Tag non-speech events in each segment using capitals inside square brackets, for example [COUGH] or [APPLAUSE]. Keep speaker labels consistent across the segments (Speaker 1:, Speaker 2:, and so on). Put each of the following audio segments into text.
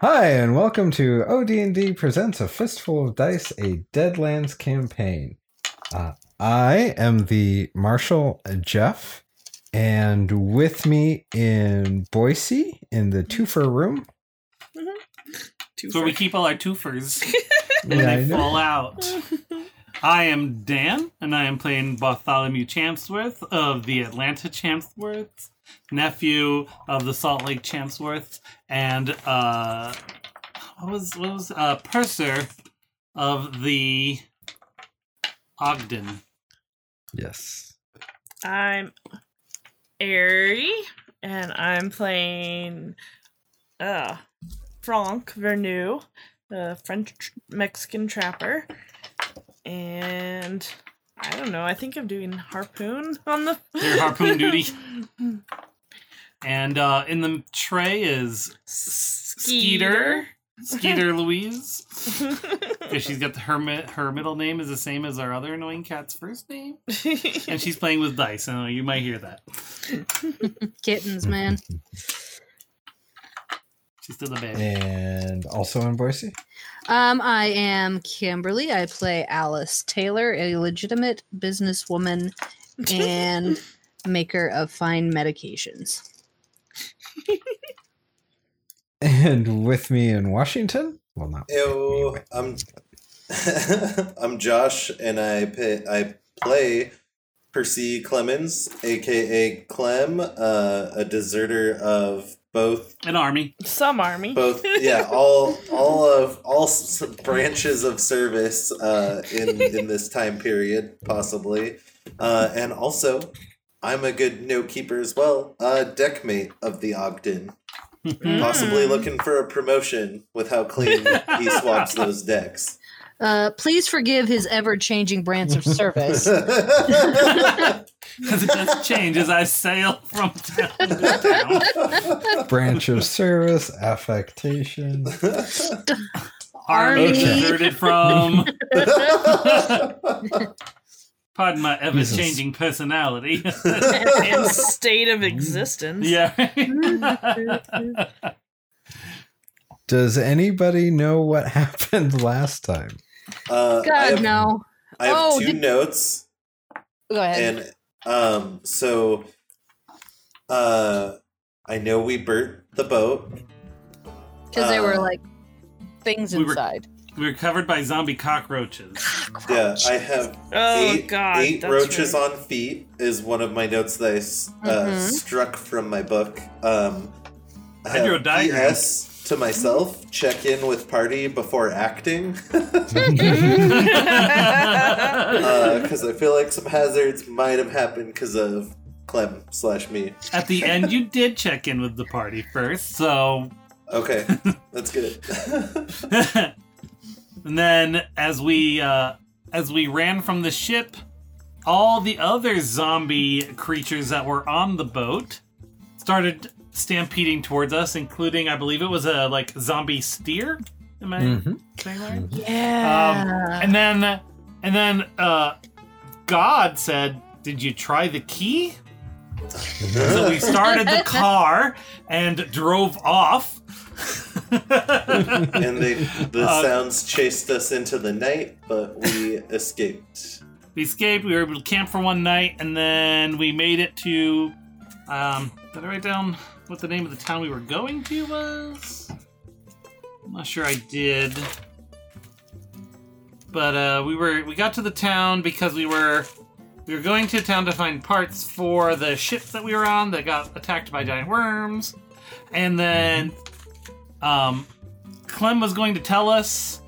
Speaker 1: Hi, and welcome to OD&D Presents a Fistful of Dice, a Deadlands campaign. Uh, I am the Marshal Jeff, and with me in Boise, in the twofer room,
Speaker 2: That's where we keep all our twofers [LAUGHS] when
Speaker 1: Yeah, I
Speaker 2: they
Speaker 1: know.
Speaker 2: fall out. [LAUGHS] I am Dan, and I am playing Bartholomew Champsworth of the Atlanta Chancellorths, nephew of the Salt Lake Chancellorths, and uh, what was what was uh, purser of the Ogden.
Speaker 1: yes.
Speaker 3: I'm Airy, and I'm playing uh Franck Vernu, the French Mexican trapper. And I don't know, I think I'm doing harpoon [LAUGHS] on the
Speaker 2: Your harpoon [LAUGHS] duty. And uh, in the tray is Skeeter. Skeeter Louise. [LAUGHS] Because she's got the, her mi- her middle name is the same as our other annoying cat's first name, and she's playing with dice. So you might hear that.
Speaker 4: Kittens, man.
Speaker 2: She's still a baby.
Speaker 1: And also in Boise,
Speaker 4: Um, I am Kimberly. I play Alice Taylor, a legitimate businesswoman and [LAUGHS] maker of fine medications.
Speaker 1: and with me in Washington. Well, not.
Speaker 5: Ew, I'm [LAUGHS] I'm Josh, and I pay, I play Percy Clemens, aka Clem, uh, a deserter of both
Speaker 2: An army.
Speaker 3: Some army.
Speaker 5: both yeah [LAUGHS] all all of all s- branches of service uh, in in this time period possibly, uh, and also. I'm a good note keeper as well. Uh, deckmate of the Ogden. Possibly
Speaker 3: Mm.
Speaker 5: looking for a promotion with how clean he swaps those decks.
Speaker 4: Uh, please forgive his ever changing branch of service. [LAUGHS]
Speaker 2: Because it does change as I sail from town to town.
Speaker 1: Branch of service, affectation.
Speaker 2: Army
Speaker 4: Army.
Speaker 2: deserted from. Pardon my ever changing personality.
Speaker 3: and state of existence.
Speaker 2: yeah. [LAUGHS]
Speaker 1: Does anybody know what happened last time?
Speaker 5: Uh, I
Speaker 4: God,
Speaker 5: have,
Speaker 4: no.
Speaker 5: I have
Speaker 4: Oh,
Speaker 5: two
Speaker 4: did-
Speaker 5: notes,
Speaker 4: Go ahead.
Speaker 5: and um, so uh, I know we burnt the boat.
Speaker 4: Because there were
Speaker 5: uh,
Speaker 4: like things
Speaker 2: we were-
Speaker 4: inside.
Speaker 2: we were covered by zombie cockroaches.
Speaker 5: Yeah, I have
Speaker 3: Oh
Speaker 5: eight,
Speaker 3: god.
Speaker 5: eight roaches
Speaker 3: right.
Speaker 5: on feet is one of my notes that I s- uh,
Speaker 4: Mhm.
Speaker 5: struck from my book. Um,
Speaker 2: I drew a
Speaker 5: have
Speaker 2: diagram.
Speaker 5: PS to myself. Check in with party before acting [LAUGHS] because I feel like some hazards might have happened because of Clem slash me.
Speaker 2: At the end, you did check in with the party first, so.
Speaker 5: Okay, [LAUGHS] that's good. [LAUGHS]
Speaker 2: and then, as we uh, as we ran from the ship, all the other zombie creatures that were on the boat started stampeding towards us, including, I believe it was a like zombie steer. Am I
Speaker 1: Mhm.
Speaker 2: saying that right?
Speaker 3: Yeah.
Speaker 2: And then, and then, uh, God said, "Did you try the key?" So we started the [LAUGHS] car and drove off.
Speaker 5: and they, the
Speaker 2: Uh,
Speaker 5: sounds chased us into the night, but we escaped.
Speaker 2: we escaped. We were able to camp for one night, and then we made it to. Um, did I write down what the name of the town we were going to was? I'm not sure I did. But uh, we were we got to the town because we were we were going to town to find parts for the ship that we were on that got attacked by giant worms, and then um, Clem was going to tell us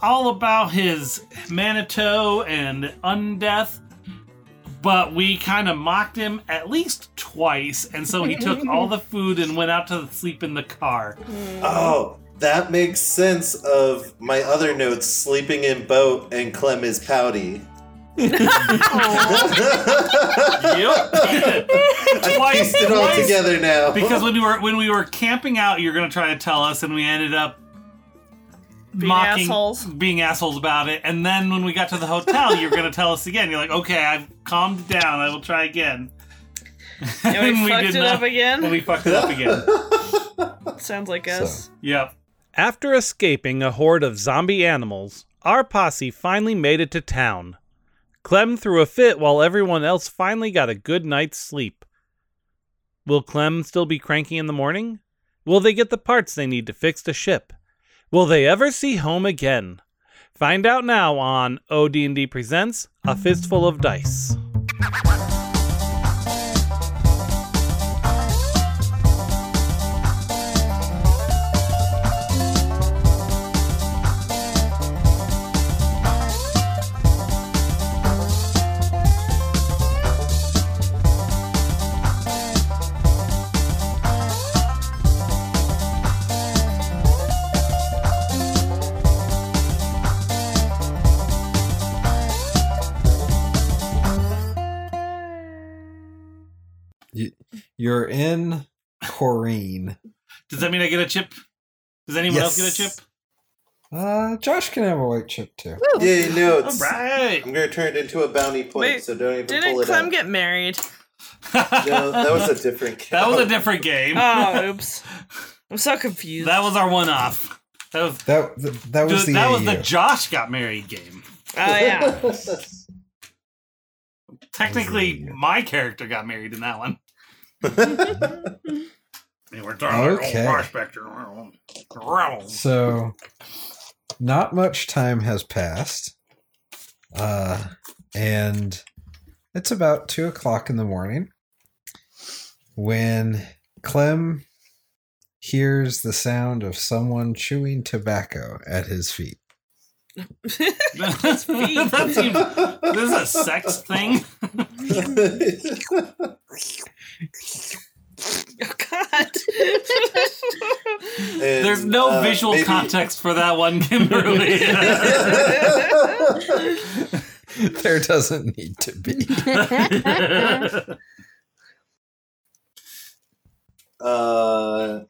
Speaker 2: all about his Manitou and Undeath, but we kind of mocked him at least twice, and so he took all the food and went out to sleep in the car.
Speaker 5: Oh, that makes sense of my other notes sleeping in boat and Clem is pouty.
Speaker 2: Yep. [LAUGHS]
Speaker 5: I
Speaker 2: Twice,
Speaker 5: it all together now.
Speaker 2: because when we were when we were camping out, you were gonna try to tell us, and we ended up
Speaker 3: Being
Speaker 2: mocking,
Speaker 3: assholes.
Speaker 2: being assholes about it. And then when we got to the hotel, you were gonna tell us again. You're like, okay, I've calmed down. I will try again.
Speaker 3: And we, [LAUGHS] fucked it
Speaker 2: not-
Speaker 3: up again.
Speaker 2: And we fucked it up again. [LAUGHS]
Speaker 3: Sounds like
Speaker 1: So-
Speaker 3: us.
Speaker 2: Yep.
Speaker 6: After escaping a horde of zombie animals, our posse finally made it to town. Clem threw a fit while everyone else finally got a good night's sleep. Will Clem still be cranky in the morning? Will they get the parts they need to fix the ship? Will they ever see home again? Find out now on OD&D Presents A Fistful of Dice.
Speaker 1: You're in Corinne.
Speaker 2: Does that mean I get a chip? Does anyone else get a chip?
Speaker 1: Uh, Josh can have a white chip too.
Speaker 4: Woo.
Speaker 5: Yay,
Speaker 2: All
Speaker 5: notes.
Speaker 2: right.
Speaker 5: I'm gonna turn it into a bounty point,
Speaker 3: Wait,
Speaker 5: so don't even pull
Speaker 3: Didn't
Speaker 5: it
Speaker 3: Clem
Speaker 5: out.
Speaker 3: get married? [LAUGHS]
Speaker 5: No, that was a different. Game. [LAUGHS]
Speaker 2: that was a different game.
Speaker 3: Oh, oops. I'm so confused.
Speaker 2: that was our one-off. That was
Speaker 1: That that was the
Speaker 2: that was the Josh got married game.
Speaker 3: Oh, yeah. [LAUGHS]
Speaker 2: Technically, my character got married in that one. Were talking
Speaker 1: Okay.
Speaker 2: prospector.
Speaker 1: So, not much time has passed, uh, and it's about two o'clock in the morning when Clem hears the sound of someone chewing tobacco at his feet. [LAUGHS] [LAUGHS]
Speaker 2: that seems. This is a sex thing. [LAUGHS]
Speaker 3: Oh, God.
Speaker 5: And,
Speaker 2: There's no
Speaker 5: uh,
Speaker 2: visual
Speaker 5: maybe-
Speaker 2: context for that one, Kimberly.
Speaker 1: there doesn't need to be.
Speaker 5: Uh,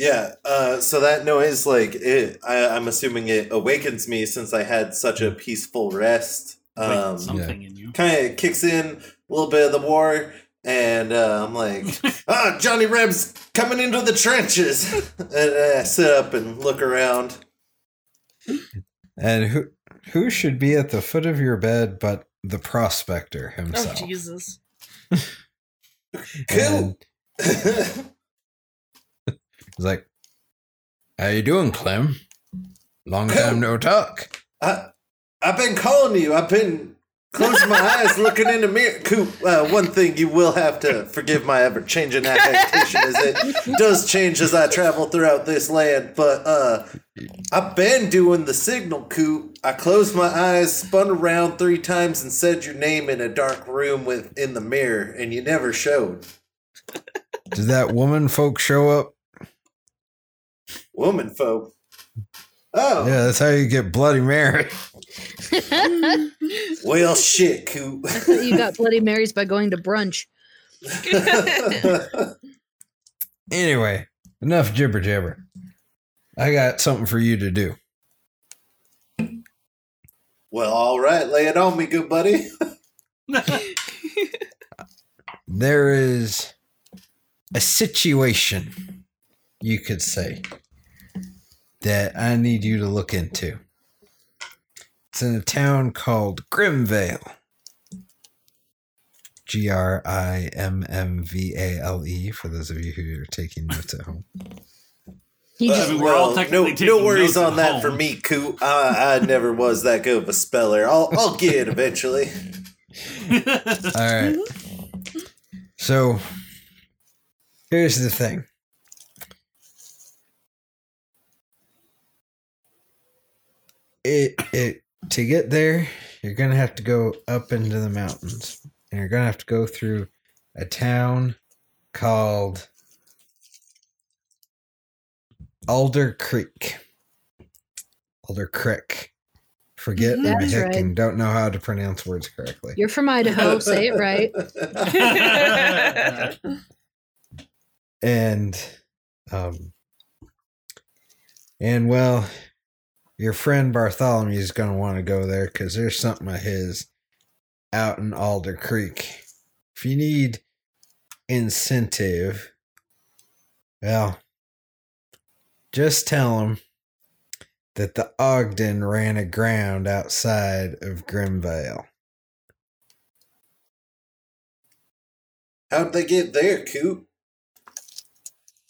Speaker 5: yeah. Uh, so that noise, like, it, I, I'm assuming it awakens me since I had such a peaceful rest.
Speaker 2: Wait,
Speaker 5: Um,
Speaker 2: something in you.
Speaker 5: kind of kicks in a little bit of the war, and uh, I'm like, [LAUGHS] ah, Johnny Reb's coming into the trenches. [LAUGHS] and I sit up and look around.
Speaker 1: And who who should be at the foot of your bed but the prospector
Speaker 3: Oh,
Speaker 1: himself?
Speaker 3: Jesus.
Speaker 5: Cool.
Speaker 1: And [LAUGHS] he's like, "How you doing, Clem? Long time no talk."
Speaker 5: I, I've been calling you. I've been closing my eyes, looking in the mirror. Coop, uh, one thing you will have to forgive my ever changing affectation is it does change as I travel throughout this land. But uh, I've been doing the signal, Coop. I closed my eyes, spun around three times, and said your name in a dark room with in the mirror, and you never showed.
Speaker 1: Did that woman folk show up?
Speaker 5: Woman folk. Oh,
Speaker 1: Yeah, that's how you get Bloody Mary. [LAUGHS]
Speaker 5: well, shit, Coop. [LAUGHS]
Speaker 4: you got Bloody Marys by going to brunch. [LAUGHS]
Speaker 1: Anyway, enough jibber jabber. I got something for you to do.
Speaker 5: well, all right, lay it on me, good buddy.
Speaker 1: There is a situation, you could say, that I need you to look into. It's in a town called Grimmvale. G R I M M V A L E, for those of you who are taking notes at home.
Speaker 4: He
Speaker 5: Uh,
Speaker 4: just
Speaker 2: we're all
Speaker 5: no, no worries on that
Speaker 2: home.
Speaker 5: for me, Coop. I, I never was that good of a speller. I'll, I'll get it eventually.
Speaker 1: All right. So here's the thing. It it to get there, you're gonna have to go up into the mountains, and you're gonna have to go through a town called Alder Creek. Alder Creek. Forget my
Speaker 4: That's
Speaker 1: heck
Speaker 4: right.
Speaker 1: and don't know how to pronounce words correctly.
Speaker 4: You're from Idaho, [LAUGHS] say it right. [LAUGHS]
Speaker 1: and um and well your friend bartholomew's gonna want to go there because there's something of his out in alder creek if you need incentive well just tell him that the Ogden ran aground outside of Grimmvale.
Speaker 5: How'd they get there, Coop?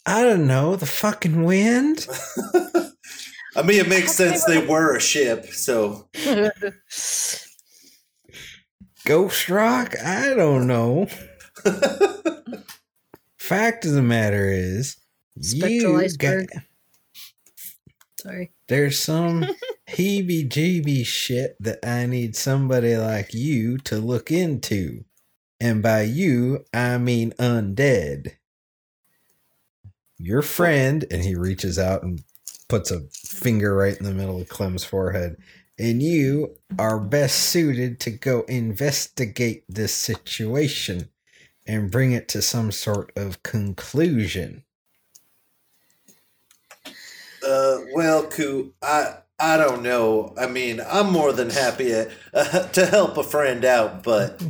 Speaker 1: I don't know, the fucking wind? [LAUGHS]
Speaker 5: I mean, it makes sense they were a ship, so [LAUGHS]
Speaker 1: Ghost Rock? I don't know. [LAUGHS] Fact of the matter is,
Speaker 4: Spectral
Speaker 1: you
Speaker 4: iceberg.
Speaker 1: got-
Speaker 4: Sorry.
Speaker 1: there's some [LAUGHS] heebie jeebie shit that I need somebody like you to look into. And by you, I mean undead. Your friend, and he reaches out and puts a finger right in the middle of Clem's forehead, and you are best suited to go investigate this situation and bring it to some sort of conclusion.
Speaker 5: Uh, well, Coop, I I don't know. I mean, I'm more than happy uh, [LAUGHS] to help a friend out, but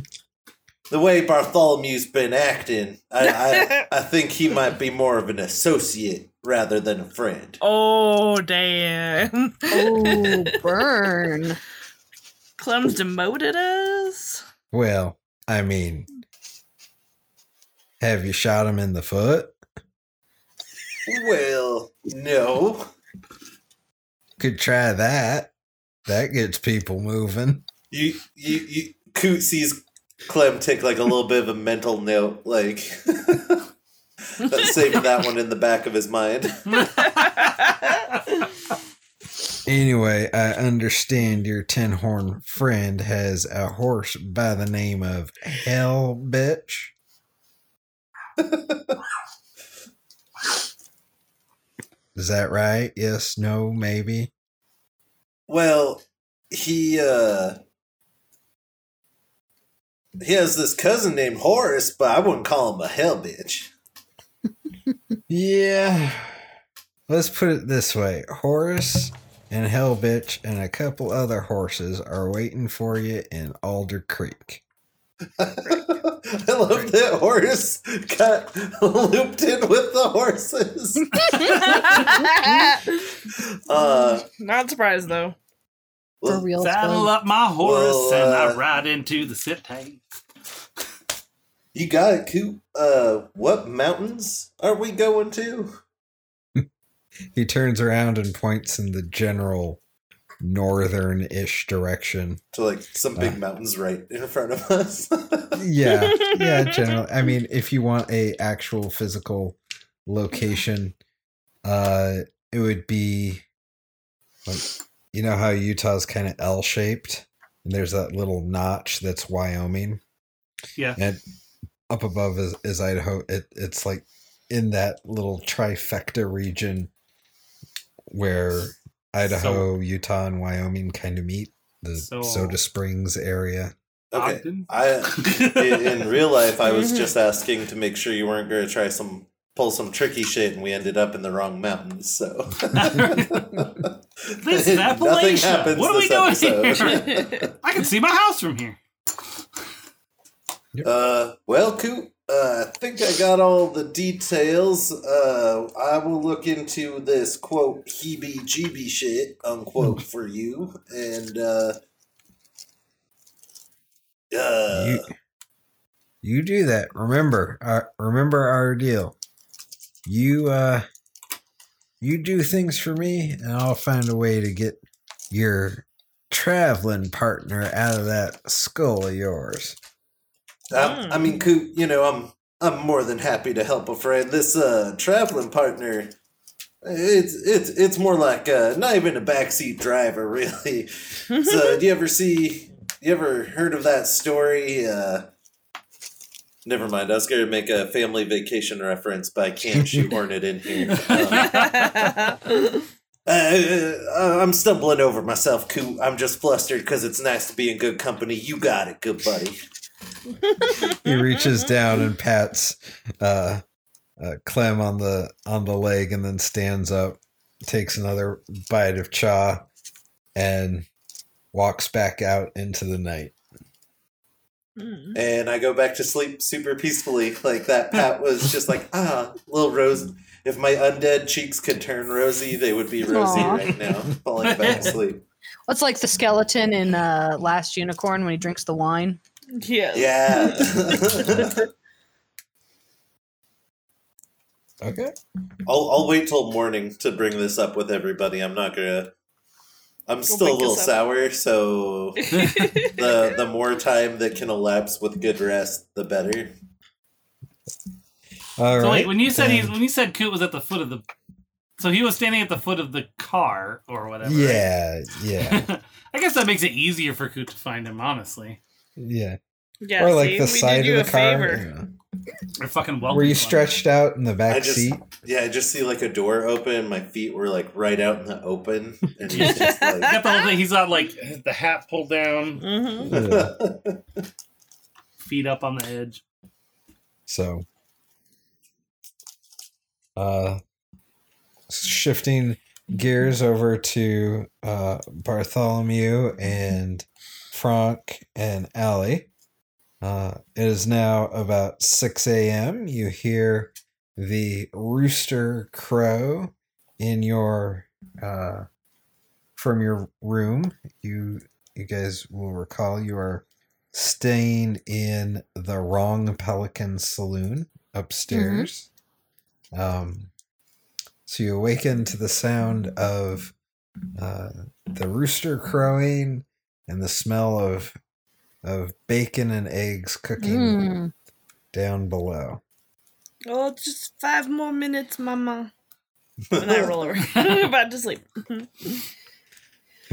Speaker 5: the way Bartholomew's been acting, I, I [LAUGHS] I think he might be more of an associate rather than a friend.
Speaker 3: oh damn.
Speaker 4: Oh, [LAUGHS] burn.
Speaker 3: Clem's demoted us.
Speaker 1: Well, I mean, have you shot him in the foot?
Speaker 5: Well, no.
Speaker 1: Could try that. That gets people moving.
Speaker 5: You you you Coot sees Clem take like a little bit of a mental note, like [LAUGHS] [LAUGHS] saving that one in the back of his mind. [LAUGHS]
Speaker 1: Anyway, I understand your tin horn friend has a horse by the name of Hell Bitch. Is that right? Yes, no, maybe.
Speaker 5: Well, he uh he has this cousin named Horace, but I wouldn't call him a hell bitch.
Speaker 1: Yeah. Let's put it this way Horace and Hellbitch and a couple other horses are waiting for you in Alder Creek.
Speaker 5: I love that Horace got looped in with the horses. [LAUGHS] uh,
Speaker 3: Not surprised though.
Speaker 4: For real.
Speaker 2: Saddle
Speaker 4: Spud.
Speaker 2: up my horse
Speaker 5: Well,
Speaker 2: and
Speaker 5: uh,
Speaker 2: I ride into the city.
Speaker 5: You got it, Coop. Uh, what mountains are we going to? [LAUGHS]
Speaker 1: He turns around and points in the general northern ish direction.
Speaker 5: To like some big
Speaker 1: Uh.
Speaker 5: mountains right in front of us. [LAUGHS]
Speaker 1: Yeah, yeah, [LAUGHS] general. I mean, if you want a actual physical location, uh, it would be like you know how Utah's kind of L shaped, and there's that little notch that's Wyoming,
Speaker 2: Yeah.
Speaker 1: and up above is, is Idaho. It it's like in that little trifecta region where Idaho, Utah, and Wyoming kind of meet. The
Speaker 2: So-
Speaker 1: Soda Springs area.
Speaker 5: okay. I in, in real [LAUGHS] life, I was
Speaker 3: Mhm.
Speaker 5: just asking to make sure you weren't going to try some pull some tricky shit, and we ended up in the wrong mountains. So [LAUGHS]
Speaker 2: This is [LAUGHS]
Speaker 5: Nothing
Speaker 2: Appalachia.
Speaker 5: happens
Speaker 2: What are we doing
Speaker 5: episode.
Speaker 2: I can see my house from here.
Speaker 5: Uh, well, Coop, uh, I think I got all the details. Uh, I will look into this quote heebie-jeebie shit unquote for you, and uh, uh,
Speaker 1: you you do that. Remember uh, remember our deal. You uh you do things for me and i'll find a way to get your traveling partner out of that skull of yours
Speaker 5: I, I mean, Coop, you know, I'm I'm more than happy to help a friend. This uh traveling partner, it's it's it's more like uh, not even a backseat driver, [LAUGHS] really. So, [LAUGHS] do you ever see? You ever heard of that story? Uh, never mind. I was going to make a family vacation reference, but I can't shoehorn it in here. [LAUGHS] Um, uh, I'm stumbling over myself, Coop. I'm just flustered because it's nice to be in good company. You got it, good buddy.
Speaker 1: He reaches down and pats uh, uh clem on the on the leg and then stands up takes another bite of cha and walks back out into the night
Speaker 3: Mm.
Speaker 5: and I go back to sleep super peacefully. Like that pat was just like ah, little rose, if my undead cheeks could turn rosy, they would be rosy
Speaker 4: Aw.
Speaker 5: right now, falling back asleep.
Speaker 4: It's like the skeleton in uh, Last Unicorn when he drinks the wine.
Speaker 3: Yes.
Speaker 5: Yeah. [LAUGHS]
Speaker 1: Okay.
Speaker 5: I'll I'll wait till morning to bring this up with everybody. I'm not gonna. I'm still a little sour, so [LAUGHS] the the more time that can elapse with good rest, the better.
Speaker 1: All
Speaker 2: So
Speaker 1: right.
Speaker 2: wait, when you said he,
Speaker 1: then-
Speaker 2: when you said Coot was at the foot of the, so he was standing at the foot of the car or whatever.
Speaker 1: Yeah, yeah, [LAUGHS]
Speaker 2: I guess that makes it easier for Coot to find him, honestly.
Speaker 1: Yeah.
Speaker 3: Yeah,
Speaker 1: or like
Speaker 3: see,
Speaker 1: the side of the car.
Speaker 3: favor.
Speaker 2: Or fucking well.
Speaker 1: Were you stretched out in the back
Speaker 5: I just-
Speaker 1: seat?
Speaker 5: Yeah, I just see like a door open. My feet were like right out in the open, and he's just
Speaker 2: Got [LAUGHS]
Speaker 5: like.
Speaker 2: the whole thing. He's got like the hat pulled down,
Speaker 3: Mm-hmm.
Speaker 1: Yeah. [LAUGHS]
Speaker 2: feet up on the edge.
Speaker 1: So, uh, shifting gears over to uh, Bartholomew and Frank and Allie. Uh, it is now about 6 a.m. You hear the rooster crow in your uh, from your room. You you guys will recall you are staying in the wrong Pelican Saloon upstairs. Um, so you awaken to the sound of uh, the rooster crowing and the smell of of bacon and eggs cooking
Speaker 4: Mm.
Speaker 1: down below.
Speaker 3: Oh, just five more minutes, Mama. And I roll over. [LAUGHS] [LAUGHS] About to sleep.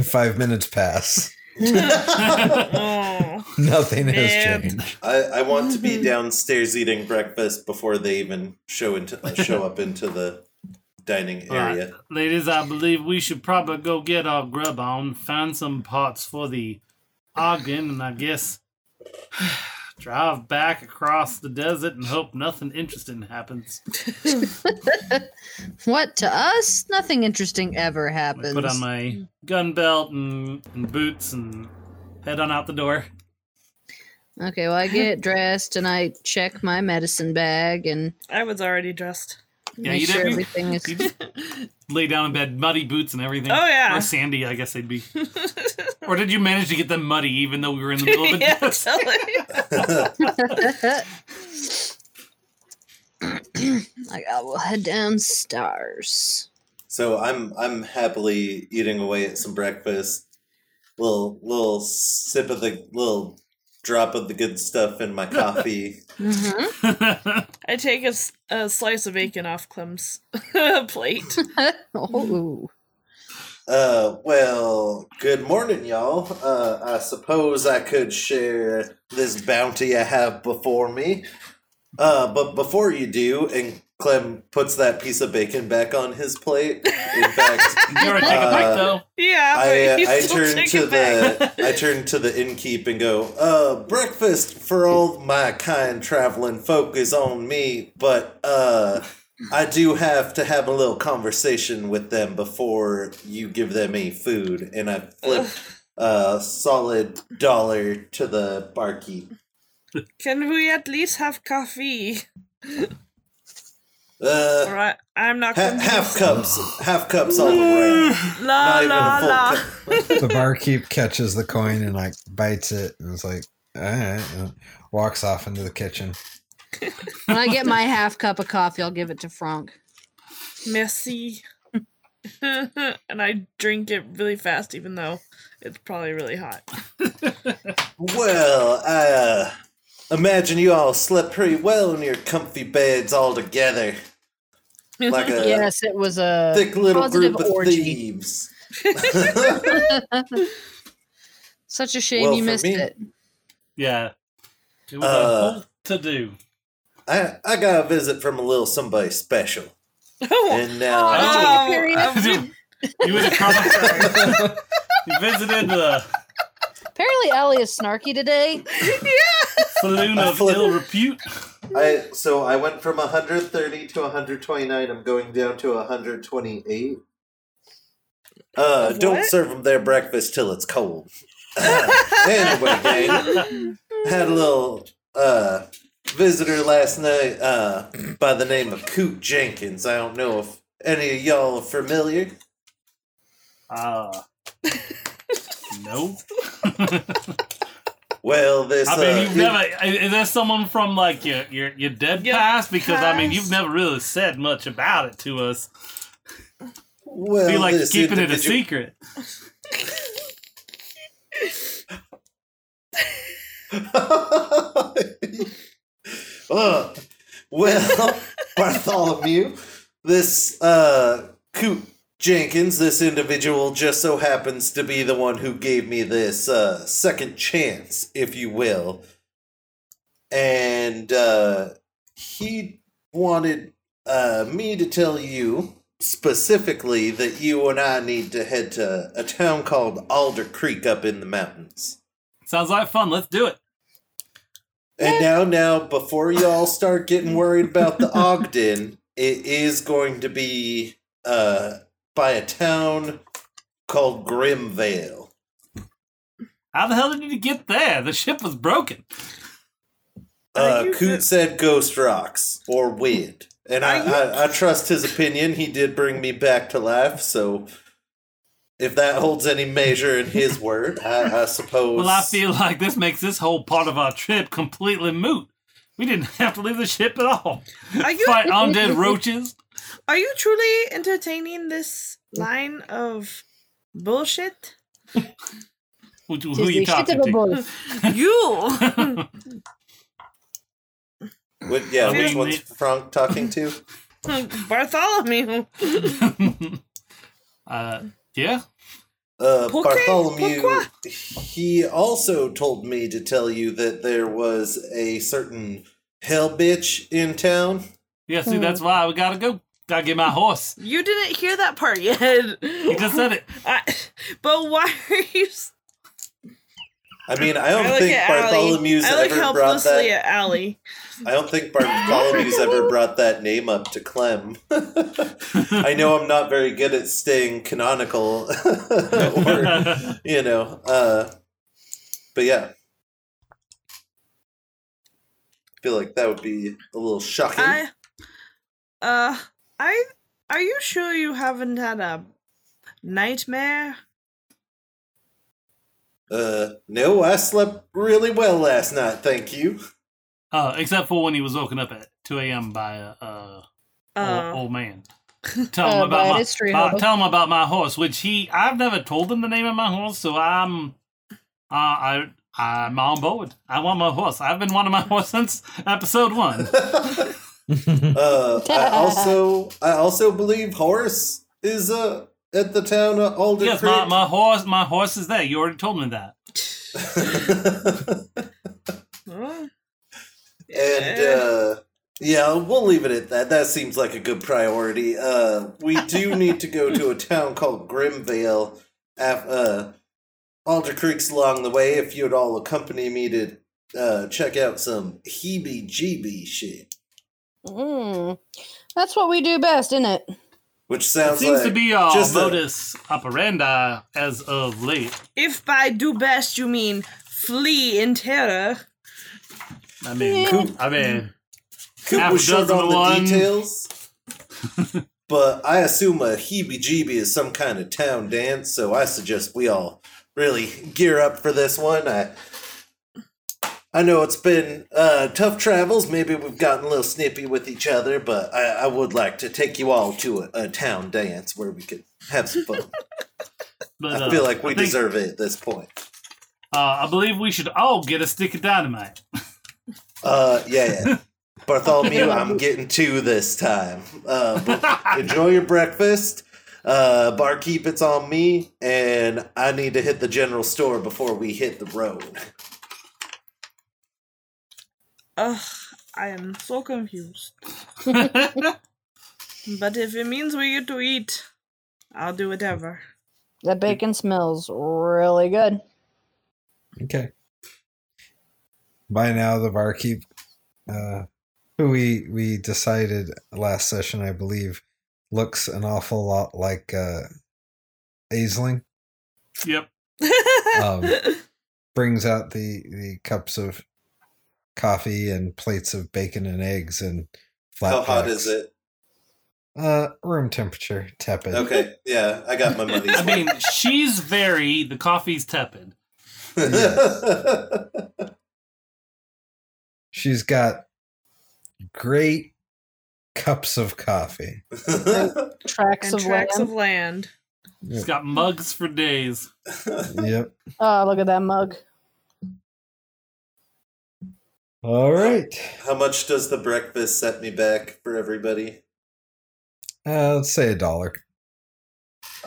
Speaker 1: Five minutes pass.
Speaker 3: Oh. [LAUGHS]
Speaker 1: Nothing has changed.
Speaker 5: I, I want to be downstairs eating breakfast before they even show into uh, show up into the dining area.
Speaker 2: Ladies, I believe we should probably go get our grub on, find some parts for the Ogden, and I guess [SIGHS] drive back across the desert and hope nothing interesting happens. [LAUGHS]
Speaker 4: What to us? Nothing interesting ever happens.
Speaker 2: Put on my gun belt and, and boots and head on out the door.
Speaker 4: Okay, well, I get dressed and I check my medicine bag and
Speaker 3: I was already dressed.
Speaker 2: Yeah,
Speaker 4: make
Speaker 2: you
Speaker 4: sure
Speaker 2: didn't-
Speaker 4: everything is.
Speaker 2: You just lay down in bed, muddy boots and everything.
Speaker 3: Oh, yeah.
Speaker 2: Or sandy, I guess they'd be. [LAUGHS] or did you manage to get them muddy even though we were in the middle of [LAUGHS] a
Speaker 3: yeah,
Speaker 2: desert?
Speaker 3: totally.
Speaker 4: like, [LAUGHS] I will head downstairs.
Speaker 5: So I'm I'm happily eating away at some breakfast. Little little sip of the little drop of the good stuff in my [LAUGHS] coffee.
Speaker 4: Mm-hmm. [LAUGHS]
Speaker 3: I take a, a, slice of bacon off Clem's [LAUGHS] plate.
Speaker 4: oh,
Speaker 5: Uh, well, good morning, y'all. Uh, I suppose I could share this bounty I have before me. Uh, but before you do, and Clem puts that piece of bacon back on his plate. In fact, [LAUGHS]
Speaker 2: You're a take a bite
Speaker 5: Uh,
Speaker 2: though.
Speaker 3: Yeah,
Speaker 5: I, uh, I turn to the [LAUGHS] I turn to the innkeep and go, uh, breakfast for all my kind traveling folk is on me, but uh, I do have to have a little conversation with them before you give them any food, and I flip a solid dollar to the barkeep.
Speaker 3: Can we at least have coffee? [LAUGHS]
Speaker 5: Uh,
Speaker 3: Alright, I'm not
Speaker 5: ha-
Speaker 3: going
Speaker 5: half cups, half cups all around.
Speaker 3: La
Speaker 5: Not even
Speaker 3: la
Speaker 5: a full
Speaker 3: la.
Speaker 5: cup.
Speaker 1: the barkeep catches the coin and like bites it and is like, all right, and walks off into the kitchen.
Speaker 4: when I get my half cup of coffee, I'll give it to Frank.
Speaker 3: Merci. [LAUGHS] and I drink it really fast, even though it's probably really hot.
Speaker 5: Well, uh, imagine you all slept pretty well in your comfy beds all together. Like a
Speaker 4: yes, it was a
Speaker 5: thick little
Speaker 4: positive
Speaker 5: group of
Speaker 4: orgy.
Speaker 5: thieves. [LAUGHS]
Speaker 4: Such a shame
Speaker 5: Well,
Speaker 4: you missed
Speaker 5: me-
Speaker 4: it.
Speaker 2: Yeah. It was
Speaker 5: Uh,
Speaker 2: a whole to do.
Speaker 5: I, I got a visit from a little somebody special.
Speaker 3: Oh,
Speaker 5: And now
Speaker 3: oh,
Speaker 2: Oh, Dude, you was across You [LAUGHS] visited the
Speaker 4: Apparently, Ellie is snarky today. [LAUGHS]
Speaker 2: saloon of
Speaker 5: Flip-
Speaker 2: ill repute.
Speaker 5: I so I went from 130 to 129. I'm going down to 128. Uh,
Speaker 3: Of
Speaker 5: don't serve them their breakfast till it's cold. [LAUGHS] anyway, gang, had a little uh visitor last night uh, by the name of Coot Jenkins. I don't know if any of y'all are familiar.
Speaker 2: Uh, no. [LAUGHS]
Speaker 5: Well, this.
Speaker 2: I mean,
Speaker 5: uh,
Speaker 2: you've
Speaker 5: it-
Speaker 2: never. Is there someone from like your your, your dead
Speaker 3: Your
Speaker 2: past? Because I mean, you've never really said much about it to us.
Speaker 5: well,
Speaker 2: Be like
Speaker 5: this
Speaker 2: keeping it a secret. [LAUGHS]
Speaker 5: uh, well, [LAUGHS] Bartholomew, this uh, Coot Jenkins, this individual just so happens to be the one who gave me this uh, second chance, if you will. And uh, he wanted uh, me to tell you specifically that you and I need to head to a town called Alder Creek up in the mountains.
Speaker 2: Sounds like fun. Let's do it.
Speaker 5: And now, now, before y'all start getting worried about the Ogden, it is going to be uh, by a town called Grimmvale.
Speaker 2: How the hell did you get there? The ship was broken.
Speaker 5: Uh, Coot
Speaker 3: the-
Speaker 5: said Ghost Rocks or Wind. And I,
Speaker 3: you-
Speaker 5: I, I trust his opinion. He did bring me back to life, so if that holds any measure in his [LAUGHS] word, I, I suppose.
Speaker 2: Well, I feel like this makes this whole part of our trip completely moot. We didn't have to leave the ship at all.
Speaker 3: Are you
Speaker 2: Fight [LAUGHS] undead roaches.
Speaker 3: Are you truly entertaining this line of bullshit?
Speaker 2: Who, who
Speaker 4: Tis
Speaker 2: are you talking to? [LAUGHS]
Speaker 3: You
Speaker 5: What- yeah,
Speaker 2: I
Speaker 5: which
Speaker 2: mean,
Speaker 5: one's
Speaker 2: it-
Speaker 5: Frank talking to? [LAUGHS]
Speaker 3: Bartholomew. [LAUGHS]
Speaker 2: uh, yeah.
Speaker 5: Uh,
Speaker 3: Pourquoi?
Speaker 5: Bartholomew,
Speaker 3: Pourquoi?
Speaker 5: he also told me to tell you that there was a certain hell bitch in town.
Speaker 2: Yeah, see, that's why we gotta go. Gotta get my horse.
Speaker 3: You didn't hear that part yet.
Speaker 2: He just said it. [LAUGHS]
Speaker 3: I, but why are you? s-
Speaker 5: I mean, I don't
Speaker 3: I look
Speaker 5: think
Speaker 3: at Allie.
Speaker 5: Bartholomew's
Speaker 3: I look
Speaker 5: ever brought
Speaker 3: helplessly
Speaker 5: that.
Speaker 3: at Allie.
Speaker 5: I don't think Bartholomew's ever brought that name up to Clem. [LAUGHS] I know I'm not very good at staying canonical, [LAUGHS] or you know, uh, but yeah, I feel like that would be a little shocking.
Speaker 3: I, uh, I, are you sure you haven't had a nightmare?
Speaker 5: Uh, no, I slept really well last night, thank you.
Speaker 2: Uh, except for when he was woken up at 2 a.m. by a uh,
Speaker 3: Uh,
Speaker 2: old, old man. [LAUGHS] Tell him
Speaker 4: Uh,
Speaker 2: about my
Speaker 4: history
Speaker 2: uh, tell him about my horse, which he I've never told him the name of my horse, so I'm uh, I I'm on board. I want my horse. I've been wanting my [LAUGHS] horse since episode one. [LAUGHS]
Speaker 5: Uh, I [LAUGHS] also, I also believe Horace is uh at the town of Alder
Speaker 2: yes,
Speaker 5: Creek.
Speaker 2: my, my horse my horse is there. You already told me that. [LAUGHS]
Speaker 5: and uh, yeah, we'll leave it at that. That seems like a good priority. Uh, we do [LAUGHS] need to go to a town called Grimmvale. Af- uh, Alder Creek's along the way. If you'd all accompany me to uh, check out some heebie-jeebie shit,
Speaker 4: Mm. That's what we do best, isn't it?
Speaker 5: which
Speaker 2: It
Speaker 5: sounds
Speaker 2: seems
Speaker 5: like
Speaker 2: to be our
Speaker 5: just a-
Speaker 2: modus operandi as of late.
Speaker 3: if by do best you mean flee in terror,
Speaker 2: I mean,
Speaker 4: Yeah.
Speaker 2: I mean,
Speaker 5: Coop
Speaker 2: half
Speaker 5: was short
Speaker 2: dozen
Speaker 5: on the
Speaker 2: one.
Speaker 5: details. [LAUGHS] but I assume a heebie-jeebie is some kind of town dance, so I suggest we all really gear up for this one. I I know it's been uh, tough travels. Maybe we've gotten a little snippy with each other, but I, I would like to take you all to a, a town dance where we could have some fun. [LAUGHS]
Speaker 2: but,
Speaker 5: I
Speaker 2: uh,
Speaker 5: feel like we
Speaker 2: think,
Speaker 5: deserve it at this point.
Speaker 2: Uh, I believe we should all get a stick of dynamite.
Speaker 5: Uh, yeah, yeah. [LAUGHS] Bartholomew, I'm getting two this time. Uh, enjoy your breakfast. Uh, barkeep, it's on me, and I need to hit the general store before we hit the road.
Speaker 3: Ugh, I am so confused. [LAUGHS] But if it means we get to eat, I'll do whatever.
Speaker 4: That bacon smells really good.
Speaker 1: Okay. By now, the barkeep, uh, who we we decided last session, I believe, looks an awful lot like uh, Aisling.
Speaker 2: yep.
Speaker 1: Um, [LAUGHS] brings out the the cups of coffee and plates of bacon and eggs and flat
Speaker 5: How hot is it?
Speaker 1: Uh, room temperature, tepid.
Speaker 5: Okay, yeah, I got my money's [LAUGHS]
Speaker 2: I mean, she's very. The coffee's tepid.
Speaker 5: worth.
Speaker 1: She's got great cups of coffee. [LAUGHS]
Speaker 7: Tracks
Speaker 3: And
Speaker 7: of
Speaker 3: tracts
Speaker 7: land.
Speaker 3: of land.
Speaker 2: She's got mugs for days.
Speaker 1: Yep.
Speaker 7: Oh, look at that mug.
Speaker 1: All right.
Speaker 5: How much does the breakfast set me back for everybody?
Speaker 1: Uh, let's say a dollar.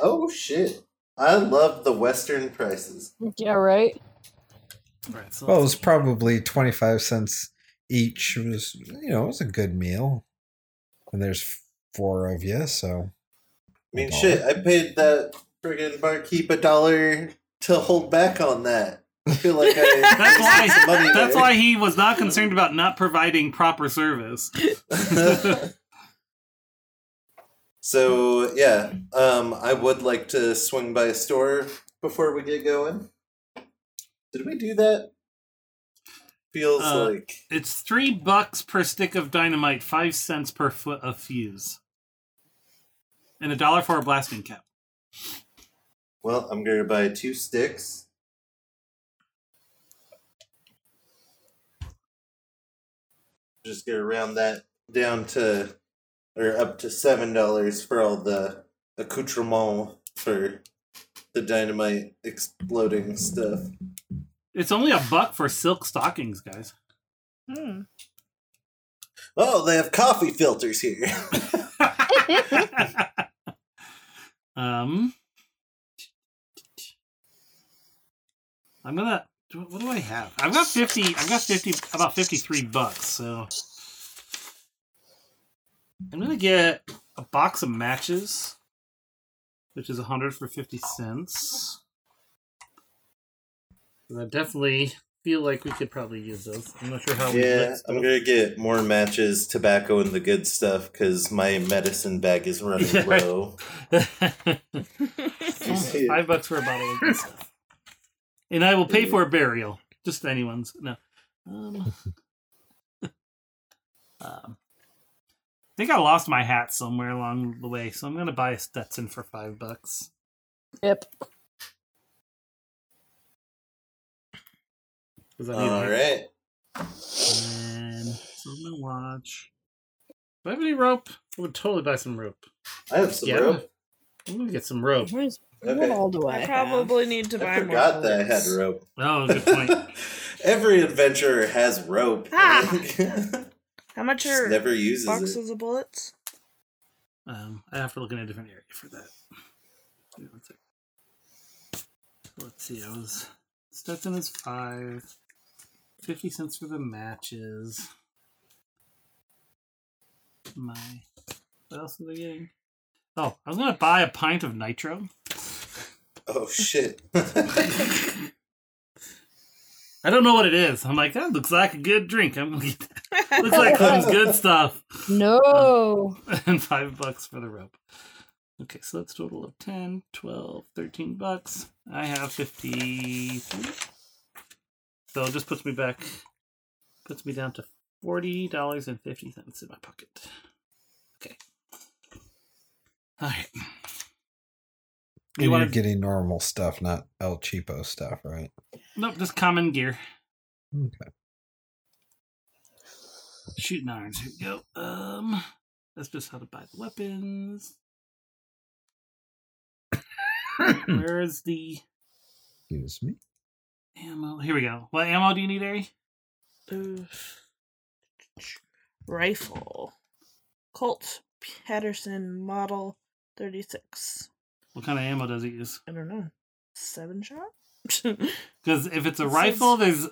Speaker 5: Oh shit! I love the Western prices.
Speaker 7: Yeah, right.
Speaker 2: Right. So
Speaker 1: Well, it was probably 25 cents each. It was, you know, it was a good meal. And there's four of you, so.
Speaker 5: I mean, shit! I paid that friggin' barkeep a dollar to hold back on that. I feel like I [LAUGHS]
Speaker 2: That's why.
Speaker 5: some money
Speaker 2: That's
Speaker 5: there.
Speaker 2: why he was not concerned about not providing proper service. [LAUGHS]
Speaker 5: so yeah, um, I would like to swing by a store before we get going. Did we do that? Feels
Speaker 2: Uh,
Speaker 5: like
Speaker 2: It's three bucks per stick of dynamite, five cents per foot of fuse, and a dollar for a blasting cap.
Speaker 5: well, I'm gonna buy two sticks. Just gonna round that down to, or up to seven dollars for all the accoutrement for the dynamite exploding stuff.
Speaker 2: It's only a buck for silk stockings, guys.
Speaker 3: Hmm.
Speaker 5: Oh, they have coffee filters here. [LAUGHS] [LAUGHS]
Speaker 2: um, I'm gonna. What do I have? I've got fifty. I've got fifty. About fifty-three bucks. So I'm gonna get a box of matches, which is a hundred for fifty cents. 'Cause I definitely feel like we could probably use those. I'm not sure how. we
Speaker 5: yeah,
Speaker 2: lit
Speaker 5: I'm gonna get more matches, tobacco, and the good stuff because my medicine bag is running [LAUGHS] low. [LAUGHS] [LAUGHS]
Speaker 2: Five bucks for a bottle of good stuff. And I will pay for a burial. Just anyone's. No. Um, [LAUGHS] um, I think I lost my hat somewhere along the way, so I'm gonna buy a Stetson for five bucks.
Speaker 7: Yep.
Speaker 2: I need
Speaker 5: All
Speaker 2: it.
Speaker 5: right.
Speaker 2: And so I'm gonna watch. Do I have any rope? I would totally buy some rope.
Speaker 5: I have some
Speaker 2: Yeah.
Speaker 5: rope.
Speaker 2: I'm gonna get some rope.
Speaker 7: Where's,
Speaker 5: Okay.
Speaker 7: What all do I,
Speaker 3: I probably need to buy
Speaker 5: I
Speaker 3: more.
Speaker 5: forgot that I had rope.
Speaker 2: Oh, good point. [LAUGHS]
Speaker 5: Every adventurer has rope.
Speaker 3: Ah! [LAUGHS] How much are
Speaker 5: never uses
Speaker 3: boxes
Speaker 5: it.
Speaker 3: of bullets?
Speaker 2: Um, I have to look in a different area for that. Give me one. Let's see. I was Stetson is five. Fifty cents for the matches. My what else was I getting? Oh, I was gonna buy a pint of nitro.
Speaker 5: Oh shit. [LAUGHS]
Speaker 2: I don't know what it is. I'm like, that looks like a good drink. I'm gonna get that. looks like some [LAUGHS] good stuff.
Speaker 7: No. [LAUGHS]
Speaker 2: and five bucks for the rope. Okay, so that's a total of 10, 12, 13 bucks. I have 53. So it just puts me back, puts me down to $40.50 in my pocket. Okay. All right.
Speaker 1: And
Speaker 2: You
Speaker 1: you're
Speaker 2: want to,
Speaker 1: getting normal stuff, not El Cheapo stuff, right?
Speaker 2: nope, just common gear.
Speaker 1: Okay.
Speaker 2: Shooting irons. Here we go. Um, that's just how to buy the weapons. [COUGHS] Where is the
Speaker 1: Excuse me.
Speaker 2: ammo? Here we go. What ammo do you need, Ari?
Speaker 3: Ooh. Rifle. Colt Paterson Model 36.
Speaker 2: What kind of ammo does it use?
Speaker 3: I don't know. Seven shot? [LAUGHS]
Speaker 2: Because if it's a rifle, there's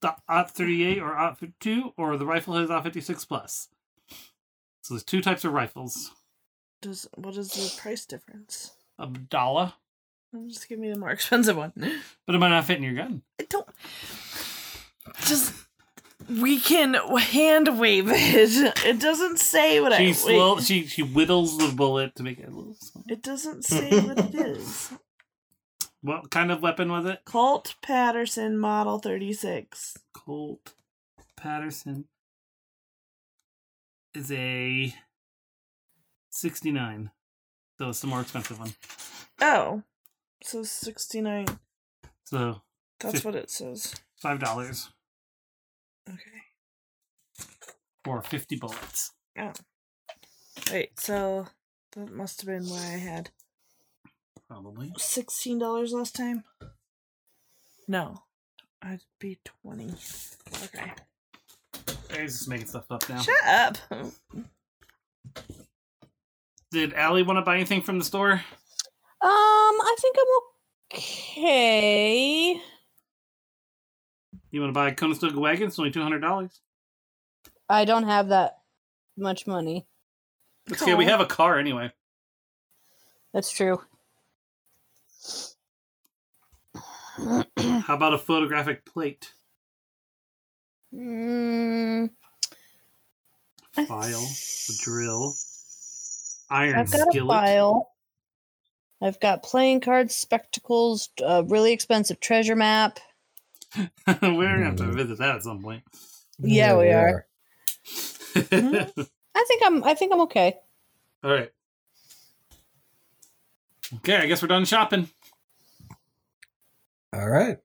Speaker 2: the OP 38 or OP 52, or the rifle has OP 56 plus. So there's two types of rifles.
Speaker 3: Does what is the price difference?
Speaker 2: A dollar,
Speaker 3: Just give me the more [LAUGHS] expensive one.
Speaker 2: but it might not fit in your gun.
Speaker 3: I don't. Just we can hand wave it. It doesn't say what
Speaker 2: She
Speaker 3: I.
Speaker 2: slow, she she whittles the bullet to make it a little. Small.
Speaker 3: It doesn't say what it is. [LAUGHS]
Speaker 2: What kind of weapon was it?
Speaker 3: Colt Paterson Model 36.
Speaker 2: Colt Paterson is a 69. So it's the more expensive one.
Speaker 3: Oh. So 69.
Speaker 2: So
Speaker 3: That's
Speaker 2: Fif-
Speaker 3: what it says.
Speaker 2: $5
Speaker 3: Okay.
Speaker 2: for 50 bullets. Oh.
Speaker 3: Wait, so that must have been why I had
Speaker 2: Probably.
Speaker 3: $16 last time? No. I'd be 20. Okay.
Speaker 2: He's just making stuff up now.
Speaker 3: Shut up.
Speaker 2: Did Allie want to buy anything from the store?
Speaker 7: Um, I think I'm okay.
Speaker 2: You want to buy a Conestoga wagon? It's only $200.
Speaker 7: I don't have that much money.
Speaker 2: It's okay. We have a car anyway.
Speaker 7: That's true.
Speaker 2: How about a photographic plate?
Speaker 7: Mm,
Speaker 2: File, a drill, iron
Speaker 7: I've got a
Speaker 2: skillet.
Speaker 7: file. I've got playing cards, spectacles, a really expensive treasure map. [LAUGHS]
Speaker 2: We're gonna have to
Speaker 1: Mm.
Speaker 2: visit that at some point.
Speaker 7: Yeah, we are.
Speaker 2: Mm-hmm.
Speaker 7: I think I'm. I think I'm okay.
Speaker 2: All right. Okay, I guess we're done shopping.
Speaker 1: All right.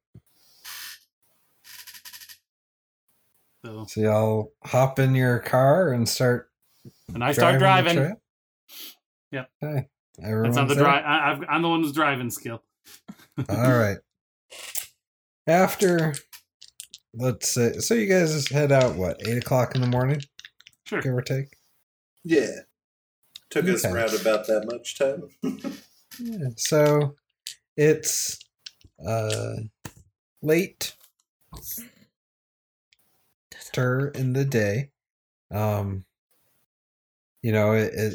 Speaker 2: So,
Speaker 1: So y'all hop in your car and start
Speaker 2: and I start
Speaker 1: driving.
Speaker 2: driving. Yep.
Speaker 1: Okay.
Speaker 2: That's
Speaker 1: Everyone's
Speaker 2: not the
Speaker 1: there?
Speaker 2: drive. I've, I'm the one who's driving skill.
Speaker 1: All right. After, let's say, so you guys head out, what, 8 o'clock in the morning,
Speaker 2: Sure.
Speaker 1: give or take?
Speaker 5: Yeah. Took us around about that much time. [LAUGHS]
Speaker 1: Yeah. So it's uh, late stir in the day. Um, you know, it, it,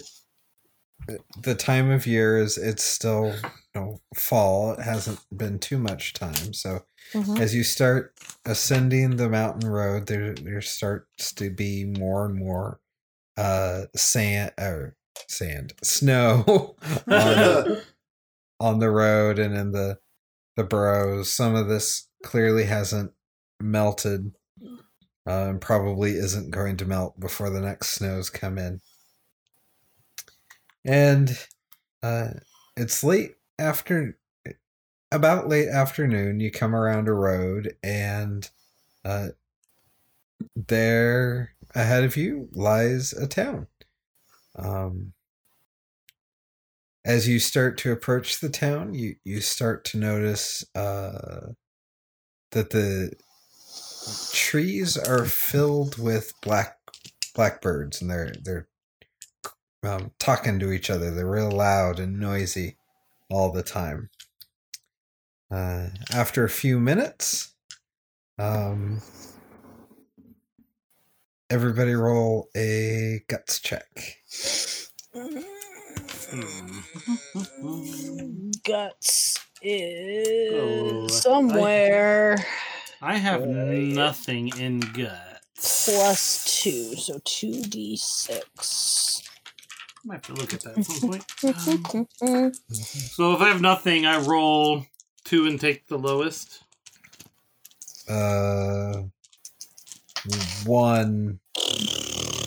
Speaker 1: it the time of year is it's still you know fall. It hasn't been too much time, so
Speaker 7: Mhm.
Speaker 1: as you start ascending the mountain road, there there starts to be more and more uh sand or sand snow [LAUGHS] on, [LAUGHS] on the road and in the the burrows. Some of this clearly hasn't melted, uh, and probably isn't going to melt before the next snows come in. And uh, it's late after, about late afternoon. You come around a road, and uh, there ahead of you lies a town. Um, as you start to approach the town, you you start to notice uh, that the trees are filled with black blackbirds, and they're they're um, talking to each other. They're real loud and noisy all the time. Uh, after a few minutes, um, everybody roll a guts check.
Speaker 7: Guts is
Speaker 2: Oh, I-
Speaker 7: somewhere
Speaker 2: I have nothing in guts.
Speaker 7: plus two, so two d six.
Speaker 2: I might have to look at that at some point. Um, so if I have nothing, I roll two and take the lowest.
Speaker 1: Uh, one.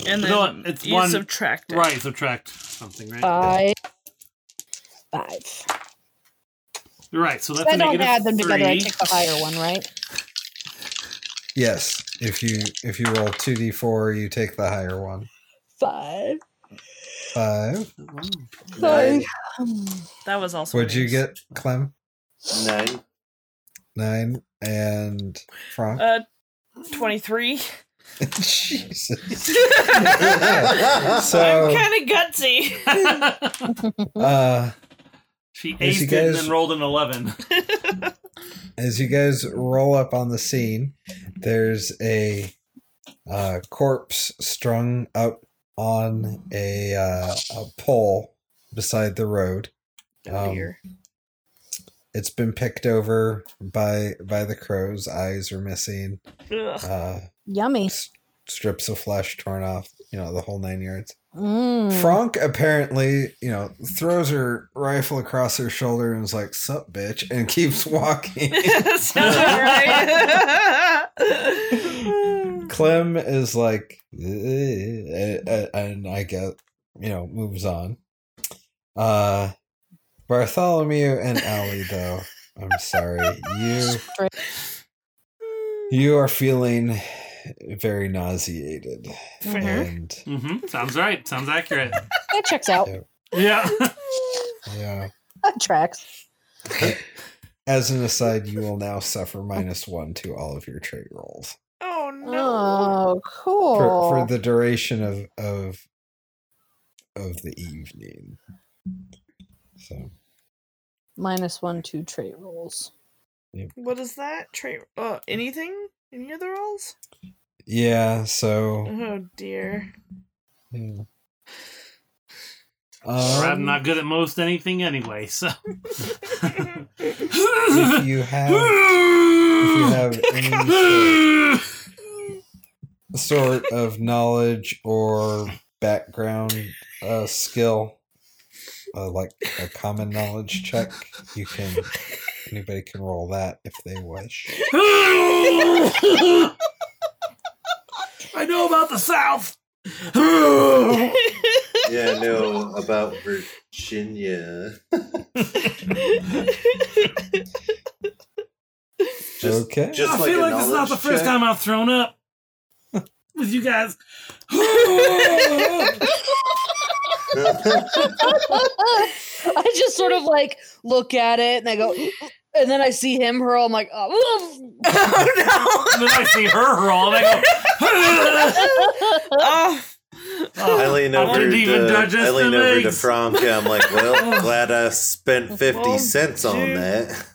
Speaker 3: And then
Speaker 2: No, it's
Speaker 3: you
Speaker 2: one-
Speaker 3: subtract it.
Speaker 2: Right, subtract something, right?
Speaker 7: Five. Five.
Speaker 2: Right. So that's
Speaker 7: I don't add them
Speaker 2: three.
Speaker 7: together. I take the higher one, right?
Speaker 1: Yes, if you if you roll two d four, you take the higher one.
Speaker 7: Five.
Speaker 1: Five.
Speaker 5: Nine.
Speaker 3: That was also.
Speaker 1: What'd you
Speaker 3: nice.
Speaker 1: get, Clem?
Speaker 5: Nine.
Speaker 1: Nine and Frank.
Speaker 3: Uh, 23. [LAUGHS]
Speaker 1: Jesus. [LAUGHS]
Speaker 3: I'm kind of gutsy. [LAUGHS]
Speaker 1: uh,
Speaker 2: she
Speaker 1: As you
Speaker 2: aced it and then rolled an 11.
Speaker 1: as you guys roll up on the scene, there's a uh, corpse strung up on a, uh, a pole beside the road.
Speaker 3: Oh,
Speaker 1: Um. It's been picked over by by the crows. Eyes are missing.
Speaker 3: Ugh.
Speaker 1: Uh,
Speaker 7: Yummy.
Speaker 1: s- strips of flesh torn off. You know the whole nine yards.
Speaker 7: Mm.
Speaker 1: Franck apparently, you know, throws her rifle across her shoulder and is like, "Sup, bitch," and keeps walking. [LAUGHS]
Speaker 3: Sounds right. [LAUGHS] [LAUGHS]
Speaker 1: Clem is like, "Eh," and I get, you know, moves on. Uh, Bartholomew and Allie, though, I'm sorry, you you are feeling very nauseated,
Speaker 3: Fair.
Speaker 1: and
Speaker 2: Mm-hmm. Sounds right. Sounds accurate.
Speaker 7: That checks out.
Speaker 2: yeah.
Speaker 1: yeah.
Speaker 7: That tracks.
Speaker 1: As an aside, you will now suffer minus one to all of your trait rolls
Speaker 3: Oh no.
Speaker 7: Oh, cool.
Speaker 1: for, for the duration of of of the evening. So
Speaker 7: Minus one, two trait rolls.
Speaker 3: What is that? Trait uh anything? Any other rolls?
Speaker 1: yeah, so
Speaker 3: Oh dear.
Speaker 1: yeah.
Speaker 2: I'm
Speaker 1: Um,
Speaker 2: not good at most anything anyway, so. [LAUGHS]
Speaker 1: if you have if you have any [LAUGHS] sort, sort of knowledge or background uh, skill, uh, like a common knowledge check, you can anybody can roll that if they wish. [LAUGHS]
Speaker 2: I know about the South. [LAUGHS]
Speaker 5: yeah, I know about Virginia. [LAUGHS] Just,
Speaker 1: okay.
Speaker 5: just
Speaker 2: I
Speaker 5: like
Speaker 2: feel like this is not the
Speaker 5: knowledge
Speaker 2: first time I've thrown up with you guys. [LAUGHS]
Speaker 7: I just sort of like look at it and I go, and then I see him hurl. I'm like, oh,
Speaker 3: oh [LAUGHS]
Speaker 2: And then I see her hurl, and I go. [LAUGHS]
Speaker 3: oh.
Speaker 2: Oh,
Speaker 5: I lean over
Speaker 2: didn't even
Speaker 5: to, I lean over to
Speaker 2: eggs.
Speaker 5: Frank. I'm like, well, oh. glad I spent 50
Speaker 3: Well,
Speaker 5: cents on
Speaker 3: dude.
Speaker 5: that.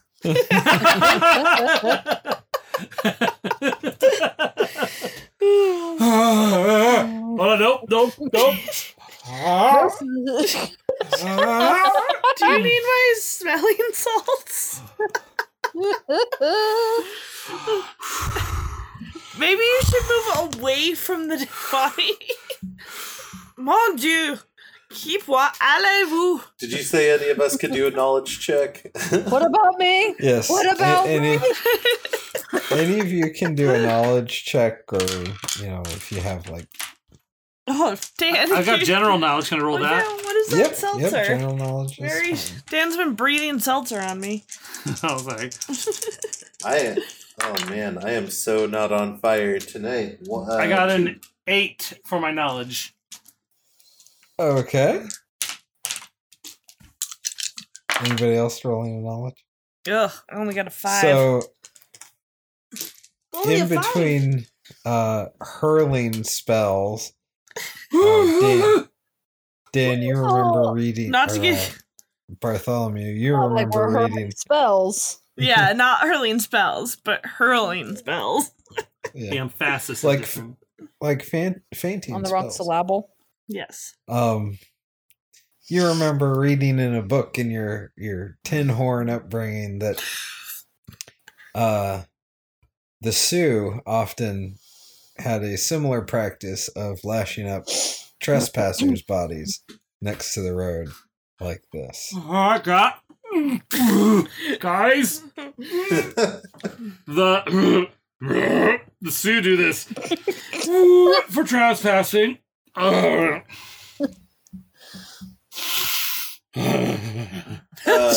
Speaker 2: Oh, nope, nope, nope.
Speaker 3: Do you need my smelling salts? Maybe you should move away from the dead body. Mon Dieu. Keep what allez-vous?
Speaker 5: Did you say any of us could do a knowledge check? [LAUGHS]
Speaker 7: what about me?
Speaker 1: Yes.
Speaker 7: What
Speaker 1: a-
Speaker 7: about
Speaker 1: any,
Speaker 7: me? [LAUGHS]
Speaker 1: any of you can do a knowledge check, or you know, if you have like
Speaker 3: Oh, Dan.
Speaker 2: I've got general knowledge. Can I roll
Speaker 3: Oh,
Speaker 2: that?
Speaker 3: yeah, what is that
Speaker 1: yep,
Speaker 3: seltzer?
Speaker 1: yep, general knowledge. is
Speaker 3: Very.
Speaker 1: fine.
Speaker 3: Dan's been breathing seltzer on me. [LAUGHS]
Speaker 2: I was like,
Speaker 5: I oh man, I am so not on fire tonight. Wha- Uh,
Speaker 2: I got an eight for my knowledge.
Speaker 1: Okay. Anybody else rolling a knowledge?
Speaker 3: Ugh, I only got a five.
Speaker 1: So
Speaker 3: Only
Speaker 1: in between uh hurling spells, uh, Dan, [LAUGHS] Dan, you remember reading
Speaker 3: Not to
Speaker 1: or,
Speaker 3: get-
Speaker 1: uh, Bartholomew, you
Speaker 7: Not
Speaker 1: remember
Speaker 7: we're
Speaker 1: reading
Speaker 7: spells.
Speaker 3: Yeah, [LAUGHS] not hurling spells, but hurling spells.
Speaker 1: yeah,
Speaker 2: Damn fastest.
Speaker 1: Like-
Speaker 2: Like,
Speaker 1: like fan, fainting
Speaker 7: On the wrong
Speaker 1: spells.
Speaker 7: syllable.
Speaker 3: Yes.
Speaker 1: Um, you remember reading in a book in your your tin horn upbringing that uh the Sioux often had a similar practice of lashing up trespassers' bodies next to the road like this.
Speaker 2: oh, I got. [COUGHS] Guys, the [COUGHS] the Sioux do this [COUGHS] for trespassing.
Speaker 5: Uh,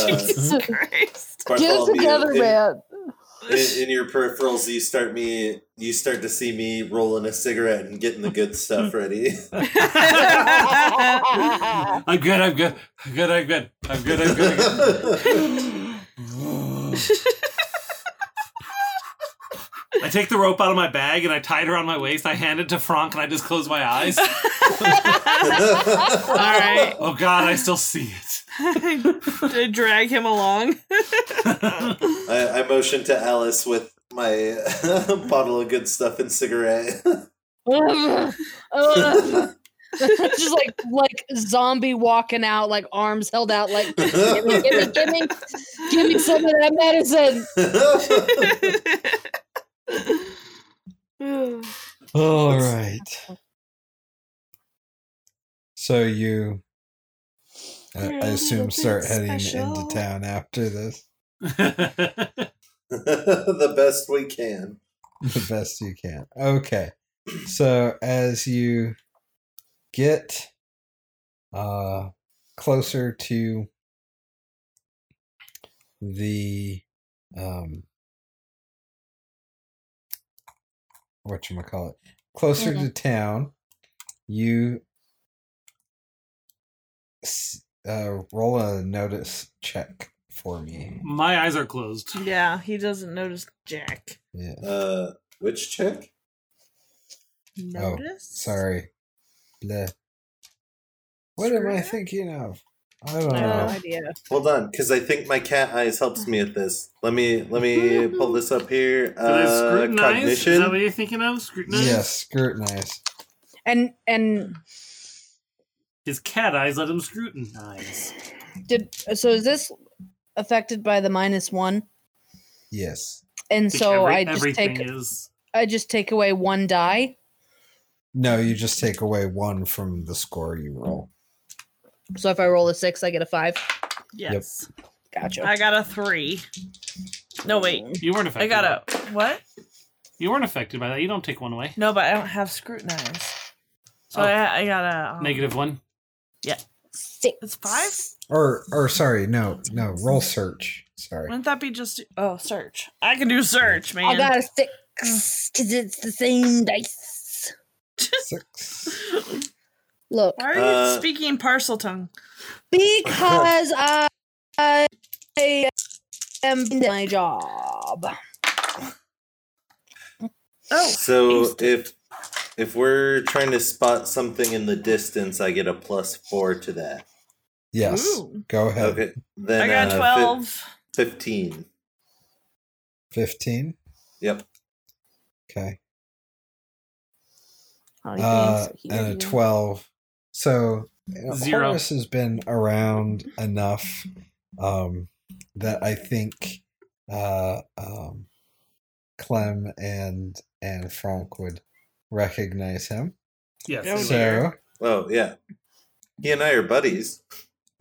Speaker 3: Jesus Christ.
Speaker 7: Get it together,
Speaker 5: in,
Speaker 7: man.
Speaker 5: in, in your peripherals, you start me. You start to see me rolling a cigarette and getting the good stuff ready. [LAUGHS]
Speaker 2: I'm good. I'm good. I'm good. I'm good. I'm good. I'm good. I'm [LAUGHS] good. [LAUGHS] I take the rope out of my bag and I tie it around my waist. I hand it to Frank and I just close my eyes. [LAUGHS]
Speaker 3: All right.
Speaker 2: Oh God, I still see it. [LAUGHS]
Speaker 3: to drag him along. [LAUGHS]
Speaker 5: I, I motion to Alice with my bottle of good stuff and cigarette.
Speaker 7: just like like zombie walking out, like arms held out, like give me, give me, give me, give me some of that medicine. [SIGHS]
Speaker 1: All right. So you, uh, I assume, start heading
Speaker 3: special.
Speaker 1: into town after this [LAUGHS]
Speaker 5: the best we can. [LAUGHS]
Speaker 1: the best you can. Okay. So as you get uh closer to the um what you call it closer to town you uh roll a notice check for me
Speaker 2: My eyes are closed.
Speaker 3: Yeah, he doesn't notice Jack.
Speaker 1: yeah
Speaker 5: Uh, which check?
Speaker 3: Notice?
Speaker 1: sorry Bleh. what am i
Speaker 3: Screw-
Speaker 1: thinking of i don't know
Speaker 3: have no idea.
Speaker 5: Hold on, because I think my cat eyes helps me at this. Let me let me [LAUGHS] pull this up here.
Speaker 2: So there's
Speaker 5: Uh,
Speaker 2: scrutinize. Is
Speaker 5: cognition.
Speaker 2: that what you're thinking of? Scrutinize.
Speaker 1: yes scrutinize
Speaker 7: And and
Speaker 2: His cat eyes let him scrutinize.
Speaker 7: did so is this affected by the minus one?
Speaker 1: yes
Speaker 7: And
Speaker 2: think
Speaker 7: so
Speaker 2: every-
Speaker 7: I just take
Speaker 2: is.
Speaker 7: I just take away one die.
Speaker 1: No, you just take away one from the score you roll.
Speaker 7: So if I roll a six, I get a five.
Speaker 3: Yes.
Speaker 7: Gotcha.
Speaker 3: I got a three. No, wait.
Speaker 2: You weren't affected.
Speaker 3: I got a. What?
Speaker 2: You weren't affected by that. You don't take one away.
Speaker 3: No, but I don't have scrutinize. So
Speaker 2: Oh.
Speaker 3: I, I got a. Um,
Speaker 2: Negative one.
Speaker 7: Six.
Speaker 3: It's five?
Speaker 1: Or or sorry, no, no, roll search. Sorry.
Speaker 3: Wouldn't that be just. Oh, search. I can do search, man.
Speaker 7: I got a six because it's the same dice.
Speaker 1: Six. [LAUGHS]
Speaker 7: Look,
Speaker 3: Why are you
Speaker 5: Uh,
Speaker 3: speaking Parseltongue?
Speaker 7: because I, [LAUGHS] I am doing my job.
Speaker 3: Oh.
Speaker 5: So if if we're trying to spot something in the distance, I get a plus four to that.
Speaker 1: Yes.
Speaker 3: Ooh.
Speaker 1: Go ahead.
Speaker 5: Okay, then
Speaker 3: I got
Speaker 5: uh, fi-
Speaker 3: 12.
Speaker 5: Fifteen.
Speaker 1: Fifteen.
Speaker 5: Yep.
Speaker 1: Okay.
Speaker 7: Oh,
Speaker 1: Uh, and a
Speaker 7: Here,
Speaker 1: twelve. So you know,
Speaker 2: Zero.
Speaker 1: Horace has been around enough um, that I think uh, um, Clem and and Frank would recognize him.
Speaker 2: Yes.
Speaker 3: Oh,
Speaker 1: so.
Speaker 5: Oh yeah. He and I are buddies.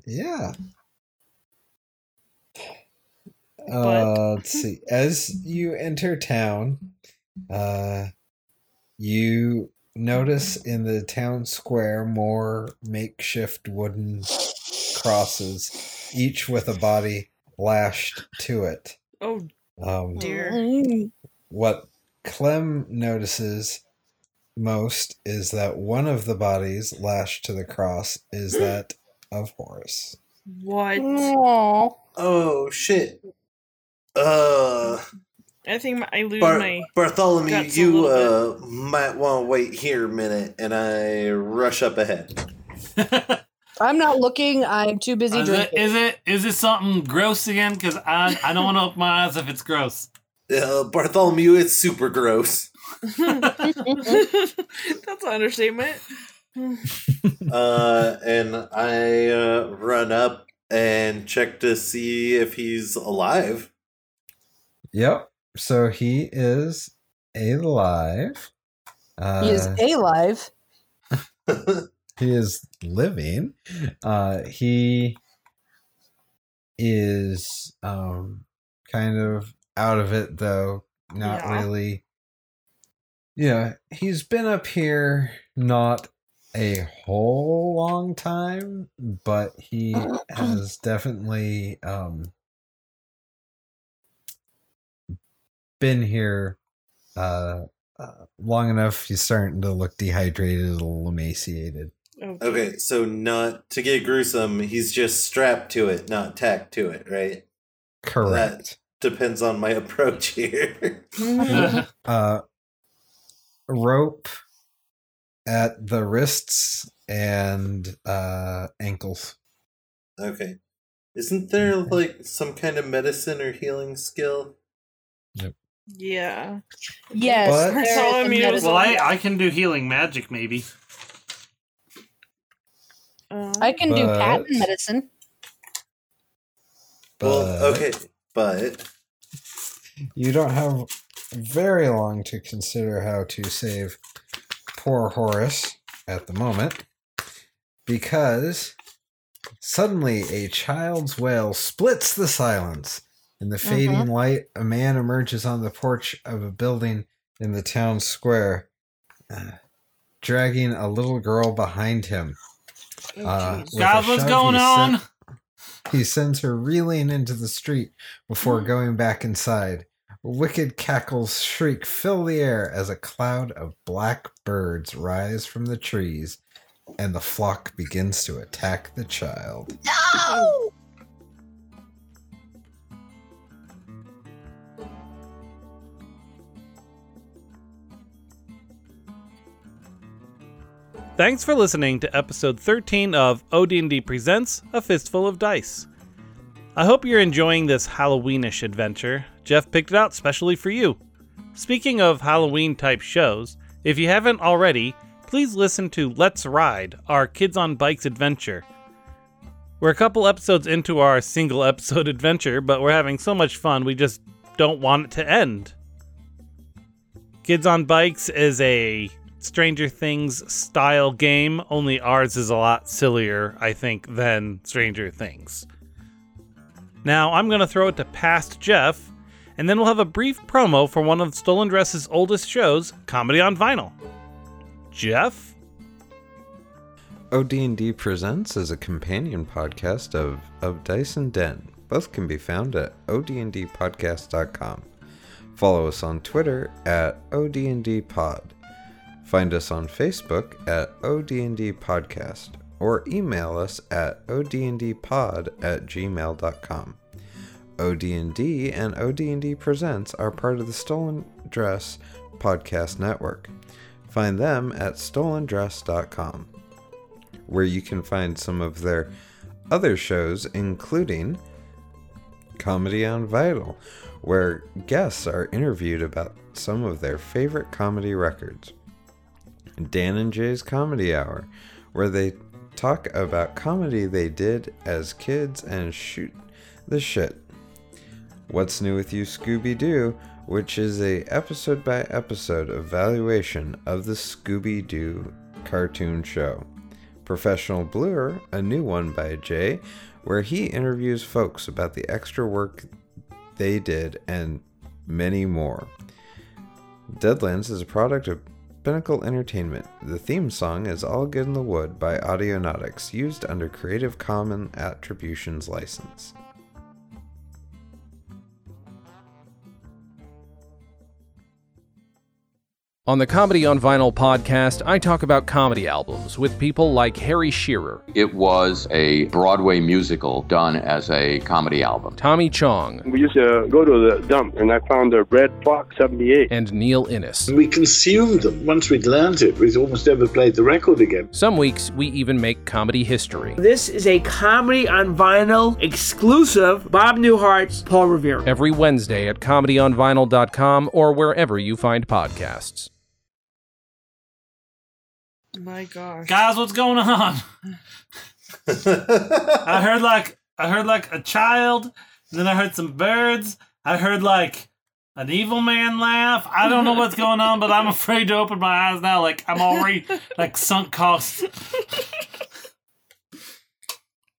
Speaker 1: Yeah.
Speaker 3: But-
Speaker 1: Uh, let's see. As you enter town, uh, you notice in the town square more makeshift wooden crosses, each with a body lashed to it.
Speaker 3: Oh,
Speaker 1: Um,
Speaker 3: dear.
Speaker 1: What Clem notices most is that one of the bodies lashed to the cross is [GASPS] that of Horace.
Speaker 3: What?
Speaker 7: Aw.
Speaker 5: Oh shit. Uh,
Speaker 3: I think I lose
Speaker 5: Bar-
Speaker 3: my.
Speaker 5: Bartholomew,
Speaker 3: guts
Speaker 5: you
Speaker 3: little
Speaker 5: uh might want to wait here a minute, and I rush up ahead. [LAUGHS]
Speaker 7: I'm not looking. I'm too busy
Speaker 2: Is it,
Speaker 7: drinking.
Speaker 2: is it is it something gross again? Because I I don't want to open my eyes if it's gross.
Speaker 5: Uh, Bartholomew, it's super gross. [LAUGHS]
Speaker 3: That's an understatement. [LAUGHS]
Speaker 5: Uh, and I uh, run up and check to see if he's alive.
Speaker 1: Yep. So he is alive. Uh,
Speaker 7: he is alive. [LAUGHS]
Speaker 1: he is living. Uh, he is um, kind of out of it, though. Not
Speaker 3: Yeah.
Speaker 1: really. Yeah, he's been up here not a whole long time, but he [CLEARS THROAT] has definitely um, been here uh, uh, long enough. He's starting to look dehydrated, a little emaciated.
Speaker 3: Okay.
Speaker 5: Okay, so not to get gruesome, he's just strapped to it, not tacked to it, right?
Speaker 1: Correct.
Speaker 5: Depends on my [LAUGHS] approach here. [LAUGHS] [LAUGHS]
Speaker 1: uh, rope at the wrists and uh, ankles.
Speaker 5: okay. Isn't there like some kind of medicine or healing skill?
Speaker 3: Yeah.
Speaker 7: Yes.
Speaker 1: But-
Speaker 7: there is
Speaker 3: That's all
Speaker 7: some
Speaker 3: I'm using.
Speaker 7: medicine.
Speaker 2: well, I I can do healing magic maybe.
Speaker 3: Uh,
Speaker 7: I can do patent medicine.
Speaker 1: But
Speaker 5: well, okay, but
Speaker 1: you don't have very long to consider how to save poor Horace at the moment because suddenly a child's wail splits the silence. In the fading light, a man emerges on the porch of a building in the town square. uh, dragging a little girl behind him.
Speaker 3: Oh,
Speaker 1: Uh,
Speaker 3: jeez.
Speaker 1: with a
Speaker 2: Guys, what's going
Speaker 1: he
Speaker 2: on?
Speaker 1: sent- He sends her reeling into the street before going back inside. Wicked cackles shriek fill the air as a cloud of black birds rise from the trees, and the flock begins to attack the child.
Speaker 4: No!
Speaker 6: Thanks for listening to episode 13 of OD&D Presents A Fistful of Dice. I hope you're enjoying this Halloweenish adventure. Jeff picked it out specially for you. Speaking of Halloween type shows, if you haven't already, please listen to Let's Ride, our Kids on Bikes adventure. We're a couple episodes into our single episode [LAUGHS] adventure, but we're having so much fun we just don't want it to end. Kids on Bikes is a Stranger Things style game, only ours is a lot sillier, I think, than Stranger Things. Now, I'm going to throw it to past Jeff, and then we'll have a brief promo for one of Stolen Dress's oldest shows, Comedy on Vinyl. Jeff?
Speaker 1: OD&D Presents is a companion podcast of, of and Den. Both can be found at odndpodcast.com. Follow us on Twitter at odndpod. Find us on Facebook at OD&D Podcast or email us at odndpod at gmail.com. OD&D and OD&D Presents are part of the Stolen Dress podcast network. Find them at stolendress.com, where you can find some of their other shows, including Comedy on Vinyl, where guests are interviewed about some of their favorite comedy records. Dan and Jay's Comedy Hour, where they talk about comedy they did as kids and shoot the shit. What's New with You Scooby Doo, which is a episode by episode evaluation of the Scooby Doo cartoon show. Professional Bluer, a new one by Jay, where he interviews folks about the extra work they did and many more. Deadlands is a product of Pinnacle Entertainment. The theme song is All Good in the Wood by Audionautix, used under Creative Commons Attributions license.
Speaker 8: On the Comedy on Vinyl podcast, I talk about comedy albums with people like Harry Shearer,
Speaker 9: It was a Broadway musical done as a comedy album.
Speaker 8: Tommy Chong,
Speaker 10: We used to go to the dump, and I found a Redd Foxx 78.
Speaker 8: and Neil Innes.
Speaker 11: We consumed them. Once we'd learned it, we'd almost never played the record again.
Speaker 8: Some weeks, we even make comedy history.
Speaker 12: This is a comedy on vinyl exclusive Bob Newhart's Paul Revere.
Speaker 8: Every Wednesday at comedyonvinyl.com or wherever you find podcasts.
Speaker 3: My gosh.
Speaker 2: Guys, what's going on? [LAUGHS] I heard like I heard like a child, and then I heard some birds. I heard like an evil man laugh. I don't know what's going on, but I'm afraid to open my eyes now. Like I'm already like sunk cost.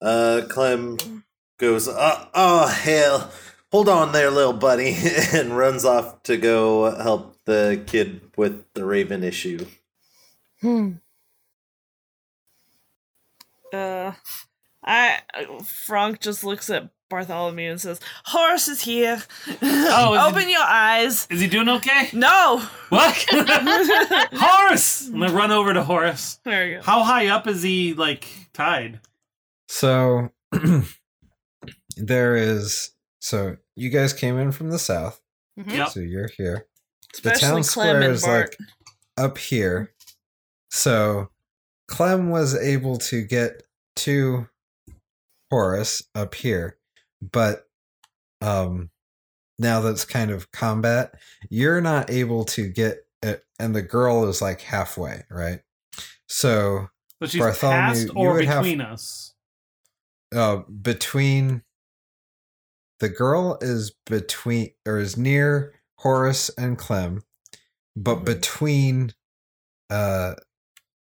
Speaker 5: Uh, Clem goes, oh, oh, hell. Hold on there, little buddy, [LAUGHS] and runs off to go help the kid with the raven issue.
Speaker 7: Hmm.
Speaker 3: Uh, I Frank just looks at Bartholomew and says, "Horace is here. [LAUGHS]
Speaker 2: Oh, is
Speaker 3: open your eyes."
Speaker 2: Is he doing okay?
Speaker 3: No. [LAUGHS]
Speaker 2: What? [LAUGHS] Horace! I'm gonna run over to Horace.
Speaker 3: There you go.
Speaker 2: How high up is he like tied?
Speaker 1: So [CLEARS THROAT] there is so you guys came in from the south.
Speaker 4: Mhm.
Speaker 2: Yep.
Speaker 1: So you're here.
Speaker 3: Especially
Speaker 1: the town
Speaker 3: Clem
Speaker 1: square
Speaker 3: and
Speaker 1: is
Speaker 3: Bart.
Speaker 1: like up here. So Clem was able to get to Horace up here, but um now that's kind of combat, you're not able to get it and the girl is like halfway, right? So
Speaker 2: But she's
Speaker 1: Bartholomew,
Speaker 2: past or
Speaker 1: would have-
Speaker 2: between us.
Speaker 1: uh between the girl is between or is near Horace and Clem, but between uh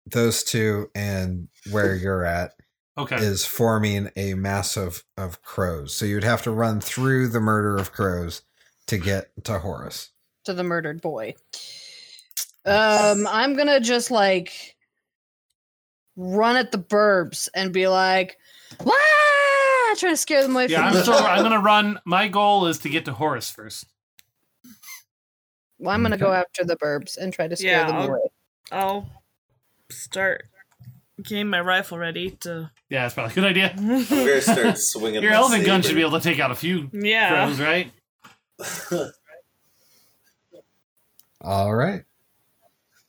Speaker 1: those two and where you're at
Speaker 2: Okay.
Speaker 1: is forming a mass of, of crows. So you'd have to run through the murder of crows to get to Horace.
Speaker 4: To the murdered boy.
Speaker 7: Um, I'm gonna just like run at the burbs and be like, "Wah!" Try to scare them away
Speaker 2: Yeah,
Speaker 7: from
Speaker 2: I'm
Speaker 7: me.
Speaker 2: still. I'm gonna run. My goal is to get to Horace first.
Speaker 7: Well, I'm gonna go after the burbs and try to scare
Speaker 3: Yeah,
Speaker 7: them
Speaker 3: I'll-
Speaker 7: away.
Speaker 3: I'll start getting my rifle ready to.
Speaker 2: Yeah, that's probably a good idea. [LAUGHS] [LAUGHS]
Speaker 5: I'm gonna start swinging.
Speaker 2: Your
Speaker 5: my
Speaker 2: elephant gun
Speaker 5: saber.
Speaker 2: should be able to take out a few
Speaker 3: Yeah.
Speaker 2: crows, right? [LAUGHS]
Speaker 1: All right.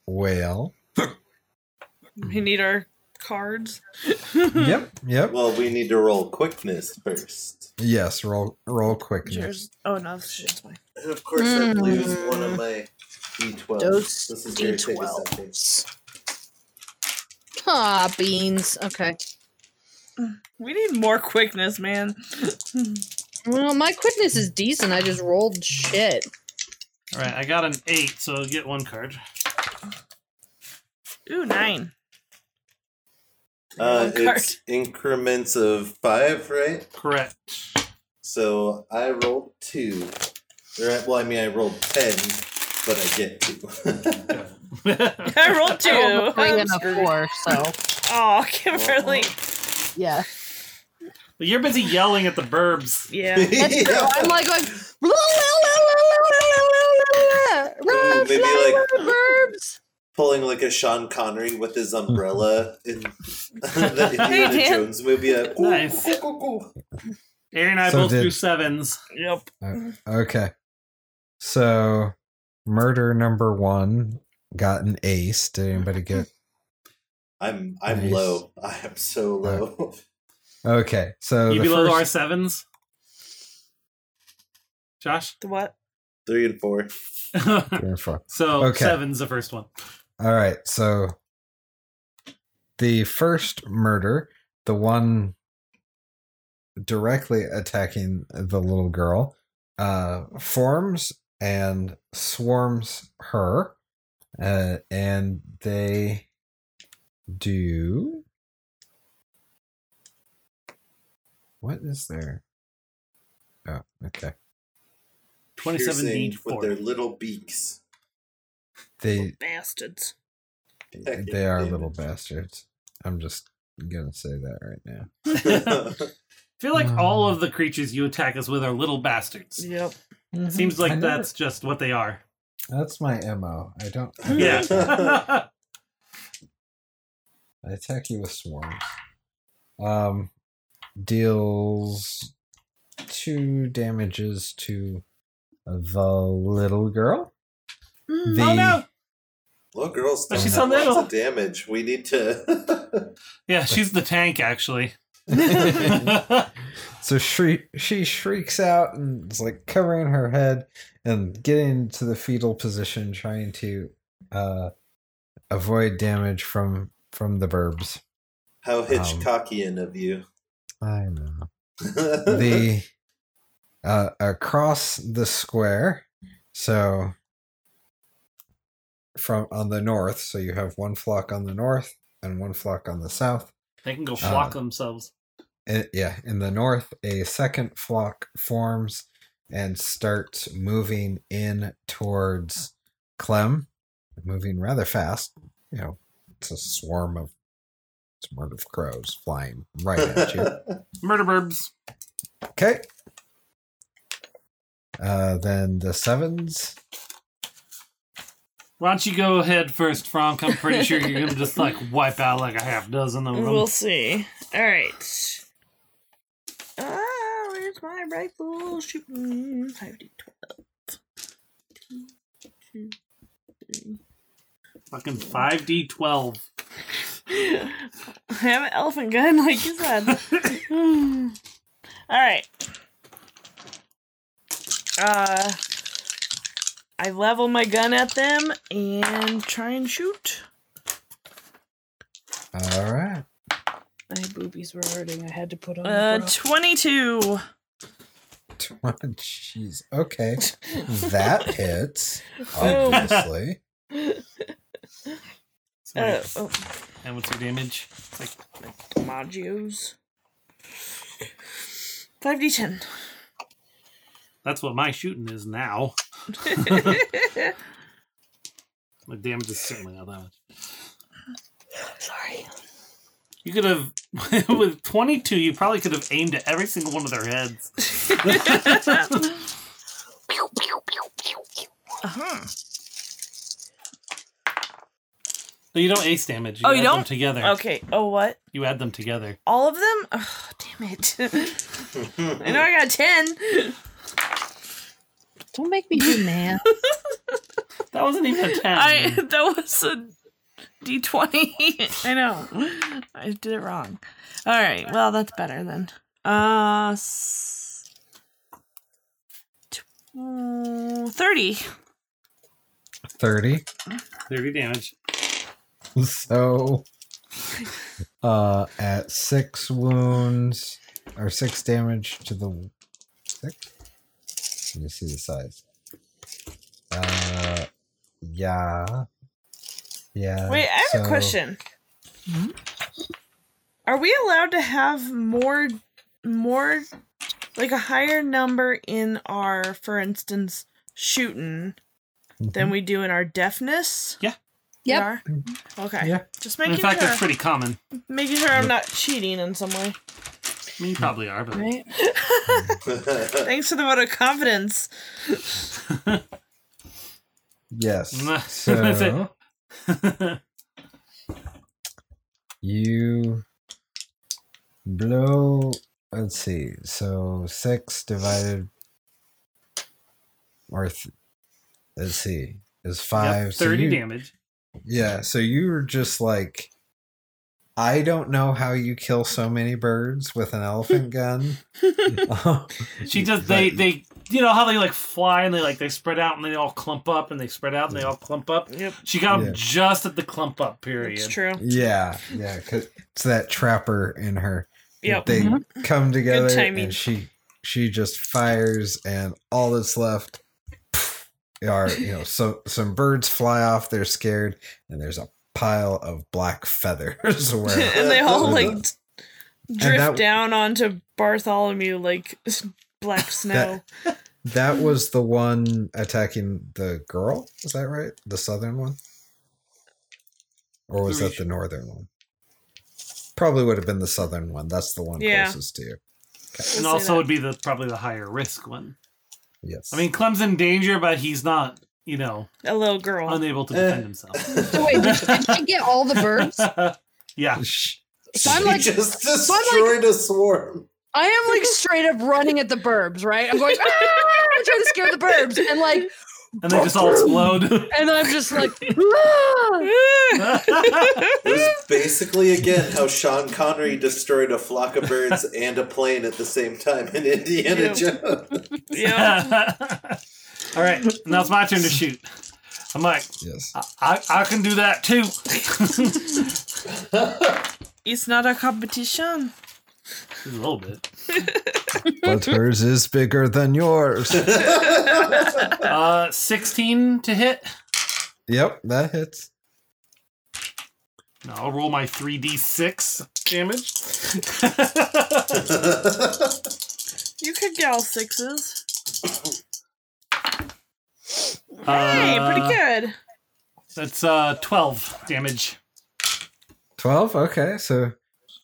Speaker 1: Well,
Speaker 3: We need our cards.
Speaker 1: yep, yep.
Speaker 5: Well, we need to roll quickness first.
Speaker 1: Yes, roll roll quickness.
Speaker 3: Cheers. Oh no, this shit's fine.
Speaker 5: And of course, I lose one of mm. my d12.
Speaker 7: Those
Speaker 5: this is going to take a.
Speaker 7: D12s. Ah, beans. Okay.
Speaker 3: We need more quickness, man.
Speaker 7: Well, my quickness is decent. I just rolled shit.
Speaker 2: All right, I got an eight, so get one card.
Speaker 3: Ooh, nine.
Speaker 5: Uh,
Speaker 3: One card.
Speaker 5: it's increments of five, right?
Speaker 2: Correct.
Speaker 5: So I rolled two. Well, I mean, I rolled ten, but I get two. [LAUGHS]
Speaker 3: I rolled two.
Speaker 7: I rolled a three
Speaker 3: I'm
Speaker 7: and a
Speaker 3: screwed.
Speaker 7: four, so
Speaker 3: Oh, Kimberly.
Speaker 7: yeah.
Speaker 2: But you're busy yelling at the burbs.
Speaker 3: Yeah.
Speaker 7: That's true. I'm like going.
Speaker 5: Ooh,
Speaker 7: Run,
Speaker 5: maybe
Speaker 7: fly,
Speaker 5: like-
Speaker 7: run, burbs.
Speaker 5: Pulling like a Sean Connery with his umbrella in the Indiana
Speaker 3: Dan.
Speaker 5: Jones movie. uh,
Speaker 2: Nice. Aaron and I
Speaker 1: So
Speaker 2: both
Speaker 1: did-
Speaker 2: drew sevens.
Speaker 3: Yep.
Speaker 1: Uh, okay. So, murder number one got an ace. Did anybody get?
Speaker 5: I'm I'm
Speaker 1: Nice.
Speaker 5: low. [LAUGHS] I am so low.
Speaker 1: Okay, so
Speaker 2: you
Speaker 1: the
Speaker 2: below our
Speaker 1: first,
Speaker 2: sevens? Josh?
Speaker 3: The what?
Speaker 5: Three and four.
Speaker 2: so [LAUGHS]
Speaker 1: three and four. Okay.
Speaker 2: seven's the first one.
Speaker 1: All right, so the first murder, the one directly attacking the little girl, uh, forms and swarms her, uh, and they do. What is there? Oh, okay.
Speaker 2: 27
Speaker 5: Piercing
Speaker 2: D4.
Speaker 5: with their little beaks.
Speaker 1: They
Speaker 3: Bastards.
Speaker 1: they are little bastards. I'm just gonna say that right now. [LAUGHS]
Speaker 2: I feel like all of the creatures you attack us with are little bastards.
Speaker 3: Yep.
Speaker 2: Seems like
Speaker 1: never-
Speaker 2: that's just what they are.
Speaker 1: That's my mo. I don't. [LAUGHS] I
Speaker 2: Yeah.
Speaker 1: I attack you with swarms. Um, deals two damages to the little girl. The,
Speaker 2: oh no!
Speaker 5: Little girls
Speaker 2: But
Speaker 5: don't
Speaker 2: she's
Speaker 5: have
Speaker 2: so
Speaker 5: lots
Speaker 2: little.
Speaker 5: of damage. We need to. [LAUGHS]
Speaker 2: Yeah, she's the tank actually. [LAUGHS]
Speaker 1: so she she shrieks out and is like covering her head and getting into the fetal position, trying to uh, avoid damage from from the burbs.
Speaker 5: How
Speaker 1: Um,
Speaker 5: Hitchcockian of you.
Speaker 1: I know. [LAUGHS] the uh, across the square so from on the north so you have one flock on the north and one flock on the south
Speaker 2: they can go flock
Speaker 1: Uh,
Speaker 2: themselves.
Speaker 1: I- yeah in the north a second flock forms and starts moving in towards clem moving rather fast you know it's a swarm of swarm of crows flying right at you [LAUGHS]
Speaker 2: Murder burbs.
Speaker 1: Okay. Uh, then the sevens.
Speaker 2: Why don't you go ahead first, Frank? I'm pretty sure you're gonna just like [LAUGHS] wipe out like a half dozen of them.
Speaker 3: We'll see. All right rifle. Shoot. 5d12.
Speaker 2: Fucking 5d12. [LAUGHS]
Speaker 3: I have an elephant gun, like you said. [LAUGHS] [SIGHS] Alright. Uh, I level my gun at them and try and shoot.
Speaker 1: Alright.
Speaker 7: My boobies were hurting. I had to put on.
Speaker 3: Uh, 22. [LAUGHS]
Speaker 1: Jeez. Okay. That [LAUGHS] hits.
Speaker 3: Oh.
Speaker 1: Obviously.
Speaker 3: Uh, oh,
Speaker 2: And what's your damage? It's like
Speaker 3: Maggios. Five d ten.
Speaker 2: that's what my shooting is now. [LAUGHS] The damage is certainly not that much.
Speaker 3: Sorry.
Speaker 2: You could have, [LAUGHS] with 22, you probably could have aimed at every single one of their heads. [LAUGHS]
Speaker 3: Uh-huh.
Speaker 2: No, you don't ace damage. You
Speaker 3: Oh,
Speaker 2: add
Speaker 3: you
Speaker 2: them
Speaker 3: don't?
Speaker 2: together.
Speaker 3: Okay. Oh, what?
Speaker 2: You add them together.
Speaker 3: All of them? Oh, damn it. [LAUGHS] I know I got 10.
Speaker 4: Don't make me do math.
Speaker 2: That wasn't even a 10.
Speaker 3: I that was a D twenty. [LAUGHS] I know. I did it wrong. All right. Well, that's better then. Uh, s- tw- thirty.
Speaker 1: 30.
Speaker 2: 30 damage.
Speaker 1: So, uh, at six wounds or six damage to the six. Let me see the size. Uh, yeah, yeah.
Speaker 3: Wait, I have
Speaker 1: so-
Speaker 3: a question. Hmm? Are we allowed to have more, more, like a higher number in our, for instance, shooting than mm-hmm. we do in our deftness?
Speaker 2: Yeah.
Speaker 3: We
Speaker 4: Yep.
Speaker 3: are? Mm-hmm. Okay.
Speaker 1: Yeah.
Speaker 3: Just
Speaker 2: In
Speaker 3: making
Speaker 2: fact,
Speaker 3: sure.
Speaker 2: that's pretty common.
Speaker 3: Making sure I'm not cheating in some way.
Speaker 2: I mean, you probably are, but
Speaker 4: Right? Mm-hmm. [LAUGHS] [LAUGHS]
Speaker 3: Thanks for the vote of confidence. [LAUGHS]
Speaker 1: Yes. So [LAUGHS] you blow. Let's see. So six divided, or th- let's see, is five.
Speaker 2: Yep,
Speaker 1: So
Speaker 2: 30
Speaker 1: you-
Speaker 2: damage.
Speaker 1: Yeah. So you were just like, I don't know how you kill so many birds with an elephant gun. [LAUGHS] [LAUGHS]
Speaker 2: She just, they, they, you know how they like fly and they like, they spread out and they all clump up and they spread out and they all clump up?
Speaker 3: Yep.
Speaker 2: She got them
Speaker 1: Yeah.
Speaker 2: just at the clump up period.
Speaker 3: It's true.
Speaker 1: Yeah, yeah, because it's that trapper in her.
Speaker 3: Yep.
Speaker 1: They come mm-hmm.
Speaker 3: together
Speaker 1: and she she just fires, and all that's left are you know so some birds fly off. They're scared, and there's a pile of black feathers. [LAUGHS] Where [LAUGHS]
Speaker 3: and they all like drift
Speaker 1: that-
Speaker 3: down onto Bartholomew like black [LAUGHS] snow.
Speaker 1: that was the one attacking the girl. Is that right? The southern one, or was that the northern one? Probably would have been the southern one. That's the one
Speaker 2: Yeah.
Speaker 1: closest to you.
Speaker 2: And also would be the probably the higher risk one.
Speaker 1: Yes.
Speaker 2: I mean, Clem's in danger, but he's not, you know,
Speaker 3: a little girl
Speaker 2: unable to
Speaker 1: Eh.
Speaker 2: defend himself.
Speaker 4: So [LAUGHS] wait, did, did she get all the birds? [LAUGHS]
Speaker 2: yeah.
Speaker 4: So I'm like,
Speaker 5: just
Speaker 4: so I'm like,
Speaker 5: destroyed a swarm.
Speaker 7: I am like straight up running at the burbs, right? I'm going, ah! I'm trying to scare the burbs, and like,
Speaker 2: And they just all explode. [LAUGHS]
Speaker 7: and I'm just like, ah! [LAUGHS]
Speaker 5: It was basically again how Sean Connery destroyed a flock of birds [LAUGHS] and a plane at the same time in Indiana
Speaker 3: Yep.
Speaker 5: Jones.
Speaker 2: all right, now it's my turn to shoot. I'm like,
Speaker 1: yes,
Speaker 2: I, I, I can do that too.
Speaker 3: It's not a competition.
Speaker 2: A little bit. [LAUGHS]
Speaker 1: but hers is bigger than yours. [LAUGHS]
Speaker 2: Uh, 16 to hit.
Speaker 1: Yep, that hits.
Speaker 2: Now I'll roll my 3d6 damage. [LAUGHS]
Speaker 3: You could get all sixes. Hey,
Speaker 2: Uh,
Speaker 3: pretty good.
Speaker 2: That's uh 12 damage.
Speaker 1: 12 okay so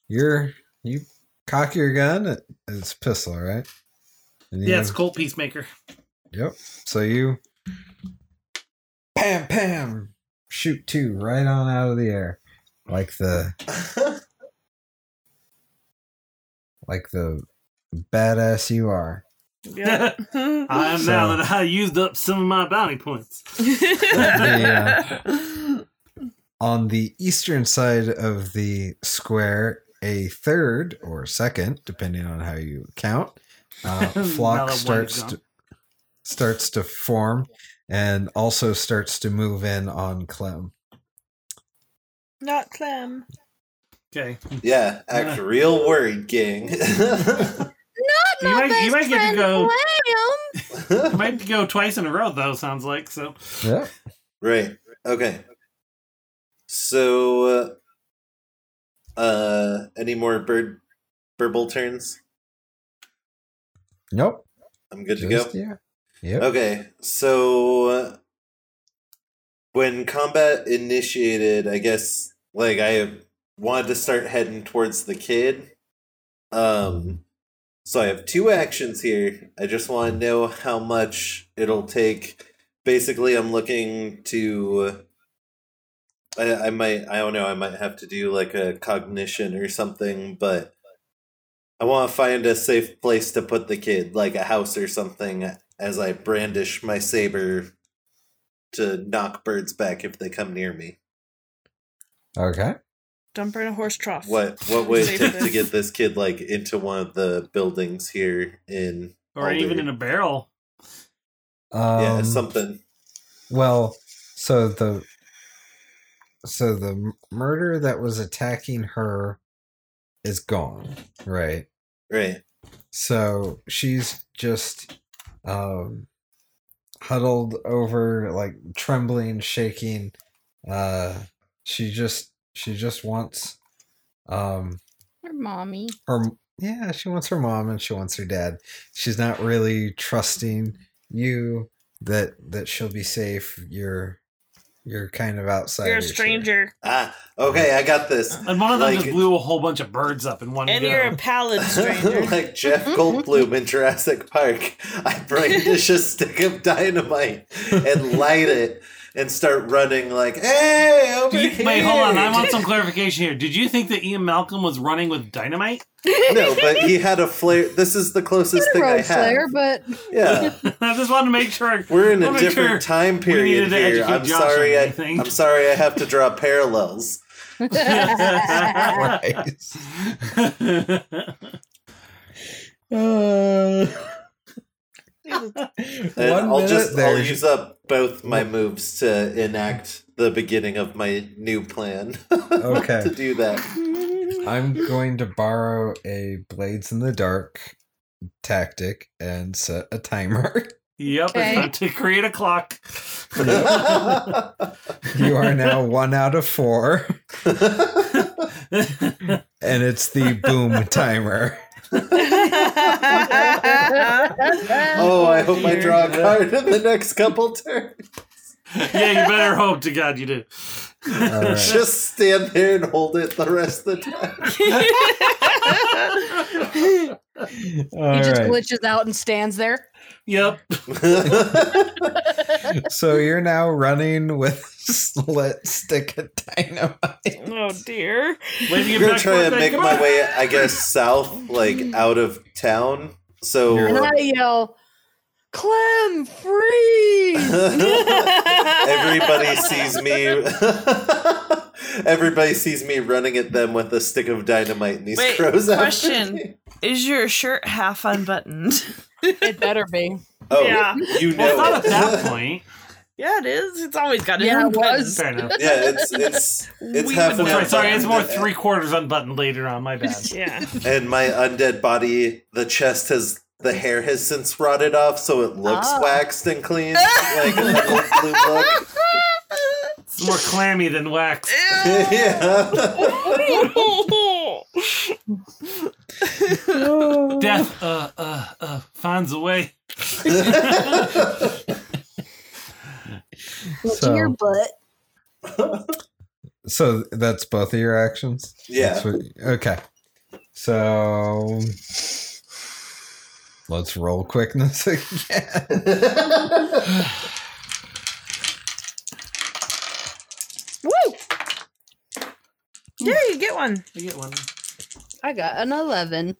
Speaker 1: you're you cock your gun it's pistol right and
Speaker 2: Yeah,
Speaker 1: you-
Speaker 2: it's Colt Peacemaker.
Speaker 1: yep so you pam pam shoot two right on out of the air like the [LAUGHS] like the badass you are
Speaker 3: Yeah.
Speaker 2: I am now that I used up some of my bounty points. [LAUGHS]
Speaker 1: The, uh, on the eastern side of the square a third or second depending on how you count uh, [LAUGHS] flock starts to starts to form and also starts to move in on clem
Speaker 3: Not Clem.
Speaker 2: Okay.
Speaker 5: Yeah, [LAUGHS] act real worried, gang. [LAUGHS]
Speaker 2: You might, you might get to go. You might go twice in a row, though. Sounds like so.
Speaker 1: yeah
Speaker 5: right. Okay. So, uh, any more bird burble turns?
Speaker 1: nope
Speaker 5: I'm good to go.
Speaker 1: yeah yep
Speaker 5: Okay, so uh, when combat initiated, I guess like I wanted to start heading towards the kid. Um so I have two actions here. I just want to know how much it'll take. Basically, I'm looking to I, I might I don't know, I might have to do like a cognition or something, but I want to find a safe place to put the kid, like a house or something, as I brandish my saber to knock birds back if they come near me.
Speaker 1: Okay.
Speaker 3: Dump her in a horse trough.
Speaker 5: What what would it take to get this kid like into one of the buildings here in
Speaker 2: Or even in a barrel.
Speaker 1: Um,
Speaker 5: yeah something.
Speaker 1: Well, so the so the m- murder that was attacking her is gone, right?
Speaker 5: Right.
Speaker 1: So she's just um huddled over like trembling, shaking. Uh she just she just wants um
Speaker 4: Her mommy.
Speaker 1: her yeah, she wants her mom and she wants her dad. She's not really trusting you that that she'll be safe. You're you're kind of outside.
Speaker 3: You're a stranger.
Speaker 5: Ah, okay, I got this.
Speaker 2: And one of them
Speaker 5: Like-
Speaker 2: just blew a whole bunch of birds up in one
Speaker 3: And
Speaker 2: go.
Speaker 3: you're a pallid stranger. [LAUGHS]
Speaker 5: like Jeff Goldblum in Jurassic Park, I bring brandish a stick of dynamite and light it and start running like, "Hey, over
Speaker 2: you-
Speaker 5: here!"
Speaker 2: wait, hold on. I want some clarification here. Did you think that Ian Malcolm was running with dynamite?
Speaker 5: No, but he had a flare. This is the closest thing I
Speaker 4: Road Slayer,
Speaker 5: have.
Speaker 4: but
Speaker 5: Yeah, [LAUGHS]
Speaker 2: I just wanted to make sure.
Speaker 5: we're in a different
Speaker 2: sure
Speaker 5: time period here. I'm
Speaker 2: Josh
Speaker 5: sorry. I,
Speaker 2: anything.
Speaker 5: I'm sorry. I have to draw parallels. [LAUGHS] And
Speaker 1: One [LAUGHS]
Speaker 5: uh, [LAUGHS]
Speaker 1: I'll
Speaker 5: just
Speaker 1: there.
Speaker 5: I'll use up both my moves to enact the beginning of my new plan. [LAUGHS]
Speaker 1: Okay.
Speaker 5: to do that.
Speaker 1: I'm going to borrow a Blades in the Dark tactic and set a timer. [LAUGHS]
Speaker 2: Yep,
Speaker 4: Okay.
Speaker 2: to create a clock.
Speaker 1: You are now one out of four, and it's the boom timer. [LAUGHS]
Speaker 5: oh, I hope I draw a card in the next couple turns. [LAUGHS]
Speaker 2: yeah, you better hope to God you do.
Speaker 1: All right.
Speaker 5: Just stand there and hold it the rest of the time. [LAUGHS]
Speaker 4: He just
Speaker 1: right.
Speaker 4: glitches out and stands there.
Speaker 2: Yep. [LAUGHS] [LAUGHS]
Speaker 1: So you're now running with [LAUGHS] slit stick of dynamite.
Speaker 3: oh dear.
Speaker 2: When
Speaker 5: I'm gonna
Speaker 2: back
Speaker 5: try
Speaker 2: to
Speaker 5: to make
Speaker 2: come
Speaker 5: my
Speaker 2: on.
Speaker 5: way, I guess, south, like mm. out of town. So
Speaker 4: And I yell, Clem, freeze!
Speaker 5: everybody sees me. everybody sees me running at them with a stick of dynamite, and these
Speaker 3: Wait,
Speaker 5: crows after
Speaker 3: question. Is your shirt half unbuttoned?
Speaker 4: It better be.
Speaker 5: Oh,
Speaker 3: Yeah.
Speaker 5: you
Speaker 2: Well,
Speaker 5: know
Speaker 2: not at that point.
Speaker 3: Yeah, it is. It's always got it
Speaker 4: Yeah, it was.
Speaker 2: Fair enough.
Speaker 5: yeah, it's it's it's
Speaker 3: We
Speaker 5: halfway.
Speaker 3: would-
Speaker 2: That's right. Sorry, it's more three quarters unbuttoned later on. My bad.
Speaker 3: Yeah.
Speaker 5: And my undead body, the chest has the hair has since rotted off, so it looks
Speaker 4: Ah.
Speaker 5: waxed and clean, [LAUGHS] like a Goldblum look.
Speaker 2: It's more clammy than wax. [LAUGHS]
Speaker 5: yeah. [LAUGHS]
Speaker 2: Death uh, uh, uh, finds a way.
Speaker 4: What's in your butt?
Speaker 1: so that's both of your actions.
Speaker 5: Yeah.
Speaker 1: What- okay. So let's roll quickness [LAUGHS] again.
Speaker 3: Woo! Yeah, you get one.
Speaker 2: I get one.
Speaker 4: I got an 11.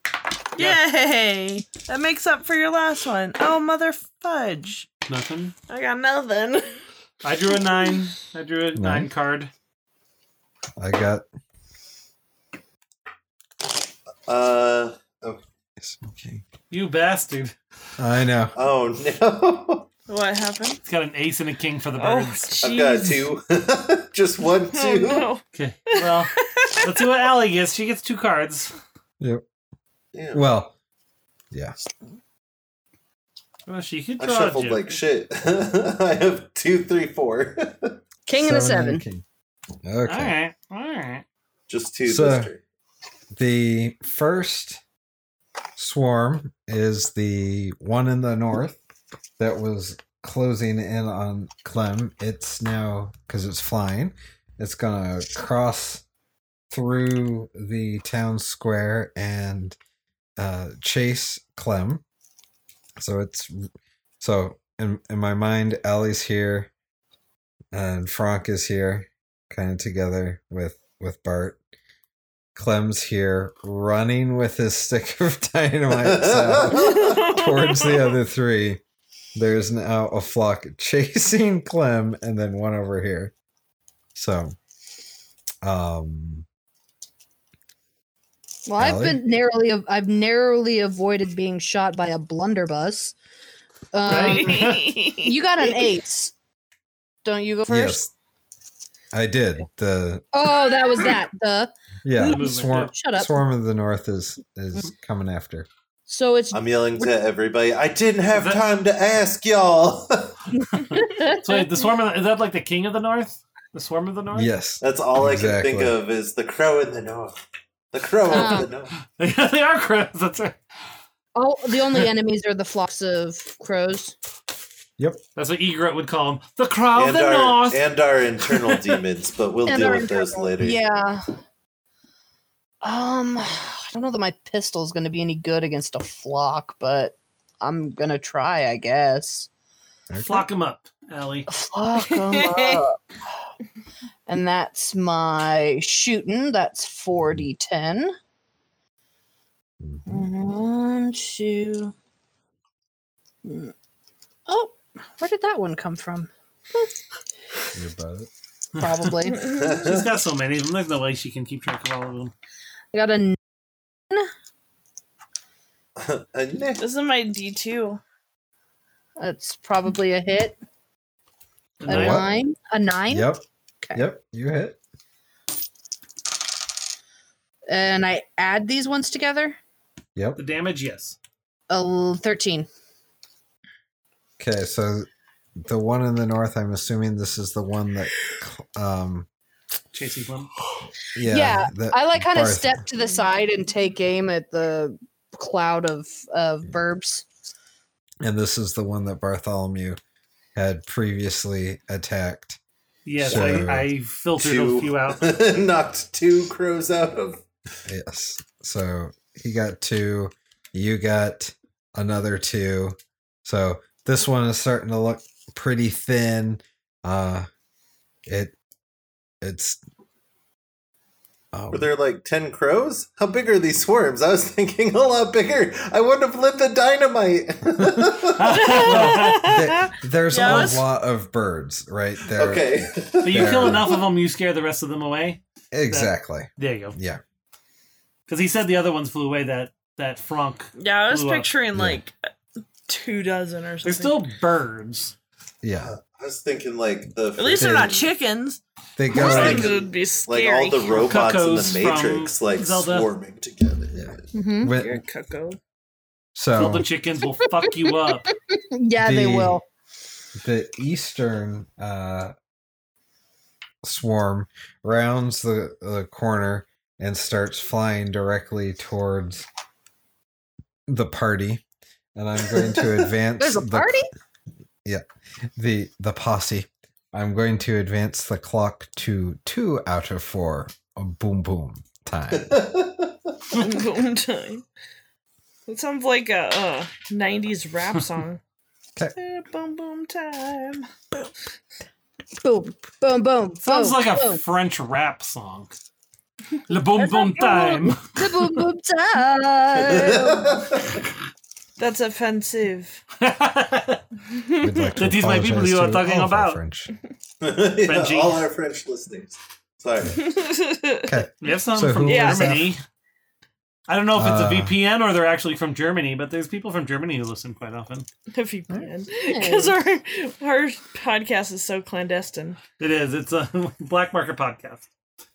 Speaker 3: Yay! That makes up for your last one. Oh, mother fudge.
Speaker 2: Nothing.
Speaker 3: I got nothing.
Speaker 2: I drew a nine. I drew a nine
Speaker 1: Nine.
Speaker 2: card.
Speaker 1: I got
Speaker 5: Uh.
Speaker 1: okay.
Speaker 2: You bastard.
Speaker 1: I know.
Speaker 5: Oh no. [LAUGHS]
Speaker 3: What happened?
Speaker 2: It's got an ace and a king for the
Speaker 3: Oh,
Speaker 2: birds.
Speaker 5: I've got a two. [LAUGHS] Just one
Speaker 3: Oh,
Speaker 5: two.
Speaker 3: no.
Speaker 2: Okay. Well, let's see what Allie gets. She gets two cards.
Speaker 1: Yep.
Speaker 5: Yeah.
Speaker 1: Well, yeah.
Speaker 2: Well, she could
Speaker 5: I
Speaker 2: draw. a
Speaker 5: shuffled
Speaker 2: joker.
Speaker 5: like shit. [LAUGHS] I have two, three, four. [LAUGHS]
Speaker 4: King and a
Speaker 1: Seven
Speaker 4: seven.
Speaker 1: king. Okay.
Speaker 2: All right. All right.
Speaker 5: Just two
Speaker 1: So-
Speaker 5: this.
Speaker 1: The first swarm is the one in the north that was closing in on Clem. It's now because it's flying. It's gonna cross through the town square and uh, chase Clem. So it's so in in my mind, Ellie's here, and Frank is here, kind of together with with Bart. Clem's here, running with his stick of [LAUGHS] dynamite [LAUGHS] towards the other three. There's now a flock [LAUGHS] chasing Clem, and then one over here. So, um,
Speaker 4: Well, I've been narrowly I've narrowly avoided being shot by a blunderbuss. Um, you got an [LAUGHS] ace. Don't you go first?
Speaker 1: yes, I did. The
Speaker 4: Oh, that was that. The
Speaker 1: yeah,
Speaker 2: movement,
Speaker 1: swarm,
Speaker 4: Shut up.
Speaker 1: swarm of the north is is coming after.
Speaker 4: So it's
Speaker 5: I'm yelling to everybody. I didn't have
Speaker 2: that-
Speaker 5: time to ask y'all. [LAUGHS]
Speaker 2: So wait, the swarm of the, is that like the king of the north? The swarm of the north?
Speaker 1: Yes,
Speaker 5: That's all I can think of is the crow in the north. The crow
Speaker 4: Oh.
Speaker 5: of the north. [LAUGHS]
Speaker 2: they are crows. That's right.
Speaker 4: oh the only [LAUGHS] enemies are the flocks of crows.
Speaker 2: Yep, that's what Egret would call them. The crow of
Speaker 5: and
Speaker 2: the
Speaker 5: our
Speaker 2: north.
Speaker 5: and our internal demons, but we'll
Speaker 4: And
Speaker 5: deal
Speaker 4: our
Speaker 5: with those later.
Speaker 4: Yeah. Um, I don't know that my pistol is going to be any good against a flock, but I'm gonna try, I guess.
Speaker 2: Flock them up, Allie.
Speaker 4: Flock 'em [LAUGHS] up. And that's my shooting. That's 4d10. One, two. Oh, where did that one come from?
Speaker 1: Your butt.
Speaker 4: Probably. [LAUGHS]
Speaker 2: She's got so many of them. There's no way she can keep track of all of them.
Speaker 4: I got a n- [LAUGHS]
Speaker 5: A ne-
Speaker 3: This is my D2.
Speaker 4: That's probably a hit. A
Speaker 2: Nine.
Speaker 4: Nine. A nine.
Speaker 1: Yep.
Speaker 4: Okay.
Speaker 1: Yep. You hit.
Speaker 4: And I add these ones together.
Speaker 1: Yep.
Speaker 2: The damage, yes.
Speaker 4: A l- thirteen.
Speaker 1: Okay, so the one in the north, I'm assuming this is the one that, um,
Speaker 2: Chasing Plum. [GASPS]
Speaker 1: yeah,
Speaker 4: Yeah,
Speaker 1: that
Speaker 4: I like kind of step to the side and take aim at the cloud of of burbs.
Speaker 1: and this is the one that Bartholomew had previously attacked.
Speaker 2: Yes,
Speaker 1: So-
Speaker 2: I, I filtered
Speaker 5: two
Speaker 2: a few out. [LAUGHS]
Speaker 5: knocked two crows out of.
Speaker 1: Yes, so he got two, you got another two. So this one is starting to look pretty thin. Uh, it, it's. Um,
Speaker 5: Were there like ten crows? How big are these swarms? I was [LAUGHS] thinking a lot bigger. I wouldn't have lit the dynamite. [LAUGHS] [LAUGHS]
Speaker 1: there- there's
Speaker 3: Yeah,
Speaker 1: a
Speaker 3: let's-
Speaker 1: lot of birds, right there.
Speaker 5: okay.
Speaker 2: But you kill enough of them, you scare the rest of them away.
Speaker 1: Exactly.
Speaker 2: There you go.
Speaker 1: Yeah.
Speaker 2: Because he said the other ones flew away. That that Frank.
Speaker 3: Yeah, I was
Speaker 2: Blew up.
Speaker 3: picturing
Speaker 1: Yeah.
Speaker 3: like two dozen or something.
Speaker 2: They're still birds.
Speaker 1: Yeah.
Speaker 5: I was thinking like the
Speaker 3: At least they're not chickens.
Speaker 1: They
Speaker 3: Most
Speaker 1: go
Speaker 5: like-
Speaker 3: things would be
Speaker 5: like
Speaker 3: scary.
Speaker 5: all the robots in
Speaker 2: Cuckoos
Speaker 5: the
Speaker 2: from
Speaker 5: Matrix, like
Speaker 2: Zelda.
Speaker 5: swarming together.
Speaker 1: Yeah.
Speaker 4: Mm-hmm.
Speaker 1: when-
Speaker 3: You're a cuckoo.
Speaker 2: Kill
Speaker 1: so
Speaker 2: the chickens will fuck you up. [LAUGHS]
Speaker 4: Yeah, they
Speaker 1: The-
Speaker 4: will.
Speaker 1: the eastern uh, swarm rounds the, the corner and starts flying directly towards the party. And I'm going to [LAUGHS] advance
Speaker 4: There's a
Speaker 1: the-
Speaker 4: party.
Speaker 1: The the posse. I'm going to advance the clock to two out of four. Boom boom time. [LAUGHS]
Speaker 3: Boom boom time. It sounds like a uh, 90s rap [LAUGHS] song.
Speaker 1: 'Kay.
Speaker 3: Eh, Boom boom time.
Speaker 4: Boom, boom, boom.
Speaker 2: Sounds
Speaker 4: boom,
Speaker 2: like a. French rap song. Le boom boom time.
Speaker 4: The boom boom time. [LAUGHS]
Speaker 3: That's offensive. [LAUGHS]
Speaker 1: We'd like to
Speaker 2: That is my people
Speaker 1: apologize
Speaker 2: you are
Speaker 1: to
Speaker 2: talking
Speaker 1: all of our
Speaker 2: about.
Speaker 1: French.
Speaker 5: Yeah,
Speaker 2: Frenchie.
Speaker 5: all our French listeners. Sorry.
Speaker 1: Okay.
Speaker 2: We have some
Speaker 1: So
Speaker 2: from
Speaker 1: who
Speaker 3: was
Speaker 2: Germany. I don't know if it's
Speaker 1: Uh,
Speaker 2: a VPN or they're actually from Germany, but there's people from Germany who listen quite often.
Speaker 3: if you. Because our, our podcast is so clandestine.
Speaker 2: It is. It's a [LAUGHS] Black Market podcast.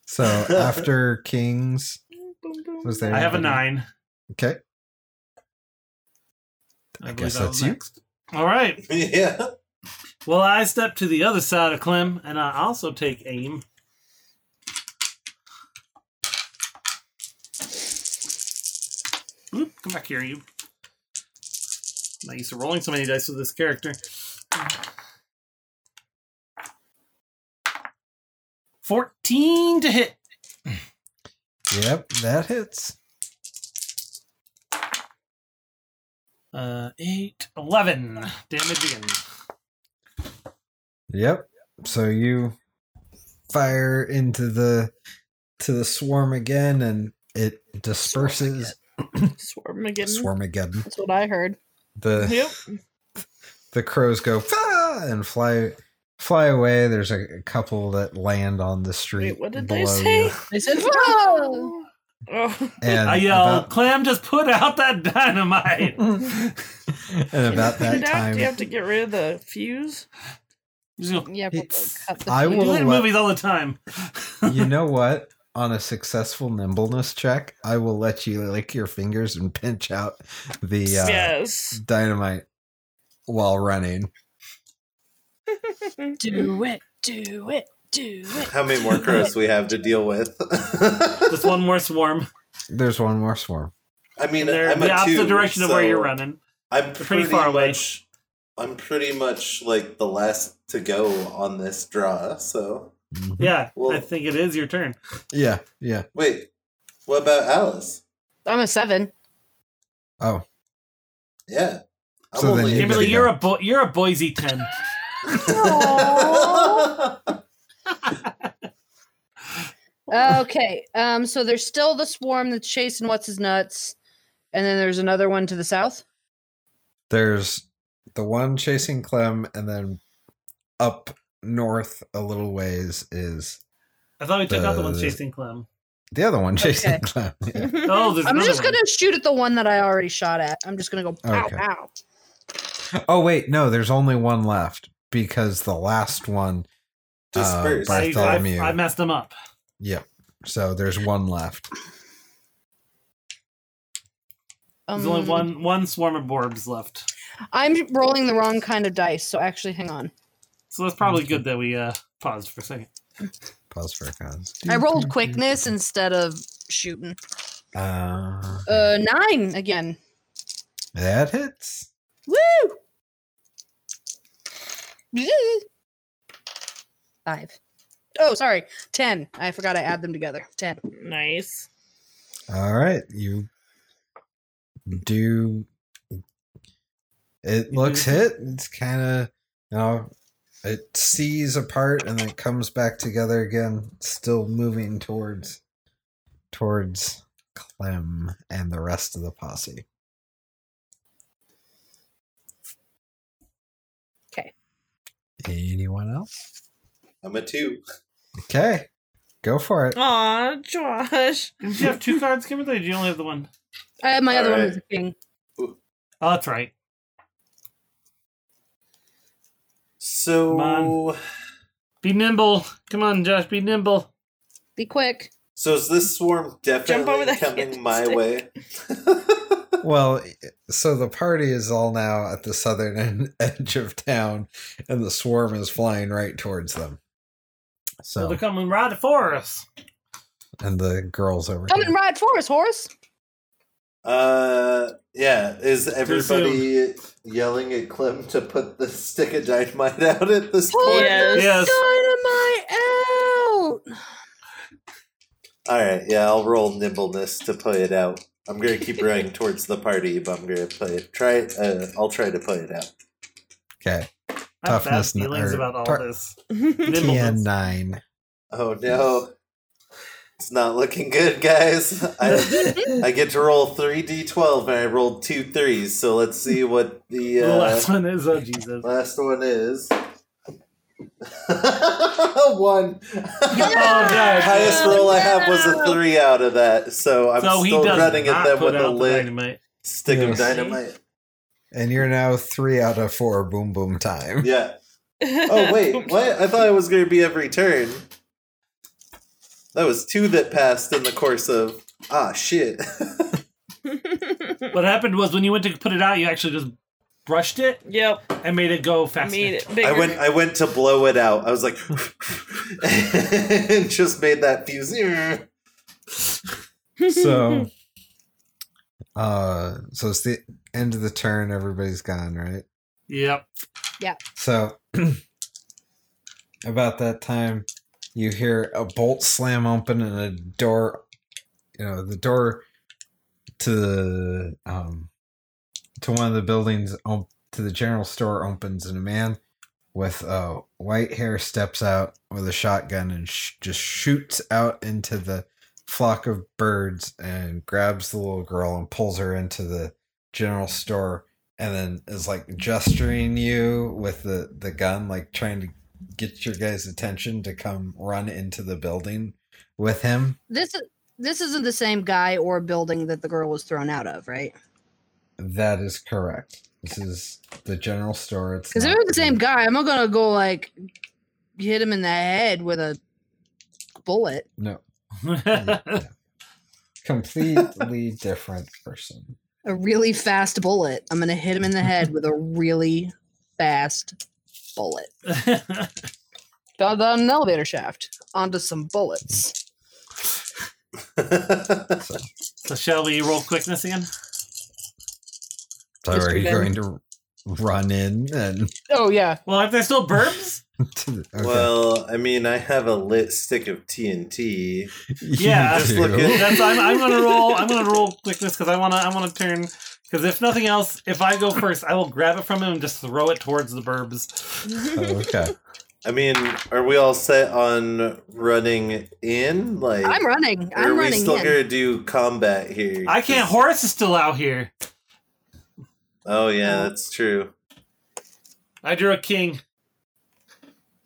Speaker 1: So after Kings,
Speaker 3: Boom, boom.
Speaker 1: was there?
Speaker 2: I have a
Speaker 1: anybody?
Speaker 2: nine.
Speaker 1: Okay.
Speaker 2: I,
Speaker 1: I guess that's you.
Speaker 2: All right. [LAUGHS]
Speaker 5: yeah.
Speaker 2: Well, I step to the other side of Clem, and I also take aim. Oop! come back here, you. I'm not used to rolling so many dice with this character. Fourteen to hit.
Speaker 1: Yep, that hits.
Speaker 2: Uh, 8, 11 damage again.
Speaker 1: Yep. So you fire into the to the swarm again, and it disperses.
Speaker 3: Swarm again. [CLEARS THROAT]
Speaker 1: swarm again.
Speaker 4: That's what I heard.
Speaker 1: The
Speaker 3: Yep. [LAUGHS]
Speaker 1: the crows go "Ah!" and fly fly away. There's a, a couple that land on the street.
Speaker 3: Wait, what did they say?
Speaker 1: you.
Speaker 4: They said, [LAUGHS] "Whoa!"
Speaker 3: Oh.
Speaker 1: And
Speaker 2: I yell,
Speaker 1: about,
Speaker 2: Clem, just put out that dynamite. [LAUGHS]
Speaker 1: and about that
Speaker 3: out?
Speaker 1: time,
Speaker 3: Do you have to get rid of the fuse?
Speaker 4: Yeah, but
Speaker 1: It's- I
Speaker 2: we
Speaker 1: will
Speaker 2: do that in
Speaker 1: let-
Speaker 2: movies all the time. [LAUGHS]
Speaker 1: you know what? On a successful nimbleness check, I will let you lick your fingers and pinch out the uh,
Speaker 3: yes.
Speaker 1: dynamite while running. [LAUGHS]
Speaker 4: Do it, do it, do it.
Speaker 5: How many more crows we have to deal with? [LAUGHS]
Speaker 2: Just one more swarm.
Speaker 1: There's one more swarm.
Speaker 5: I mean,
Speaker 2: They're
Speaker 5: I'm
Speaker 2: the
Speaker 5: a
Speaker 2: opposite
Speaker 5: two,
Speaker 2: direction of where you're running.
Speaker 5: I'm pretty,
Speaker 2: pretty far away.
Speaker 5: much. I'm pretty much like the last to go on this draw. So mm-hmm.
Speaker 2: Yeah,
Speaker 5: Well-
Speaker 2: I think it is your turn.
Speaker 1: Yeah, yeah.
Speaker 5: wait, what about Alice?
Speaker 4: I'm a seven.
Speaker 1: Oh,
Speaker 5: Yeah, I'm
Speaker 1: So then you
Speaker 2: Kimberly, you're
Speaker 1: go.
Speaker 2: a bo- you're a Boise ten. [LAUGHS] [LAUGHS]
Speaker 4: Okay, um, so there's still the swarm that's chasing what's his nuts, and then there's another one to the south.
Speaker 1: there's the one chasing Clem, and then up north a little ways is
Speaker 2: I thought we took out the one chasing Clem.
Speaker 1: the other one chasing
Speaker 4: Okay.
Speaker 1: Clem. Yeah. [LAUGHS]
Speaker 2: Oh, there's
Speaker 4: I'm just
Speaker 2: one.
Speaker 4: gonna shoot at the one that I already shot at. I'm just gonna go pow
Speaker 1: Okay.
Speaker 4: pow.
Speaker 1: Oh wait, no, there's only one left because the last one uh,
Speaker 2: I, I, I messed them up.
Speaker 1: Yep. So there's one left.
Speaker 2: There's only
Speaker 4: Um,
Speaker 2: one one swarm of borbs left.
Speaker 4: I'm rolling the wrong kind of dice, so actually, hang on.
Speaker 2: So that's probably good that we uh paused for a second.
Speaker 1: Pause for a cause.
Speaker 4: I rolled quickness instead of shooting.
Speaker 1: Uh,
Speaker 4: Uh, nine again.
Speaker 1: that hits.
Speaker 4: Woo! Five. Oh, sorry. Ten. I forgot I add them together. Ten.
Speaker 3: Nice.
Speaker 1: All right, you do. It looks hit. It's kind of you know, it sees apart and then comes back together again, still moving towards towards Clem and the rest of the posse.
Speaker 4: Okay.
Speaker 1: Anyone else?
Speaker 5: I'm a two.
Speaker 1: Okay, go for it.
Speaker 3: Aw, Josh. [LAUGHS]
Speaker 2: Did you have two cards, Kimberly? Or did you only have the one?
Speaker 4: I have my other one
Speaker 5: Alright.
Speaker 4: with the king.
Speaker 2: Oh, that's right.
Speaker 5: So
Speaker 2: Come Be nimble. Come on, Josh. Be nimble.
Speaker 4: Be quick.
Speaker 5: so is this swarm
Speaker 3: over
Speaker 5: definitely
Speaker 3: that
Speaker 5: coming [LAUGHS] my
Speaker 3: candlestick.
Speaker 5: way? [LAUGHS]
Speaker 1: Well, so the party is all now at the southern en- edge of town, and the swarm is flying right towards them.
Speaker 2: So
Speaker 1: So,
Speaker 2: they're coming right for us.
Speaker 1: and the girls over
Speaker 4: Come
Speaker 1: here.
Speaker 4: and ride for us, Horace.
Speaker 5: Uh, yeah. Is everybody yelling at Clem to put the stick of dynamite [LAUGHS] out at this point?
Speaker 3: Yes.
Speaker 2: Yes.
Speaker 4: Dynamite out.
Speaker 5: All right. Yeah, I'll roll nimbleness to play it out. I'm gonna keep running [LAUGHS] towards the party, but I'm gonna play it. Try. it, Uh, I'll try to play it out.
Speaker 1: Okay,
Speaker 2: I have bad
Speaker 1: Toughness n-
Speaker 2: feelings
Speaker 1: or
Speaker 2: about all
Speaker 1: par-
Speaker 2: this. [LAUGHS]
Speaker 1: TN
Speaker 2: Nimbleness.
Speaker 1: nine.
Speaker 5: Oh no. It's not looking good, guys. [LAUGHS] I, [LAUGHS] I get to roll three d12 and I rolled two threes, so let's see what the, uh,
Speaker 2: the last one is oh Jesus.
Speaker 5: last one is. one.
Speaker 2: Oh god.
Speaker 5: Highest roll I have was a three out of that, so I'm
Speaker 2: so
Speaker 5: still running at
Speaker 2: not
Speaker 5: them with a
Speaker 2: out the
Speaker 5: lit
Speaker 2: dynamite.
Speaker 5: stick
Speaker 1: Yes.
Speaker 5: of dynamite.
Speaker 1: And you're now three out of four boom boom time.
Speaker 5: Yeah. [LAUGHS] Oh wait, what? I thought it was going to be every turn. That was two that passed in the course of ah shit.
Speaker 2: What happened was when you went to put it out, you actually just brushed it
Speaker 3: Yep.
Speaker 2: and made it go faster.
Speaker 3: Made it bigger.
Speaker 5: I went I went to blow it out. I was like [LAUGHS] and just made that fuse.
Speaker 1: So, uh, so it's the end of the turn. Everybody's gone, right?
Speaker 2: Yep. Yep.
Speaker 1: So, [CLEARS THROAT] about that time, you hear a bolt slam open and a door, you know, the door to the um to one of the buildings op- to the general store opens and a man with uh, white hair steps out with a shotgun and sh- just shoots out into the flock of birds and grabs the little girl and pulls her into the general store and then is like gesturing you with the the gun like trying to get your guys attention to come run into the building with him?
Speaker 4: This is this isn't the same guy or building that the girl was thrown out of, right?
Speaker 1: that is correct. This is the general store. It's
Speaker 4: Because if
Speaker 1: not
Speaker 4: it was the same guy, I'm not gonna go like hit him in the head with a bullet.
Speaker 1: no. [LAUGHS] Completely different person
Speaker 4: A really fast bullet. I'm gonna hit him in the head [LAUGHS] with a really fast bullet. Down, down an elevator shaft onto some bullets.
Speaker 2: So shall we roll quickness again?
Speaker 1: so
Speaker 4: Yes,
Speaker 1: are you
Speaker 4: can.
Speaker 1: going to run in and
Speaker 4: Oh yeah.
Speaker 2: Well, if there's still burbs,
Speaker 1: to the, [LAUGHS] okay.
Speaker 5: Well, I mean, I have a lit stick of TNT. [LAUGHS]
Speaker 2: yeah.
Speaker 1: You
Speaker 5: Just look at-
Speaker 2: That's I'm, I'm gonna roll. I'm gonna roll quickness because I wanna I wanna turn. Because if nothing else, if I go first, I will grab it from him and just throw it towards the burbs.
Speaker 1: Oh, okay [LAUGHS]
Speaker 5: I mean, are we all set on running in? Like,
Speaker 4: I'm running. I'm
Speaker 5: are we
Speaker 4: running
Speaker 5: still
Speaker 4: in.
Speaker 5: gonna do combat here?
Speaker 2: I can't. Horace is still out here.
Speaker 5: Oh yeah, oh. that's true.
Speaker 2: I drew a king.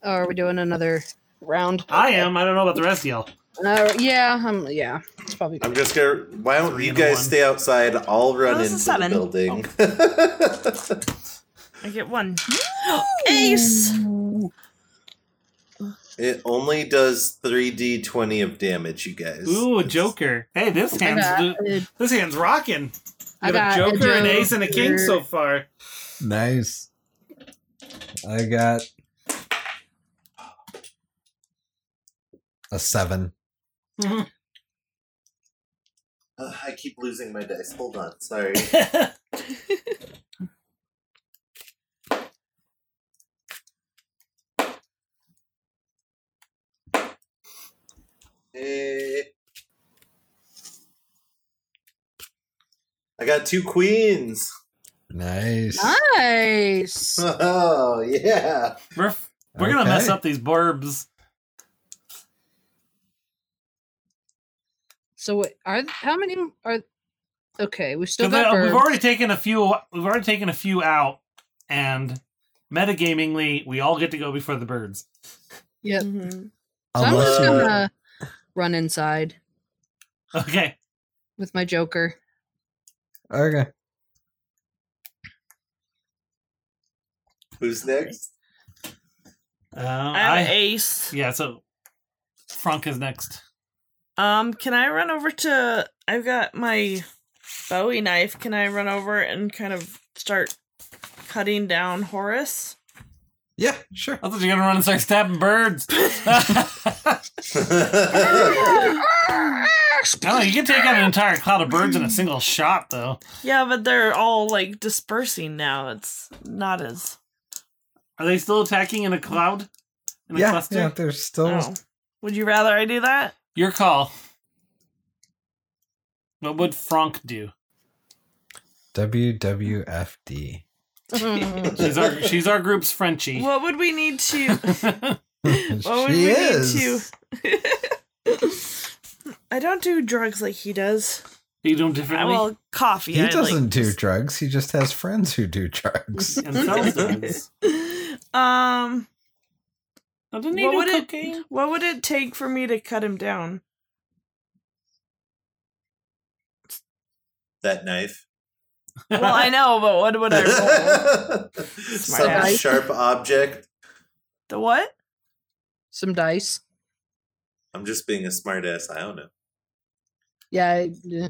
Speaker 4: Oh, are we doing another round?
Speaker 2: I am. I don't know about the rest of y'all.
Speaker 4: Uh, yeah, um, yeah. It's probably
Speaker 5: I'm just gonna. Why don't
Speaker 2: Three
Speaker 5: you
Speaker 2: and
Speaker 5: guys
Speaker 2: one.
Speaker 5: stay outside? I'll run
Speaker 3: this
Speaker 5: into the
Speaker 3: seven.
Speaker 5: building. [LAUGHS]
Speaker 3: I get one. [GASPS] Ace.
Speaker 5: it only does three d twenty of damage, you guys.
Speaker 2: Ooh, a joker. Hey, this
Speaker 4: I
Speaker 2: hand's
Speaker 4: got,
Speaker 2: this hand's rocking.
Speaker 4: I
Speaker 2: You got a
Speaker 4: got a
Speaker 2: joker, an ace, and a king so far.
Speaker 1: nice i got a seven
Speaker 5: Uh, I keep losing my dice. Hold on, sorry. [LAUGHS] Eh. I got two queens.
Speaker 1: nice
Speaker 4: Nice. [LAUGHS]
Speaker 5: Oh yeah.
Speaker 2: we're we're gonna mess up these burbs.
Speaker 4: So wait, are how many are? Okay, we've still
Speaker 2: 'Cause
Speaker 4: got.
Speaker 2: they- we've already taken a few. We've already taken a few out, and metagamingly, we all get to go before the birds.
Speaker 4: Yep.
Speaker 3: Mhm.
Speaker 4: So I'm just gonna run inside
Speaker 2: Okay.
Speaker 4: with my Joker.
Speaker 1: okay
Speaker 5: Who's next?
Speaker 2: Uh,
Speaker 3: I have
Speaker 2: I,
Speaker 3: ace.
Speaker 2: yeah. So Frank is next.
Speaker 3: Um, can I run over to? I've got my Bowie knife. Can I run over and kind of start cutting down Horace?
Speaker 1: yeah sure
Speaker 2: I thought you were gonna run and start stabbing birds. [LAUGHS] [LAUGHS] I. You can take out an entire cloud of birds in a single shot, though.
Speaker 3: Yeah, but they're all like dispersing now. It's not as.
Speaker 2: Are they still attacking in a cloud? In a
Speaker 1: yeah
Speaker 2: cluster?
Speaker 1: yeah there's still
Speaker 3: Oh. Would you rather I do that?
Speaker 2: Your call. What would Frank do?
Speaker 1: wwfd
Speaker 2: She's our she's our group's Frenchie.
Speaker 3: What would we need to? [LAUGHS] What would
Speaker 1: she
Speaker 3: we
Speaker 1: is
Speaker 3: need to? I don't do drugs like he does.
Speaker 2: you do them differently.
Speaker 3: well, coffee.
Speaker 1: he
Speaker 3: I
Speaker 1: doesn't
Speaker 3: like
Speaker 1: do
Speaker 3: just-
Speaker 1: drugs he just has friends who do drugs
Speaker 2: and sells drugs. [LAUGHS]
Speaker 3: Um,
Speaker 2: Oh, didn't
Speaker 3: what
Speaker 2: do
Speaker 3: would it? What would it take for me to cut him down?
Speaker 5: that knife.
Speaker 3: Well, I know, but what would I roll? [LAUGHS]
Speaker 5: Some
Speaker 3: ass.
Speaker 5: sharp object.
Speaker 3: the what?
Speaker 4: Some dice.
Speaker 5: I'm just being a smartass. I don't know.
Speaker 4: Yeah. I- yeah.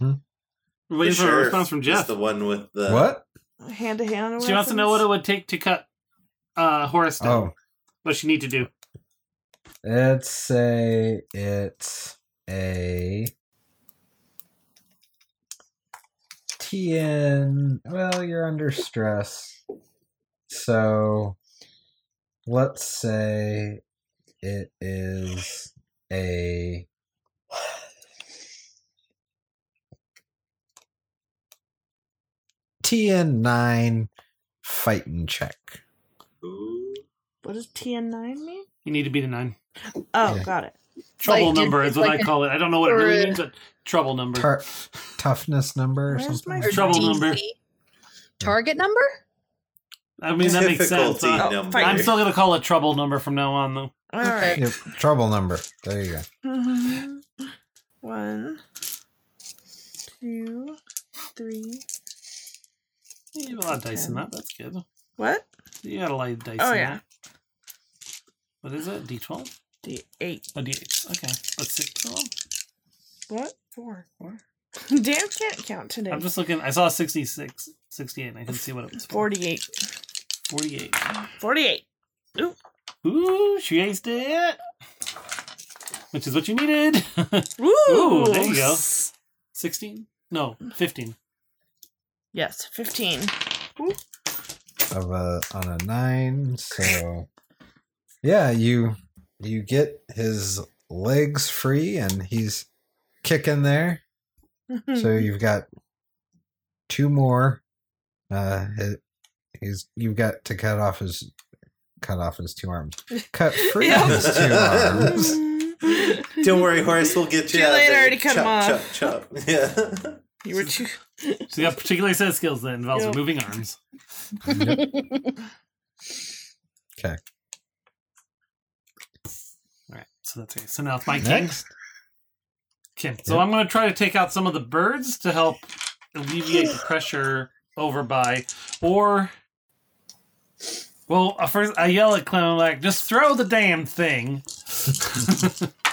Speaker 2: We're waiting for a response from
Speaker 5: is
Speaker 2: Jeff.
Speaker 5: the one with the
Speaker 1: what
Speaker 3: Hand to hand.
Speaker 2: She wants to know what it would take to cut uh, Horace down.
Speaker 1: oh
Speaker 2: What she need to do.
Speaker 1: let's say it's a TN. Well, you're under stress. So let's say it is a TN9 fighting check.
Speaker 3: What does TN9 mean?
Speaker 2: You need to beat a nine.
Speaker 3: Oh,
Speaker 1: Yeah.
Speaker 3: got it.
Speaker 2: Trouble
Speaker 4: Like,
Speaker 2: number is what
Speaker 4: like
Speaker 2: I
Speaker 4: a-
Speaker 2: call it. I don't know what it really means, but trouble number.
Speaker 1: Tar- toughness number or
Speaker 3: Where's
Speaker 1: something?
Speaker 3: my-
Speaker 4: Or
Speaker 2: Trouble
Speaker 4: DC.
Speaker 2: number.
Speaker 4: Target number?
Speaker 2: I mean, that makes sense. Uh, I'm still gonna call it trouble number from now on, though.
Speaker 3: All right.
Speaker 1: Yep, trouble number. There you go.
Speaker 3: Mhm. One, two, three.
Speaker 2: You have a lot of dice in that. That's good.
Speaker 3: What?
Speaker 2: You got a lot of dice.
Speaker 3: Oh
Speaker 2: in
Speaker 3: yeah.
Speaker 2: that. What is it? D12?
Speaker 3: D eight.
Speaker 2: Oh, D8. Okay. Let's see. Oh,
Speaker 3: What? Four. Four. [LAUGHS] Dan can't count today.
Speaker 2: I'm just looking. I saw 66, 68, and I didn't see what it was. for.
Speaker 3: 48.
Speaker 2: 48.
Speaker 3: 48.
Speaker 2: Ooh, Ooh, she aced it. Which is what you needed. [LAUGHS]
Speaker 3: Ooh,
Speaker 2: Ooh, there you go. 16? No, 15.
Speaker 3: Yes, 15. Ooh.
Speaker 1: of a on a nine. So yeah, you you get his legs free and he's kicking there. So [LAUGHS] you've got two more. Uh, he- he's you've got to cut off his cut off his two arms. Cut [LAUGHS] free
Speaker 3: Yep.
Speaker 1: his two arms. [LAUGHS]
Speaker 5: Don't worry, Horace. We'll get you.
Speaker 3: Too
Speaker 5: out
Speaker 3: late, I
Speaker 5: there.
Speaker 3: already cut 'em
Speaker 5: chop,
Speaker 3: off.
Speaker 5: Chop, chop. Yeah.
Speaker 3: You were too.
Speaker 2: So you got particular set of skills that involves
Speaker 3: Yep.
Speaker 2: removing arms.
Speaker 1: Okay.
Speaker 2: All right. So that's okay. So now it's my king.
Speaker 1: Next.
Speaker 2: Okay. So
Speaker 1: Yep.
Speaker 2: I'm going to try to take out some of the birds to help alleviate the [SIGHS] pressure over by, or. Well, first I yell at Clem, I'm like, just throw the damn thing.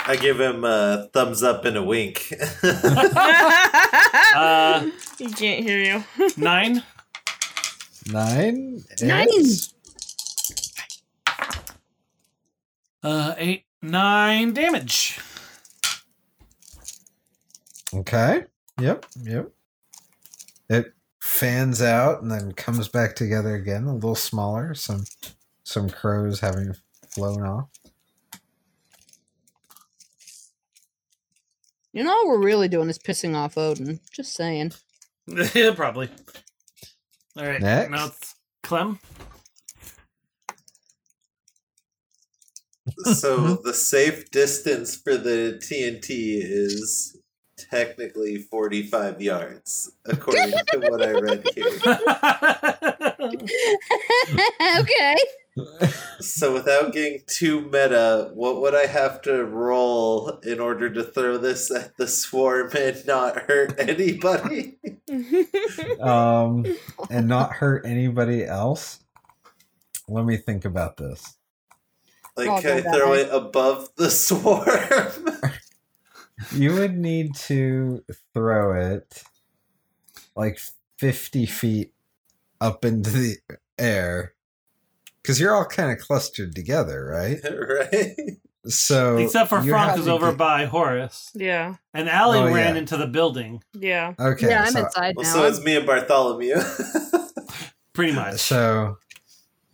Speaker 5: I give him a thumbs up and a wink. [LAUGHS]
Speaker 2: Uh,
Speaker 3: he can't hear you. [LAUGHS]
Speaker 2: nine.
Speaker 1: Nine.
Speaker 4: Nine.
Speaker 2: Uh, eight, nine damage.
Speaker 1: Okay. Yep. Yep. It fans out and then comes back together again, a little smaller. Some some crows having flown off.
Speaker 4: You know, all we're really doing is pissing off Odin. Just saying. [LAUGHS]
Speaker 2: yeah, probably. All right.
Speaker 1: Next.
Speaker 2: Now it's Clem.
Speaker 5: So the safe distance for the TNT is technically 45 yards, according to what I read here.
Speaker 4: okay.
Speaker 5: So without getting too meta, what would I have to roll in order to throw this at the swarm and not hurt anybody?
Speaker 1: um, and not hurt anybody else. Let me think about this.
Speaker 5: Like, can I throw
Speaker 4: back.
Speaker 5: it above the [LAUGHS] swarm?
Speaker 1: You would need to throw it like 50 feet up into the air because you're all kind of clustered together, right? [LAUGHS]
Speaker 5: right?
Speaker 1: So,
Speaker 2: Except for
Speaker 1: you
Speaker 2: Frank,
Speaker 1: have
Speaker 2: who's
Speaker 1: to
Speaker 2: over
Speaker 1: get-
Speaker 2: by Horace.
Speaker 3: yeah.
Speaker 2: And Allie
Speaker 1: Oh,
Speaker 2: ran
Speaker 1: yeah.
Speaker 2: into the building,
Speaker 3: Yeah.
Speaker 1: Okay,
Speaker 4: yeah, I'm
Speaker 1: so,
Speaker 4: inside
Speaker 5: Well,
Speaker 4: now.
Speaker 5: so it's me and Bartholomew. [LAUGHS]
Speaker 2: pretty much.
Speaker 1: so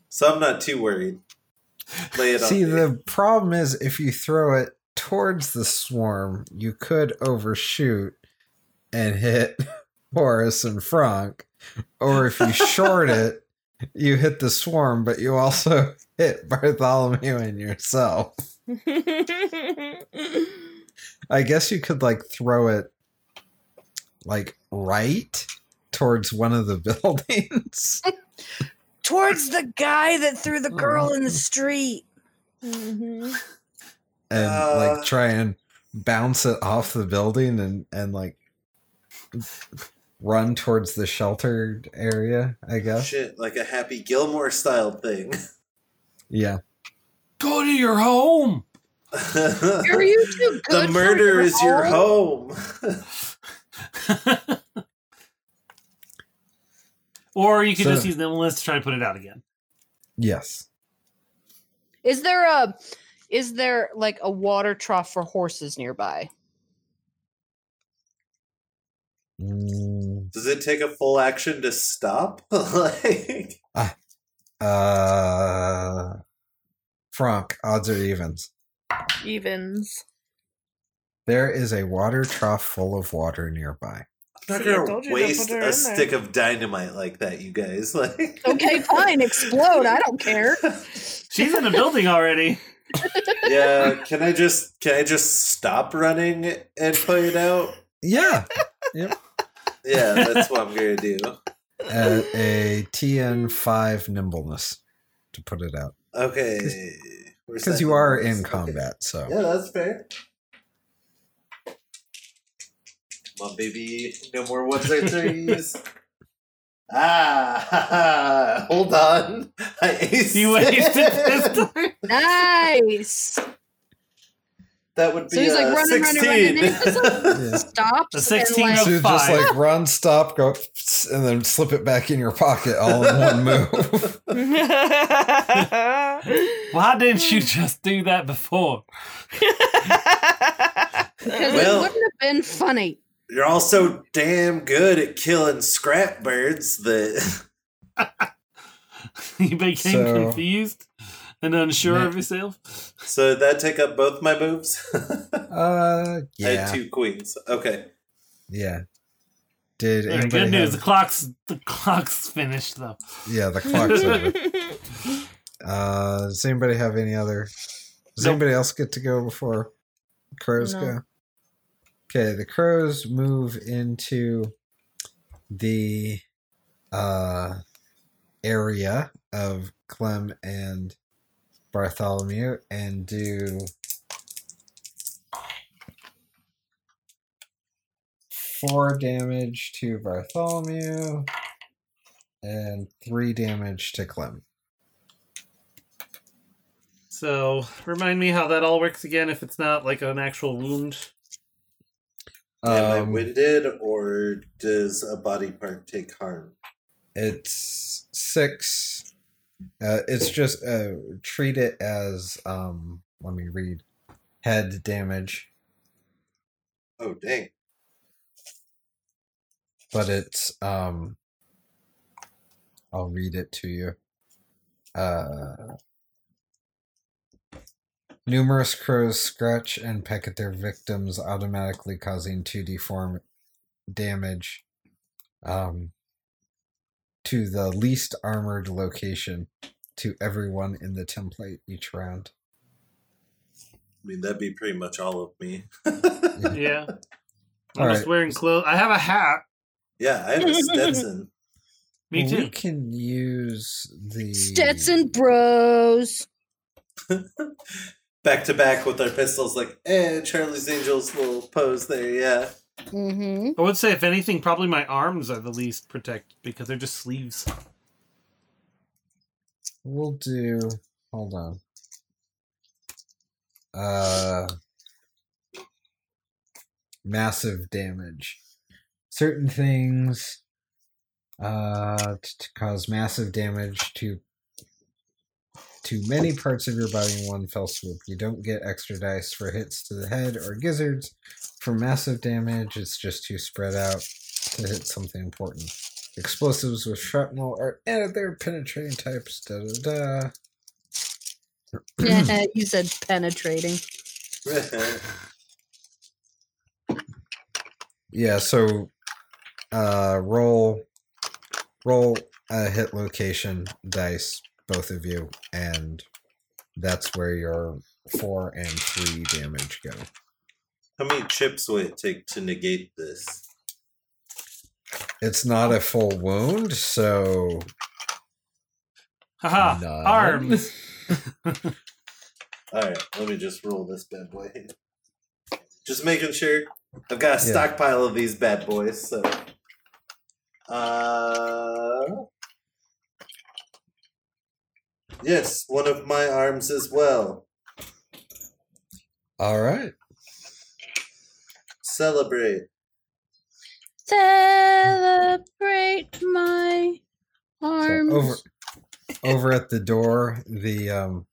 Speaker 5: so I'm not too worried. Lay it
Speaker 1: see
Speaker 5: on me.
Speaker 1: the problem is if you throw it towards the swarm, you could overshoot and hit [LAUGHS] Horace and Frank, or if you short it, [LAUGHS] you hit the swarm, but you also [LAUGHS] hit Bartholomew and yourself. I guess you could like throw it like right towards one of the buildings.
Speaker 7: Towards the guy that threw the girl in the street.
Speaker 3: Mhm.
Speaker 1: and
Speaker 5: Uh.
Speaker 1: like try and bounce it off the building and and like run towards the sheltered area i guess
Speaker 5: Shit, like a Happy Gilmore style thing. [LAUGHS]
Speaker 1: yeah
Speaker 2: Go to your home. [LAUGHS]
Speaker 4: Are you too good
Speaker 5: the
Speaker 4: for
Speaker 5: murder
Speaker 4: your
Speaker 5: is your
Speaker 4: home? [LAUGHS]
Speaker 5: home.
Speaker 2: or you could
Speaker 1: So-
Speaker 2: just use nimbleness to try to put it out again.
Speaker 1: yes
Speaker 4: Is there a is there like a water trough for horses nearby?
Speaker 1: Mm,
Speaker 5: Does it take a full action to stop? [LAUGHS] like,
Speaker 1: uh frank odds or evens
Speaker 3: Evens.
Speaker 1: There is a water trough full of water nearby.
Speaker 5: I'm not
Speaker 3: See,
Speaker 5: gonna
Speaker 3: you
Speaker 5: waste
Speaker 3: put
Speaker 5: a
Speaker 3: in there.
Speaker 5: stick of dynamite like that, you guys. [LAUGHS] Like,
Speaker 4: Okay, fine, explode. I don't care. [LAUGHS]
Speaker 2: She's in the building already.
Speaker 5: yeah. Can I just can I just stop running and put it out?
Speaker 1: Yeah. [LAUGHS] Yep.
Speaker 5: Yeah, that's what I'm gonna do.
Speaker 1: At a TN five nimbleness to put it out.
Speaker 5: Okay.
Speaker 1: Because you are
Speaker 5: number?
Speaker 1: in
Speaker 5: Okay.
Speaker 1: combat, so
Speaker 5: Yeah, that's fair. Come on, baby. No more ones or threes. ah, [LAUGHS] hold on. I aced
Speaker 2: You wasted this
Speaker 5: it.
Speaker 2: time.
Speaker 4: Nice.
Speaker 5: That would be
Speaker 4: So he's like
Speaker 5: uh,
Speaker 4: running, running, running,
Speaker 5: 16. [LAUGHS]
Speaker 4: and he just stops.
Speaker 2: The 16
Speaker 4: and
Speaker 2: of
Speaker 1: So you just like run, stop, go, and then slip it back in your pocket all in one [LAUGHS] move.
Speaker 2: Why didn't you just do that before?
Speaker 4: because
Speaker 5: Well-
Speaker 4: it wouldn't have been funny.
Speaker 5: You're also damn good at killing scrap birds that [LAUGHS]
Speaker 2: you became
Speaker 1: So-
Speaker 2: confused and unsure
Speaker 1: Ma-
Speaker 2: of yourself.
Speaker 5: so that take up both my moves. [LAUGHS]
Speaker 1: Uh,
Speaker 5: I had two queens. Okay.
Speaker 1: yeah. Did
Speaker 2: Alright,
Speaker 1: anybody
Speaker 2: good news.
Speaker 1: have-
Speaker 2: The clock's the clock's finished though.
Speaker 1: Yeah, the clock's [LAUGHS] over. Uh, does anybody have any other? Does
Speaker 2: Nope.
Speaker 1: anybody else get to go before crows
Speaker 3: No.
Speaker 1: go? Okay, the crows move into the uh, area of Clem and Bartholomew and do four damage to Bartholomew and three damage to Clem.
Speaker 2: So remind me how that all works again. If it's not like an actual wound.
Speaker 5: Am I
Speaker 1: Um,
Speaker 5: winded or does a body part take harm?
Speaker 1: It's six. Uh, it's just uh, treat it as um. Let me read. Head damage,
Speaker 5: Oh dang.
Speaker 1: but it's um. I'll read it to you. Uh. Numerous crows scratch and peck at their victims, automatically causing 2d form damage um, to the least armored location to everyone in the template each round.
Speaker 5: I mean that'd be pretty much all of me. [LAUGHS]
Speaker 2: Yeah. [LAUGHS] I'm
Speaker 1: All
Speaker 2: just
Speaker 1: right.
Speaker 2: wearing clothes. I have a hat.
Speaker 5: yeah, I have a Stetson. [LAUGHS]
Speaker 2: Me too.
Speaker 1: We can use the
Speaker 4: Stetson Bros.
Speaker 5: Back to back with our pistols, like, eh, Charlie's Angels little pose there, yeah.
Speaker 4: Mm-hmm.
Speaker 2: I would say, if anything, probably my arms are the least protected because they're just sleeves.
Speaker 1: We'll do. Hold on. Uh, massive damage. Certain things uh, t- to cause massive damage to to many parts of your body in one fell swoop. You don't get extra dice for hits to the head or gizzards. For massive damage, it's just too spread out to hit something important. Explosives with shrapnel are added their penetrating types. Da da da.
Speaker 4: Yeah, [CLEARS THROAT] you said penetrating.
Speaker 1: Yeah, so uh roll roll a hit location dice, both of you, and that's where your four and three damage go.
Speaker 5: How many chips will it take to negate this?
Speaker 1: It's not a full wound, so
Speaker 2: Haha,
Speaker 1: None.
Speaker 2: arms. [LAUGHS]
Speaker 5: Alright, let me just roll this bad boy. Just making sure. I've got a
Speaker 1: Yeah.
Speaker 5: stockpile of these bad boys, so. Uh. Yes, one of my arms as well.
Speaker 1: all right.
Speaker 5: Celebrate.
Speaker 4: Celebrate my
Speaker 1: So
Speaker 4: arms.
Speaker 1: over over at the door, the um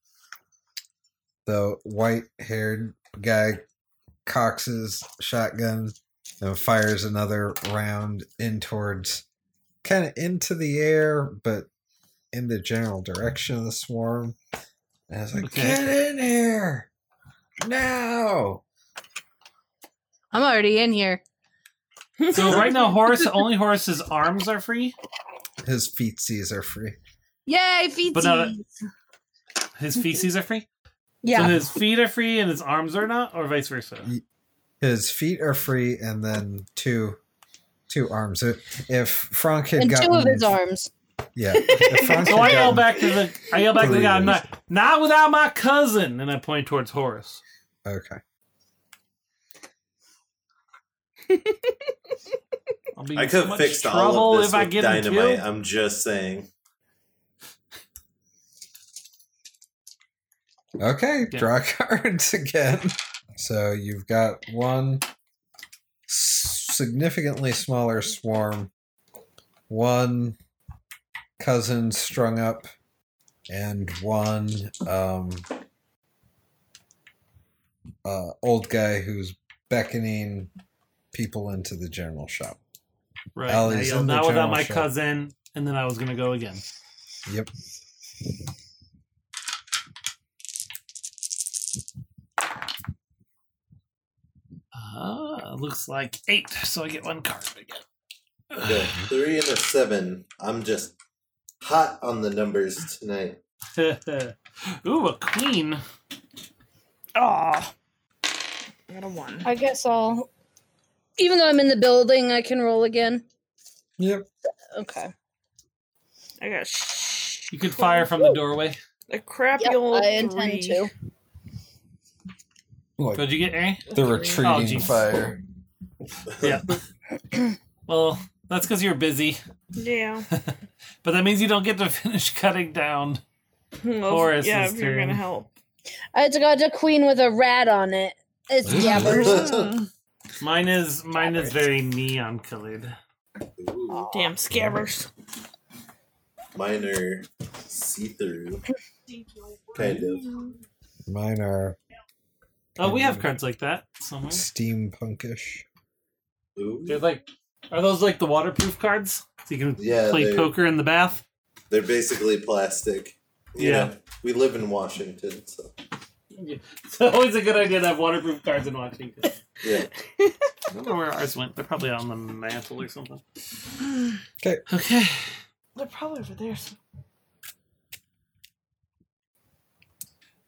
Speaker 1: the white haired guy cocks his shotgun and fires another round in towards kind of into the air, but in the general direction of the swarm. And it's like,
Speaker 2: Okay.
Speaker 1: get in here. now.
Speaker 7: I'm already in here.
Speaker 2: So right now, [LAUGHS] Horace only Horace's arms are free.
Speaker 1: His feetsies are free.
Speaker 7: Yay, feet.
Speaker 2: But not- His feces are free. Yeah. So
Speaker 7: Yeah.
Speaker 2: his feet are free and his arms are not, or vice versa.
Speaker 1: His feet are free, and then two, two arms. If- If Frank had
Speaker 7: and
Speaker 1: gotten
Speaker 7: two of his arms.
Speaker 1: Yeah, [LAUGHS]
Speaker 2: So I yell back to the I yell back to the guy. I'm not not without my cousin, and I point towards Horace.
Speaker 1: Okay. [LAUGHS]
Speaker 2: I'll be
Speaker 5: I could have fixed all of this
Speaker 2: if I
Speaker 5: with
Speaker 2: get
Speaker 5: dynamite. I'm just saying.
Speaker 1: Okay,
Speaker 2: Yeah.
Speaker 1: draw [LAUGHS] cards again. So you've got one significantly smaller swarm, one cousin strung up, and one um, uh, old guy who's beckoning people into the general shop.
Speaker 2: Right. I
Speaker 1: Allie's
Speaker 2: yelled
Speaker 1: in
Speaker 2: not without
Speaker 1: general
Speaker 2: my
Speaker 1: shop.
Speaker 2: cousin, and then I was gonna go again.
Speaker 1: Yep.
Speaker 2: Uh, looks like eight, so I get one card again.
Speaker 5: The three and a seven. I'm just hot on the numbers tonight. [LAUGHS]
Speaker 2: Ooh, a queen.
Speaker 3: Aw. I got a one.
Speaker 7: I guess I'll. Even though I'm in the building, I can roll again.
Speaker 1: Yep.
Speaker 7: Okay.
Speaker 3: I got sh-
Speaker 2: You could fire from the doorway.
Speaker 3: a crappy
Speaker 7: Yep,
Speaker 3: old
Speaker 7: I intend
Speaker 3: three.
Speaker 7: to.
Speaker 1: Like
Speaker 2: What'd you get, A?
Speaker 1: the
Speaker 2: Oh,
Speaker 1: retreating
Speaker 2: geez.
Speaker 1: fire. [LAUGHS]
Speaker 2: Yeah. [LAUGHS] well, that's because you're busy.
Speaker 3: Yeah. [LAUGHS]
Speaker 2: But that means you don't get to [LAUGHS] finish cutting down.
Speaker 3: Well,
Speaker 2: Horace's
Speaker 3: yeah, if you're gonna help.
Speaker 7: I got a queen with a rat on it. It's [LAUGHS] Scabbers.
Speaker 2: Mine is mine is very neon colored.
Speaker 3: Damn scabbers.
Speaker 5: Mine are see through. Kind of.
Speaker 1: Mine are
Speaker 2: Oh, we have cards like that somewhere.
Speaker 1: steampunkish.
Speaker 5: Ooh.
Speaker 2: They're like, are those like the waterproof cards? So you can
Speaker 5: Yeah,
Speaker 2: play poker in the bath.
Speaker 5: They're basically plastic. You
Speaker 2: Yeah.
Speaker 5: know, we live in Washington, so
Speaker 2: Yeah. [LAUGHS] It's always a good idea to have waterproof cards in Washington.
Speaker 5: yeah.
Speaker 2: I don't know where ours went. They're probably on the mantle or something.
Speaker 1: Okay.
Speaker 2: Okay.
Speaker 3: They're probably over there. so-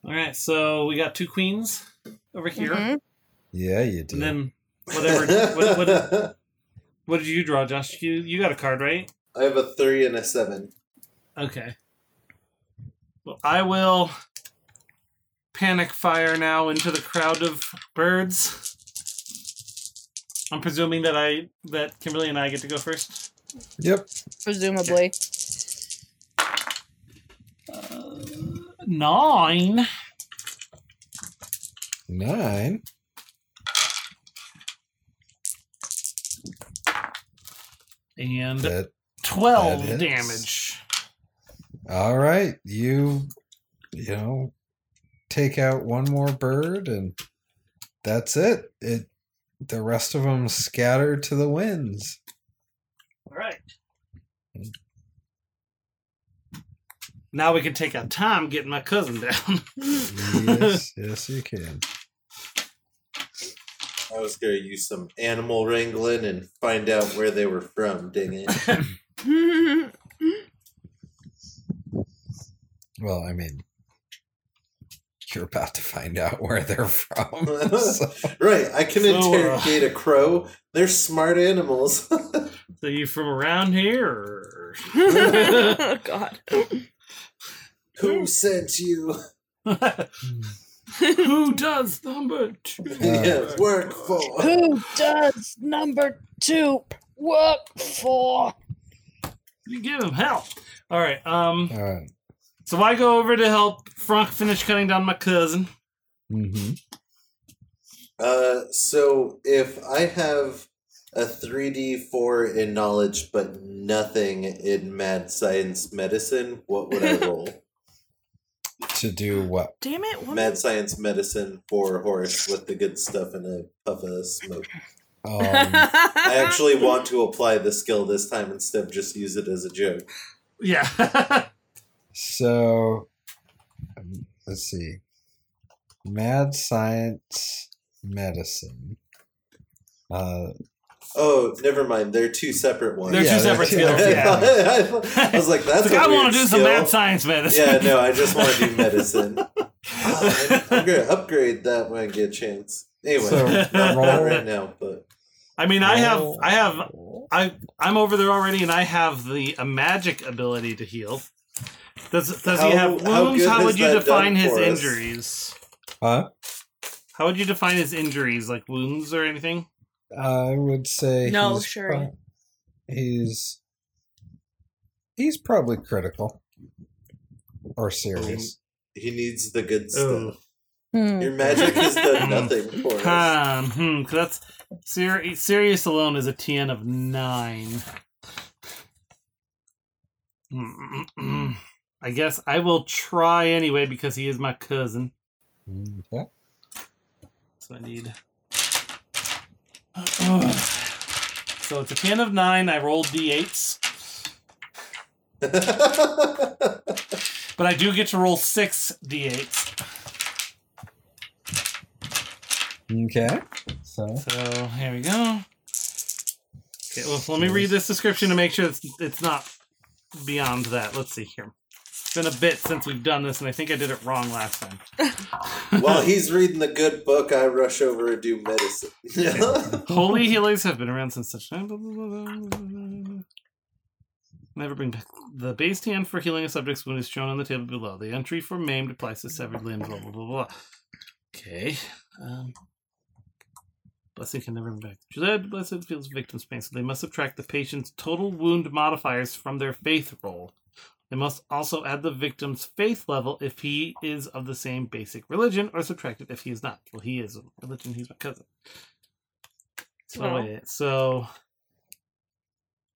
Speaker 2: All right. So we got two queens over here,
Speaker 7: Mhm.
Speaker 1: Yeah, you do.
Speaker 2: and then whatever. what, what, [LAUGHS] what did you draw, Josh? You you got a card, right?
Speaker 5: I have a three and a seven.
Speaker 2: Okay. Well, I will panic fire now into the crowd of birds. I'm presuming that I that Kimberly and I get to go first.
Speaker 1: Yep.
Speaker 7: Presumably.
Speaker 2: Uh, nine.
Speaker 1: Nine.
Speaker 2: And
Speaker 1: That,
Speaker 2: twelve
Speaker 1: that
Speaker 2: damage.
Speaker 1: all right. You, you know, take out one more bird, and that's it. It. The rest of them scatter to the winds.
Speaker 2: All right. Now we can take our time getting my cousin down. [LAUGHS]
Speaker 1: Yes, yes, you can.
Speaker 5: I was gonna use some animal wrangling and find out where they were from. Dang it! [LAUGHS]
Speaker 1: Well, I mean, you're about to find out where they're from. [LAUGHS] so-
Speaker 5: right, I can
Speaker 2: So, uh,
Speaker 5: interrogate a crow. They're smart animals. [LAUGHS]
Speaker 2: so you from around here?
Speaker 3: Oh God.
Speaker 5: Who sent you? [LAUGHS]
Speaker 2: Who does number two? [LAUGHS]
Speaker 5: yeah, work for.
Speaker 7: Who does number two work for?
Speaker 2: You give him help. All right. Um.
Speaker 1: all right.
Speaker 2: So I go over to help Frank finish cutting down my cousin.
Speaker 1: Mm-hmm.
Speaker 5: Uh, so if I have a three D four in knowledge but nothing in mad science medicine, what would I [LAUGHS] roll?
Speaker 1: To do what?
Speaker 3: Damn it! What
Speaker 5: mad science medicine for Horace with the good stuff and a puff of smoke.
Speaker 1: Um, [LAUGHS]
Speaker 5: I actually want to apply the skill this time instead of just use it as a joke.
Speaker 2: Yeah. [LAUGHS]
Speaker 1: so, um, let's see. mad science medicine. Uh,
Speaker 5: Oh, never mind. They're two separate ones.
Speaker 2: They're two
Speaker 1: Yeah,
Speaker 2: separate
Speaker 1: they're two-
Speaker 2: skills. Yeah.
Speaker 5: I, [LAUGHS] I was like, that's
Speaker 2: It's like,
Speaker 5: a
Speaker 2: I want to do some
Speaker 5: skill.
Speaker 2: mad science medicine.
Speaker 5: Yeah, no, I just want to do [LAUGHS] medicine. Oh, I'm, I'm gonna upgrade that when I get a chance. Anyway,
Speaker 1: So,
Speaker 5: not, not [LAUGHS] right now, but
Speaker 2: I mean, I have, I have, I, I'm over there already, and I have the a magic ability to heal. Does Does he have wounds?
Speaker 5: good
Speaker 2: How, would you define his injuries?
Speaker 1: Huh?
Speaker 2: How would you define his injuries? Like wounds or anything?
Speaker 1: I would say
Speaker 3: No,
Speaker 1: he's
Speaker 3: sure.
Speaker 1: pro- he's he's probably critical or serious.
Speaker 5: he needs the good stuff.
Speaker 7: Hmm.
Speaker 5: Your magic has done [LAUGHS] nothing for us.
Speaker 2: Um, hmm, 'cause that's Sir- serious alone is a TN of nine. Mm-mm-mm. [CLEARS THROAT] I guess I will try anyway because he is my cousin.
Speaker 1: Okay.
Speaker 2: So I need. So it's a TN of nine. I rolled d8s, but I do get to roll six d8s.
Speaker 1: Okay. So
Speaker 2: So here we go. Okay, well, let me read this description to make sure it's, it's not beyond that. Let's see here. It's been a bit since we've done this, and I think I did it wrong last time. [LAUGHS]
Speaker 5: While he's reading the good book, I rush over and do medicine. [LAUGHS]
Speaker 2: Holy healers have been around since such time. blah, blah, blah, blah. Never bring back the base hand for healing a subject's wound is shown on the table below. The entry for maimed applies to severed limbs. Blah blah blah blah. Okay. Um, blessing can never bring back. Should blessed feels victim's pain, so they must subtract the patient's total wound modifiers from their faith roll. They must also add the victim's faith level if he is of the same basic religion, or subtract it if he is not. Well, he is of religion. He's my cousin. So
Speaker 3: Well.
Speaker 2: wait, so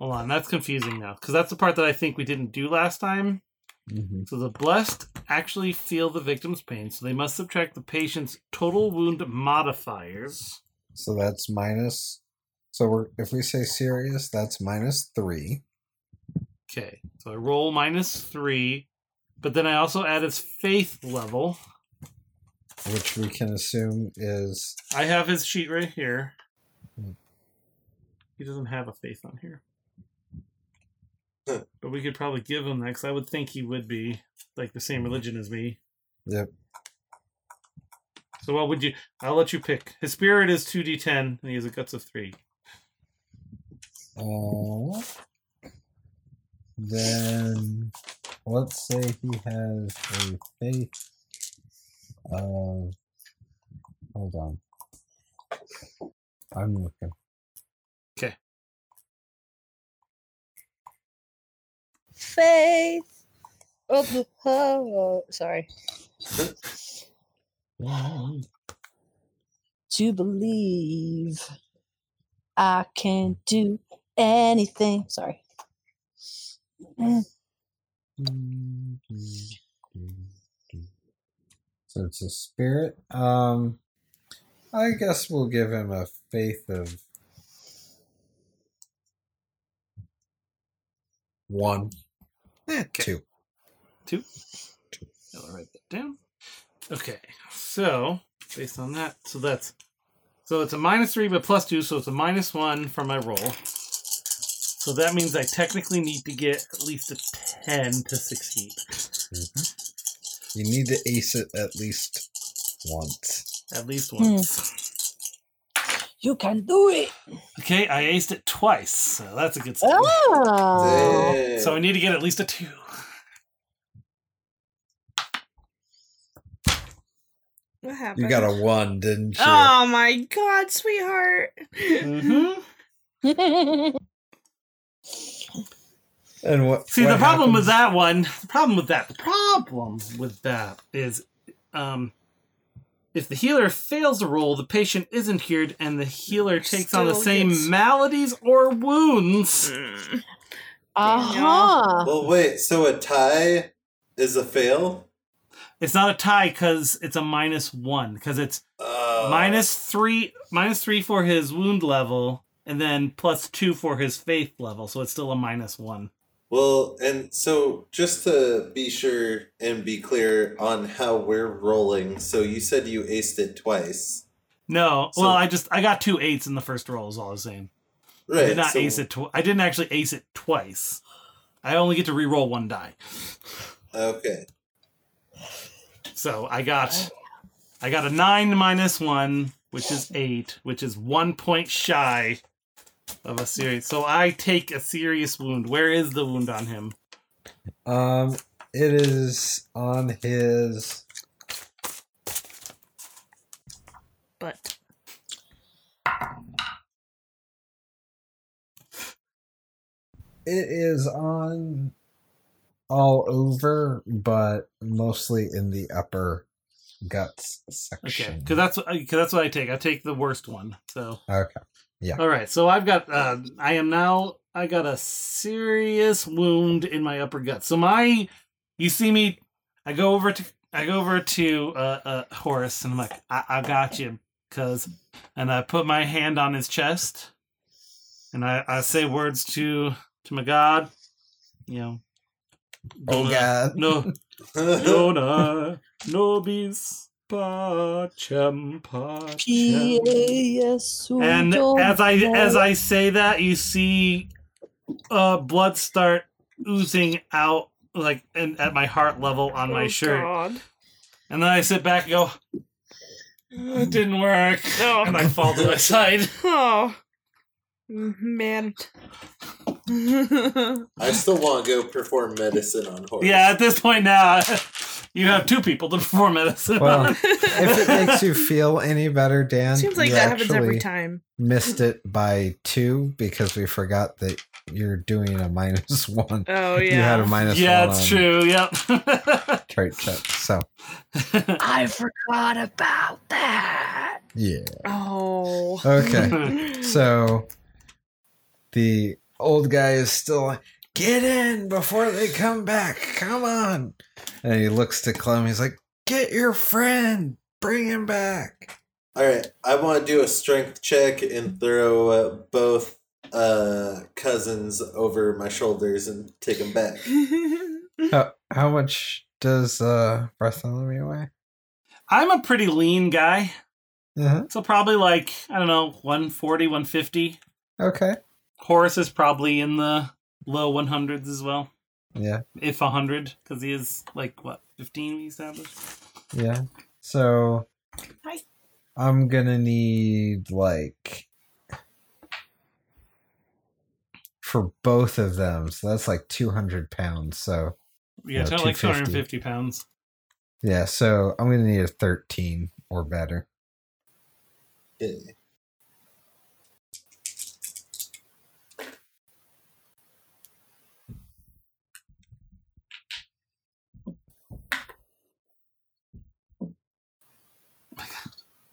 Speaker 2: hold on, that's confusing now because that's the part that I think we didn't do last time.
Speaker 1: mhm.
Speaker 2: So the blessed actually feel the victim's pain, so they must subtract the patient's total wound modifiers.
Speaker 1: so that's minus. So we're if we say serious, that's minus three.
Speaker 2: Okay, so I roll minus three, but then I also add his faith level.
Speaker 1: which we can assume is
Speaker 2: I have his sheet right here.
Speaker 1: Hmm.
Speaker 2: He doesn't have a faith on here.
Speaker 5: Huh.
Speaker 2: But we could probably give him that because I would think he would be like the same religion as me.
Speaker 1: yep.
Speaker 2: So what would you? I'll let you pick. His spirit is two d10, and he has a guts of three.
Speaker 1: Uh, then let's say he has a faith of. Hold on. I'm looking. Okay.
Speaker 7: Faith. Oh, the- oh, sorry. To believe I can do anything. Sorry. Mm.
Speaker 1: So it's a spirit. Um, I guess we'll give him a faith of one, eh, two.
Speaker 2: Two. I'll write that down. Okay, so based on that, so that's so it's a minus three, but plus two, so it's a minus one for my roll. So that means I technically need to get at least a ten to succeed.
Speaker 1: You need to ace it at least once.
Speaker 2: At least
Speaker 7: Hmm.
Speaker 2: once.
Speaker 7: You can do it.
Speaker 2: Okay, I aced it twice, so that's a good sign.
Speaker 7: Oh.
Speaker 5: Dang.
Speaker 2: So I need to get at least a two.
Speaker 3: What happened?
Speaker 1: You got a one, didn't you?
Speaker 3: Oh my god, sweetheart.
Speaker 2: Mm-hmm. [LAUGHS]
Speaker 1: and what?
Speaker 2: See,
Speaker 1: what
Speaker 2: the problem with that one, the problem with that, the problem with that is, um, if the healer fails to roll, the patient isn't cured, and the healer takes on the same
Speaker 3: gets-
Speaker 2: maladies or wounds.
Speaker 3: Mm.
Speaker 7: Uh huh.
Speaker 5: Well, wait. So a tie is a fail.
Speaker 2: It's not a tie because it's a minus one because it's
Speaker 5: Uh,
Speaker 2: minus three, minus three for his wound level, and then plus two for his faith level, so it's still a minus one.
Speaker 5: Well, and so just to be sure and be clear on how we're rolling, so you said you aced it twice.
Speaker 2: No,
Speaker 5: So-
Speaker 2: well, I just I got two eights in the first roll. Is all I was saying. I
Speaker 5: Right.
Speaker 2: did not
Speaker 5: so-
Speaker 2: ace it. Tw- I didn't actually ace it twice. I only get to re-roll one die.
Speaker 5: Okay.
Speaker 2: So I got I got a nine minus one, which is eight, which is one point shy of a serious. So I take a serious wound. Where is the wound on him?
Speaker 1: Um, it is on his.
Speaker 3: But
Speaker 1: It is on all over, but mostly in the upper guts section.
Speaker 2: Okay, because that's because that's what I take. I take the worst one. So
Speaker 1: Okay. Yeah.
Speaker 2: all right. So I've got. Uh, I am now. I got a serious wound in my upper gut. So my, you see me. I go over to. I go over to uh, uh, Horace and I'm like, I, I got you, cause, and I put my hand on his chest, and I, I say words to to my God, you know.
Speaker 1: Oh God.
Speaker 2: No, [LAUGHS] No. No nobis pacem pacem. And as I as I say that, you see uh blood start oozing out like in, at my heart level on my
Speaker 3: Oh,
Speaker 2: shirt.
Speaker 3: God.
Speaker 2: And then I sit back and go, it didn't work.
Speaker 3: Oh.
Speaker 2: And I fall to my [LAUGHS] side.
Speaker 3: Oh man. [LAUGHS]
Speaker 5: I still want to go perform medicine on Horace.
Speaker 2: Yeah, at this point now, [LAUGHS] you have two people to perform medicine
Speaker 1: Well,
Speaker 2: on.
Speaker 1: if it makes you feel any better, Dan,
Speaker 3: Seems like
Speaker 1: you
Speaker 3: that happens every time.
Speaker 1: Missed it by two because we forgot that you're doing a minus [LAUGHS] one.
Speaker 3: Oh yeah,
Speaker 1: You had a
Speaker 3: yeah.
Speaker 1: minus
Speaker 2: yeah,
Speaker 1: one
Speaker 2: it's
Speaker 1: on
Speaker 2: true. Yep. [LAUGHS]
Speaker 1: trait check. So [LAUGHS]
Speaker 7: I forgot about that.
Speaker 1: yeah.
Speaker 3: Oh.
Speaker 1: Okay. So the old guy is still like, get in before they come back. Come on. And he looks to Clem. He's like, get your friend. Bring him back.
Speaker 5: All right, I want to do a strength check and throw uh, both uh, cousins over my shoulders and take them back. [LAUGHS]
Speaker 1: How, how much does uh, Bartholomew weigh?
Speaker 2: I'm a pretty lean guy.
Speaker 1: Uh-huh.
Speaker 2: So probably like, I don't know, 140, 150.
Speaker 1: Okay.
Speaker 2: Horace is probably in the low 100s as well.
Speaker 1: Yeah.
Speaker 2: If 100, because he is like, what, 15 we established?
Speaker 1: Yeah. So
Speaker 3: Hi.
Speaker 1: I'm gonna need like for both of them. So that's like 200 pounds. So
Speaker 2: Yeah,
Speaker 1: No,
Speaker 2: it's like
Speaker 1: 250.
Speaker 2: 250 pounds.
Speaker 1: yeah. So I'm gonna need a 13 or better.
Speaker 5: Yeah.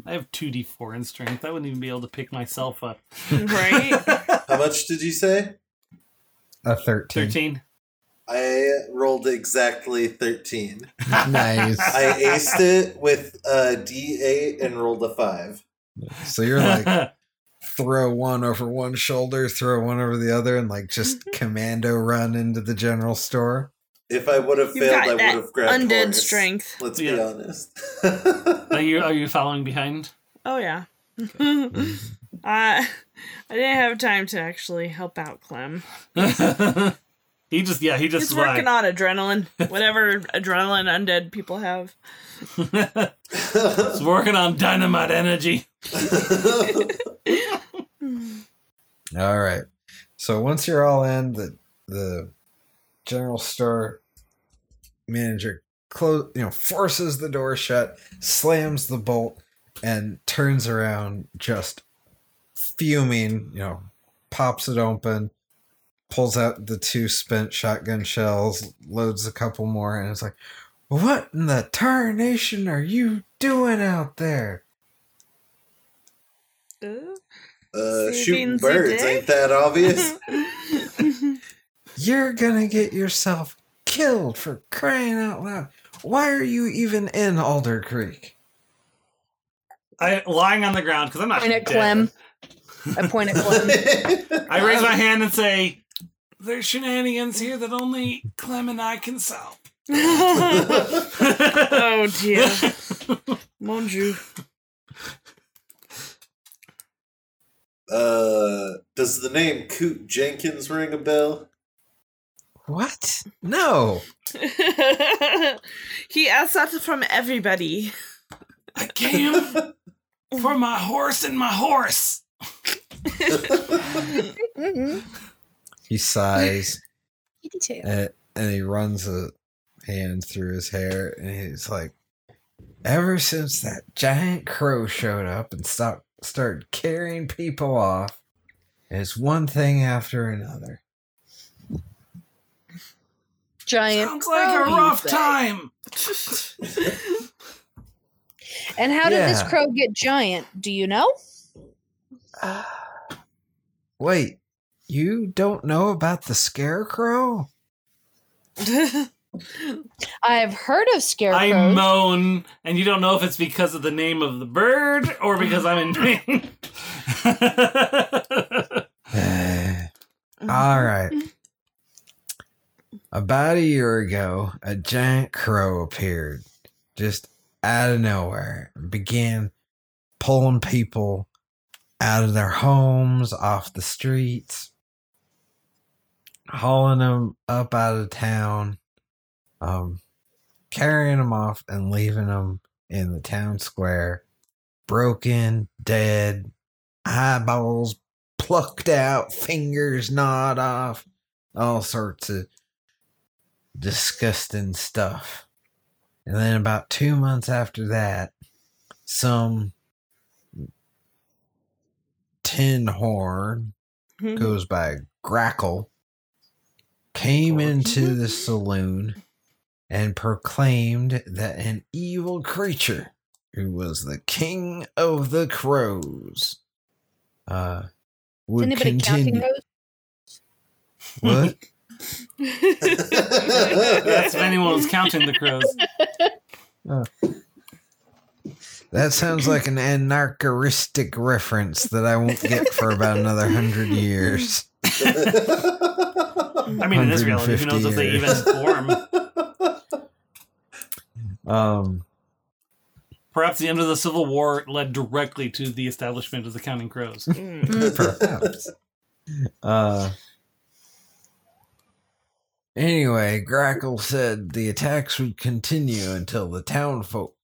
Speaker 2: I have 2d4 in strength. I wouldn't even be able to pick myself up.
Speaker 3: right? [LAUGHS]
Speaker 5: How much did you say?
Speaker 1: A 13.
Speaker 2: 13.
Speaker 5: I rolled exactly 13.
Speaker 1: Nice.
Speaker 5: I aced it with a D8 and rolled a 5.
Speaker 1: So you're like [LAUGHS] throw one over one shoulder, throw one over the other, and like just [LAUGHS] commando run into the general store.
Speaker 5: If I would have failed, I would have grabbed
Speaker 3: undead
Speaker 5: Horace.
Speaker 3: strength.
Speaker 5: Let's be honest. [LAUGHS]
Speaker 2: are, you, are you following behind?
Speaker 3: Oh yeah. I [LAUGHS] uh, I didn't have time to actually help out Clem. [LAUGHS]
Speaker 2: he just, yeah, he just
Speaker 3: He's working
Speaker 2: like,
Speaker 3: on adrenaline, whatever adrenaline undead people have.
Speaker 2: he's working on dynamite energy.
Speaker 1: All right. So once you're all in, the the general store manager close, you know, forces the door shut, slams the bolt, and turns around just fuming. You know, pops it open, pulls out the two spent shotgun shells, loads a couple more, and it's like, "What in the tarnation are you doing out there?"
Speaker 3: Uh,
Speaker 5: Uh, shooting birds, ain't that obvious? [LAUGHS] [LAUGHS]
Speaker 1: You're gonna get yourself killed for crying out loud. Why are you even in Alder Creek?
Speaker 2: I lying on the ground because I'm not
Speaker 7: Point at. Clem. I point at Clem. [LAUGHS]
Speaker 2: I raise my hand and say, there's shenanigans here that only Clem and I can solve. [LAUGHS] [LAUGHS]
Speaker 3: oh dear. Mon Dieu.
Speaker 5: Uh, does the name Coot Jenkins ring a bell?
Speaker 1: What? No. [LAUGHS]
Speaker 3: he asked that from everybody.
Speaker 2: I came for my horse and my horse. [LAUGHS]
Speaker 1: He sighs
Speaker 4: Detail.
Speaker 1: and, and he runs a hand through his hair and he's like, Ever since that giant crow showed up and stopped started carrying people off, it's one thing after another.
Speaker 4: Giant.
Speaker 2: Sounds like a
Speaker 4: crow, you
Speaker 2: rough
Speaker 4: say.
Speaker 2: time. [LAUGHS]
Speaker 4: And how did this crow get giant? Do you know? [SIGHS]
Speaker 1: Wait, you don't know about the scarecrow? [LAUGHS]
Speaker 4: I've heard of scarecrows.
Speaker 2: I moan, and you don't know if it's because of the name of the bird or because I'm in [LAUGHS] pain. [SIGHS]
Speaker 1: All right. About a year ago, a giant crow appeared just out of nowhere and began pulling people out of their homes, off the streets, hauling them up out of town, um, carrying them off and leaving them in the town square, broken, dead, eyeballs plucked out, fingers gnawed off, all sorts of disgusting stuff. And then about two months after that, some tin horn goes by Grackle came into the saloon and proclaimed that an evil creature who was the king of the crows uh
Speaker 4: Is
Speaker 1: would
Speaker 4: anybody counting
Speaker 1: continue
Speaker 4: those?
Speaker 1: what [LAUGHS]
Speaker 2: That's if anyone was counting the crows.
Speaker 1: that sounds like an anarcharistic reference that i won't get for about another hundred years
Speaker 2: I mean, in this reality, who knows if they even
Speaker 1: years.
Speaker 2: form?
Speaker 1: um
Speaker 2: Perhaps the end of the Civil War led directly to the establishment of the Counting Crows.
Speaker 1: Perhaps. Uh. Anyway, Grackle said the attacks would continue until the townfolk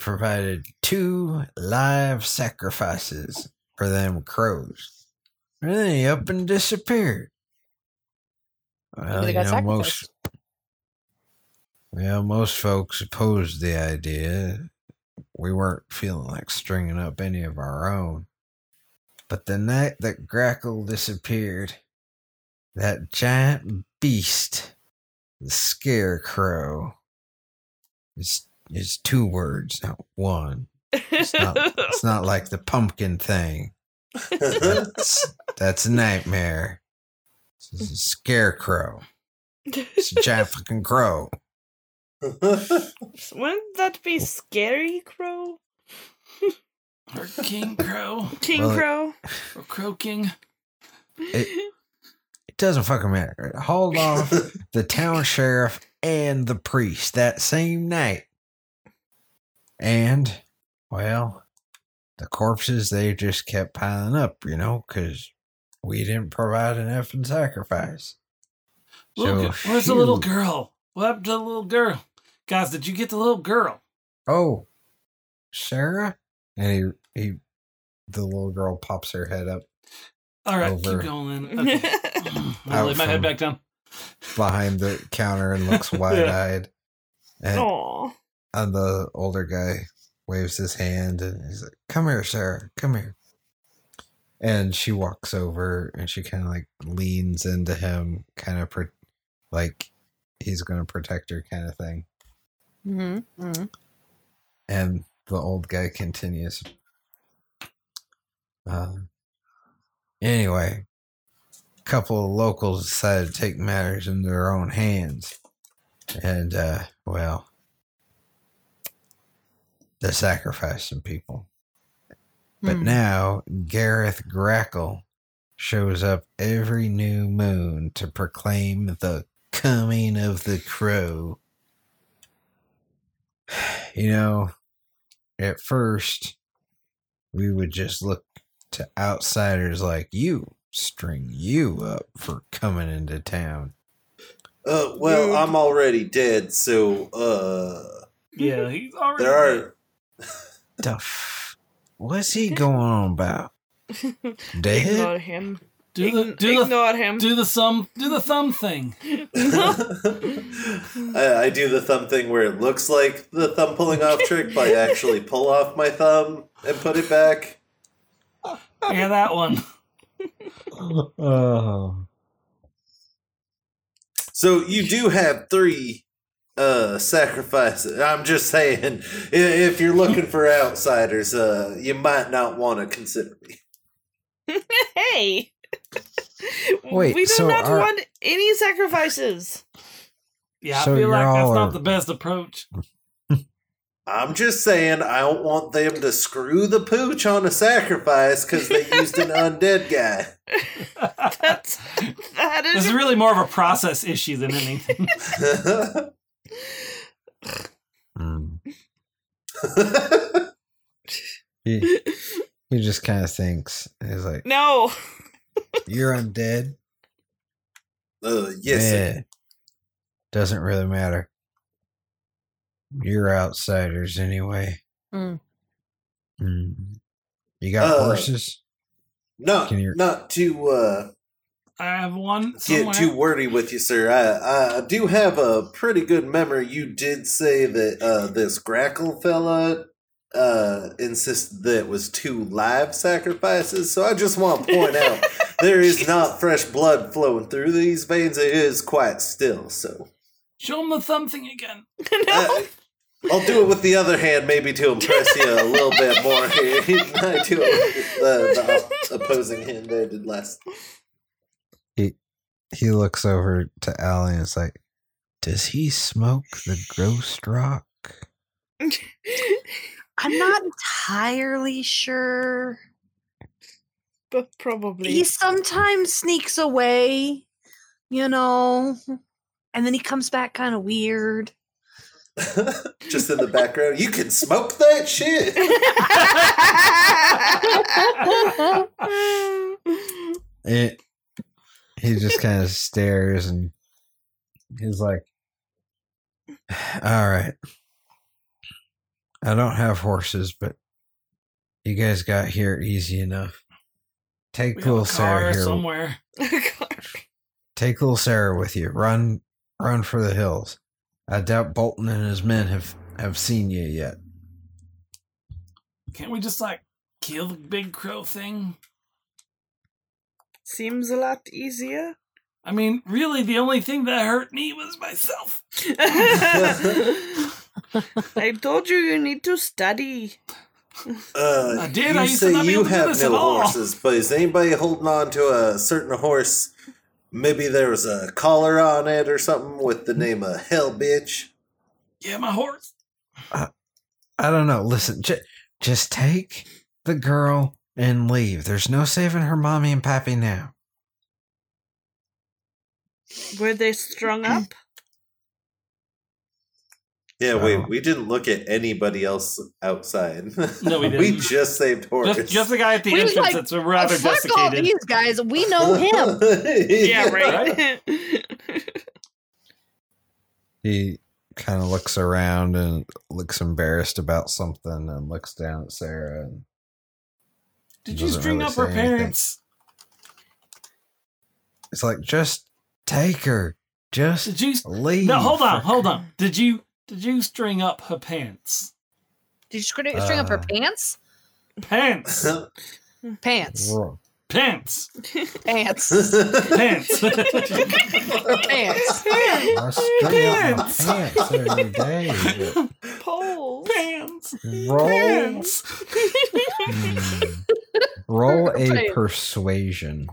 Speaker 1: provided two live sacrifices for them crows. And then he up and disappeared. Well,
Speaker 4: they
Speaker 1: you know, most well, most folks opposed the idea. We weren't feeling like stringing up any of our own. But the night that Grackle disappeared, that giant beast, the scarecrow, is is two words, not one. It's not, it's not like the pumpkin thing. That's, that's a nightmare. It's a scarecrow. It's a giant fucking crow. [LAUGHS]
Speaker 3: Wouldn't that be Scary Crow?
Speaker 2: Or King Crow.
Speaker 3: King
Speaker 1: Well, it-
Speaker 3: Crow?
Speaker 2: Or Crow King.
Speaker 1: It, it doesn't fucking matter. It hauled off [LAUGHS] the town sheriff and the priest that same night. And, well, the corpses, they just kept piling up, you know, because we didn't provide an effing sacrifice.
Speaker 2: Little
Speaker 1: So,
Speaker 2: gi- where's the little girl? What happened to the little girl? Guys, did you get the little girl?
Speaker 1: Oh, Sarah? And he, he, the little girl pops her head up
Speaker 2: All right,
Speaker 1: Over.
Speaker 2: keep going then. [LAUGHS] Okay. I'll lay my head back down.
Speaker 1: behind the counter and looks [LAUGHS] wide eyed. And,
Speaker 3: Aw.
Speaker 1: and the older guy waves his hand and he's like, Come here, Sarah, come here. And she walks over and she kind of like leans into him, kind of pro- like he's going to protect her, kind of thing.
Speaker 4: Mm-hmm.
Speaker 1: And the old guy continues. Uh, anyway, a couple of locals decided to take matters into their own hands. And, uh, well, they sacrificed some people. But
Speaker 4: Hmm.
Speaker 1: now Gareth Grackle shows up every new moon to proclaim the coming of the crow. [SIGHS] You know, at first, we would just look to outsiders like you, string you up for coming into town.
Speaker 5: Uh, well, I'm already dead, so uh,
Speaker 2: Yeah, [LAUGHS] he's already.
Speaker 5: there are. [LAUGHS]
Speaker 1: The f- what's he going on about? [LAUGHS] Dead?
Speaker 3: Ignore him.
Speaker 2: Do the
Speaker 3: Ign-
Speaker 2: do the
Speaker 3: ignore him.
Speaker 2: do the thumb do the thumb thing.
Speaker 5: I, I do the thumb thing where it looks like the thumb pulling off trick, but I actually pull off my thumb and put it back.
Speaker 2: Yeah, that one.
Speaker 1: Oh. [LAUGHS]
Speaker 5: So you do have three uh sacrifices. I'm just saying, if you're looking for outsiders, uh, you might not want to consider me.
Speaker 3: hey. [LAUGHS]
Speaker 1: Wait,
Speaker 3: we do
Speaker 1: so
Speaker 3: not
Speaker 1: are-
Speaker 3: want any sacrifices.
Speaker 2: Yeah,
Speaker 1: So
Speaker 2: I feel like
Speaker 1: you're
Speaker 2: that's
Speaker 1: all
Speaker 2: not the best approach.
Speaker 5: I'm just saying, I don't want them to screw the pooch on a sacrifice because they used an [LAUGHS] undead guy.
Speaker 3: That's that
Speaker 2: This
Speaker 3: is
Speaker 2: is really more of a process issue than anything.
Speaker 1: Mm. [LAUGHS] he, he just kind of thinks, he's like,
Speaker 3: no. [LAUGHS]
Speaker 1: You're undead?
Speaker 5: uh, yes, sir.
Speaker 1: Eh, Doesn't really matter. You're outsiders anyway.
Speaker 7: Mm.
Speaker 1: Mm. You got
Speaker 5: Uh,
Speaker 1: horses?
Speaker 5: No,
Speaker 1: Can you-
Speaker 5: not too. uh,
Speaker 2: I have one
Speaker 5: get too wordy with you, sir. I, I do have a pretty good memory. You did say that uh, this Grackle fella uh, insisted that it was two live sacrifices. So I just want to point out [LAUGHS] there is not fresh blood flowing through these veins. It is quite still. So
Speaker 2: Show him the thumb thing again.
Speaker 5: uh, [LAUGHS] I'll do it with the other hand, maybe to impress you a little bit more. [LAUGHS] I do it with the, the opposing hand there did last.
Speaker 1: He he looks over to Allie and is like, Does he smoke the ghost rock? [LAUGHS]
Speaker 4: I'm not entirely sure.
Speaker 3: But probably.
Speaker 4: He sometimes sneaks away, you know, and then he comes back kind of weird. [LAUGHS]
Speaker 5: Just in the background, you can smoke that shit. [LAUGHS]
Speaker 1: It, he just kind of stares and he's like, All right. I don't have horses, but you guys got here easy enough. Take
Speaker 2: We
Speaker 1: little Sarah here.
Speaker 2: somewhere. [LAUGHS]
Speaker 1: Take little Sarah with you. Run, run for the hills. I doubt Bolton and his men have have seen you yet.
Speaker 2: Can't we just like kill the big crow thing?
Speaker 3: Seems a lot easier.
Speaker 2: I mean, really, the only thing that hurt me was myself. [LAUGHS]
Speaker 3: I told you you need to study.
Speaker 5: Uh,
Speaker 2: I did,
Speaker 5: You
Speaker 2: I used to
Speaker 5: say
Speaker 2: not be
Speaker 5: you
Speaker 2: able to do
Speaker 5: have
Speaker 2: this at
Speaker 5: no
Speaker 2: all.
Speaker 5: horses, but is anybody holding on to a certain horse? Maybe there was a collar on it or something with the name of Hell Bitch.
Speaker 2: Yeah, my horse.
Speaker 1: I don't know. Listen, j- just take the girl and leave. There's no saving her mommy and pappy now.
Speaker 3: Were they strung up?
Speaker 5: Yeah, wait, we didn't look at anybody else outside.
Speaker 2: No, we [LAUGHS]
Speaker 5: we
Speaker 2: didn't.
Speaker 5: We just saved Horace.
Speaker 2: Just, just the guy at the
Speaker 4: We was
Speaker 2: entrance
Speaker 4: like,
Speaker 2: that's rather
Speaker 4: "Oh, fuck all these guys. We know [LAUGHS] him.
Speaker 3: yeah, right. [LAUGHS]
Speaker 1: He kind of looks around and looks embarrassed about something and looks down at Sarah. And
Speaker 2: Did you string
Speaker 1: really
Speaker 2: up her
Speaker 1: say anything.
Speaker 2: parents?
Speaker 1: it's like, just take her. Just
Speaker 2: Did you?
Speaker 1: leave.
Speaker 2: No, hold on,
Speaker 1: for-
Speaker 2: hold on. Did you? Did you string up her pants?
Speaker 4: Did you string, string up her
Speaker 1: Uh.
Speaker 4: pants?
Speaker 2: Pants, [LAUGHS]
Speaker 4: Pants.
Speaker 2: Pants, [LAUGHS]
Speaker 4: Pants. [LAUGHS]
Speaker 2: pants.
Speaker 4: pants.
Speaker 1: I string up my
Speaker 2: Pants.
Speaker 1: pants every day.
Speaker 3: Poles.
Speaker 2: pants,
Speaker 1: Roll,
Speaker 2: pants.
Speaker 1: Hmm. roll a
Speaker 4: Pants.
Speaker 1: persuasion.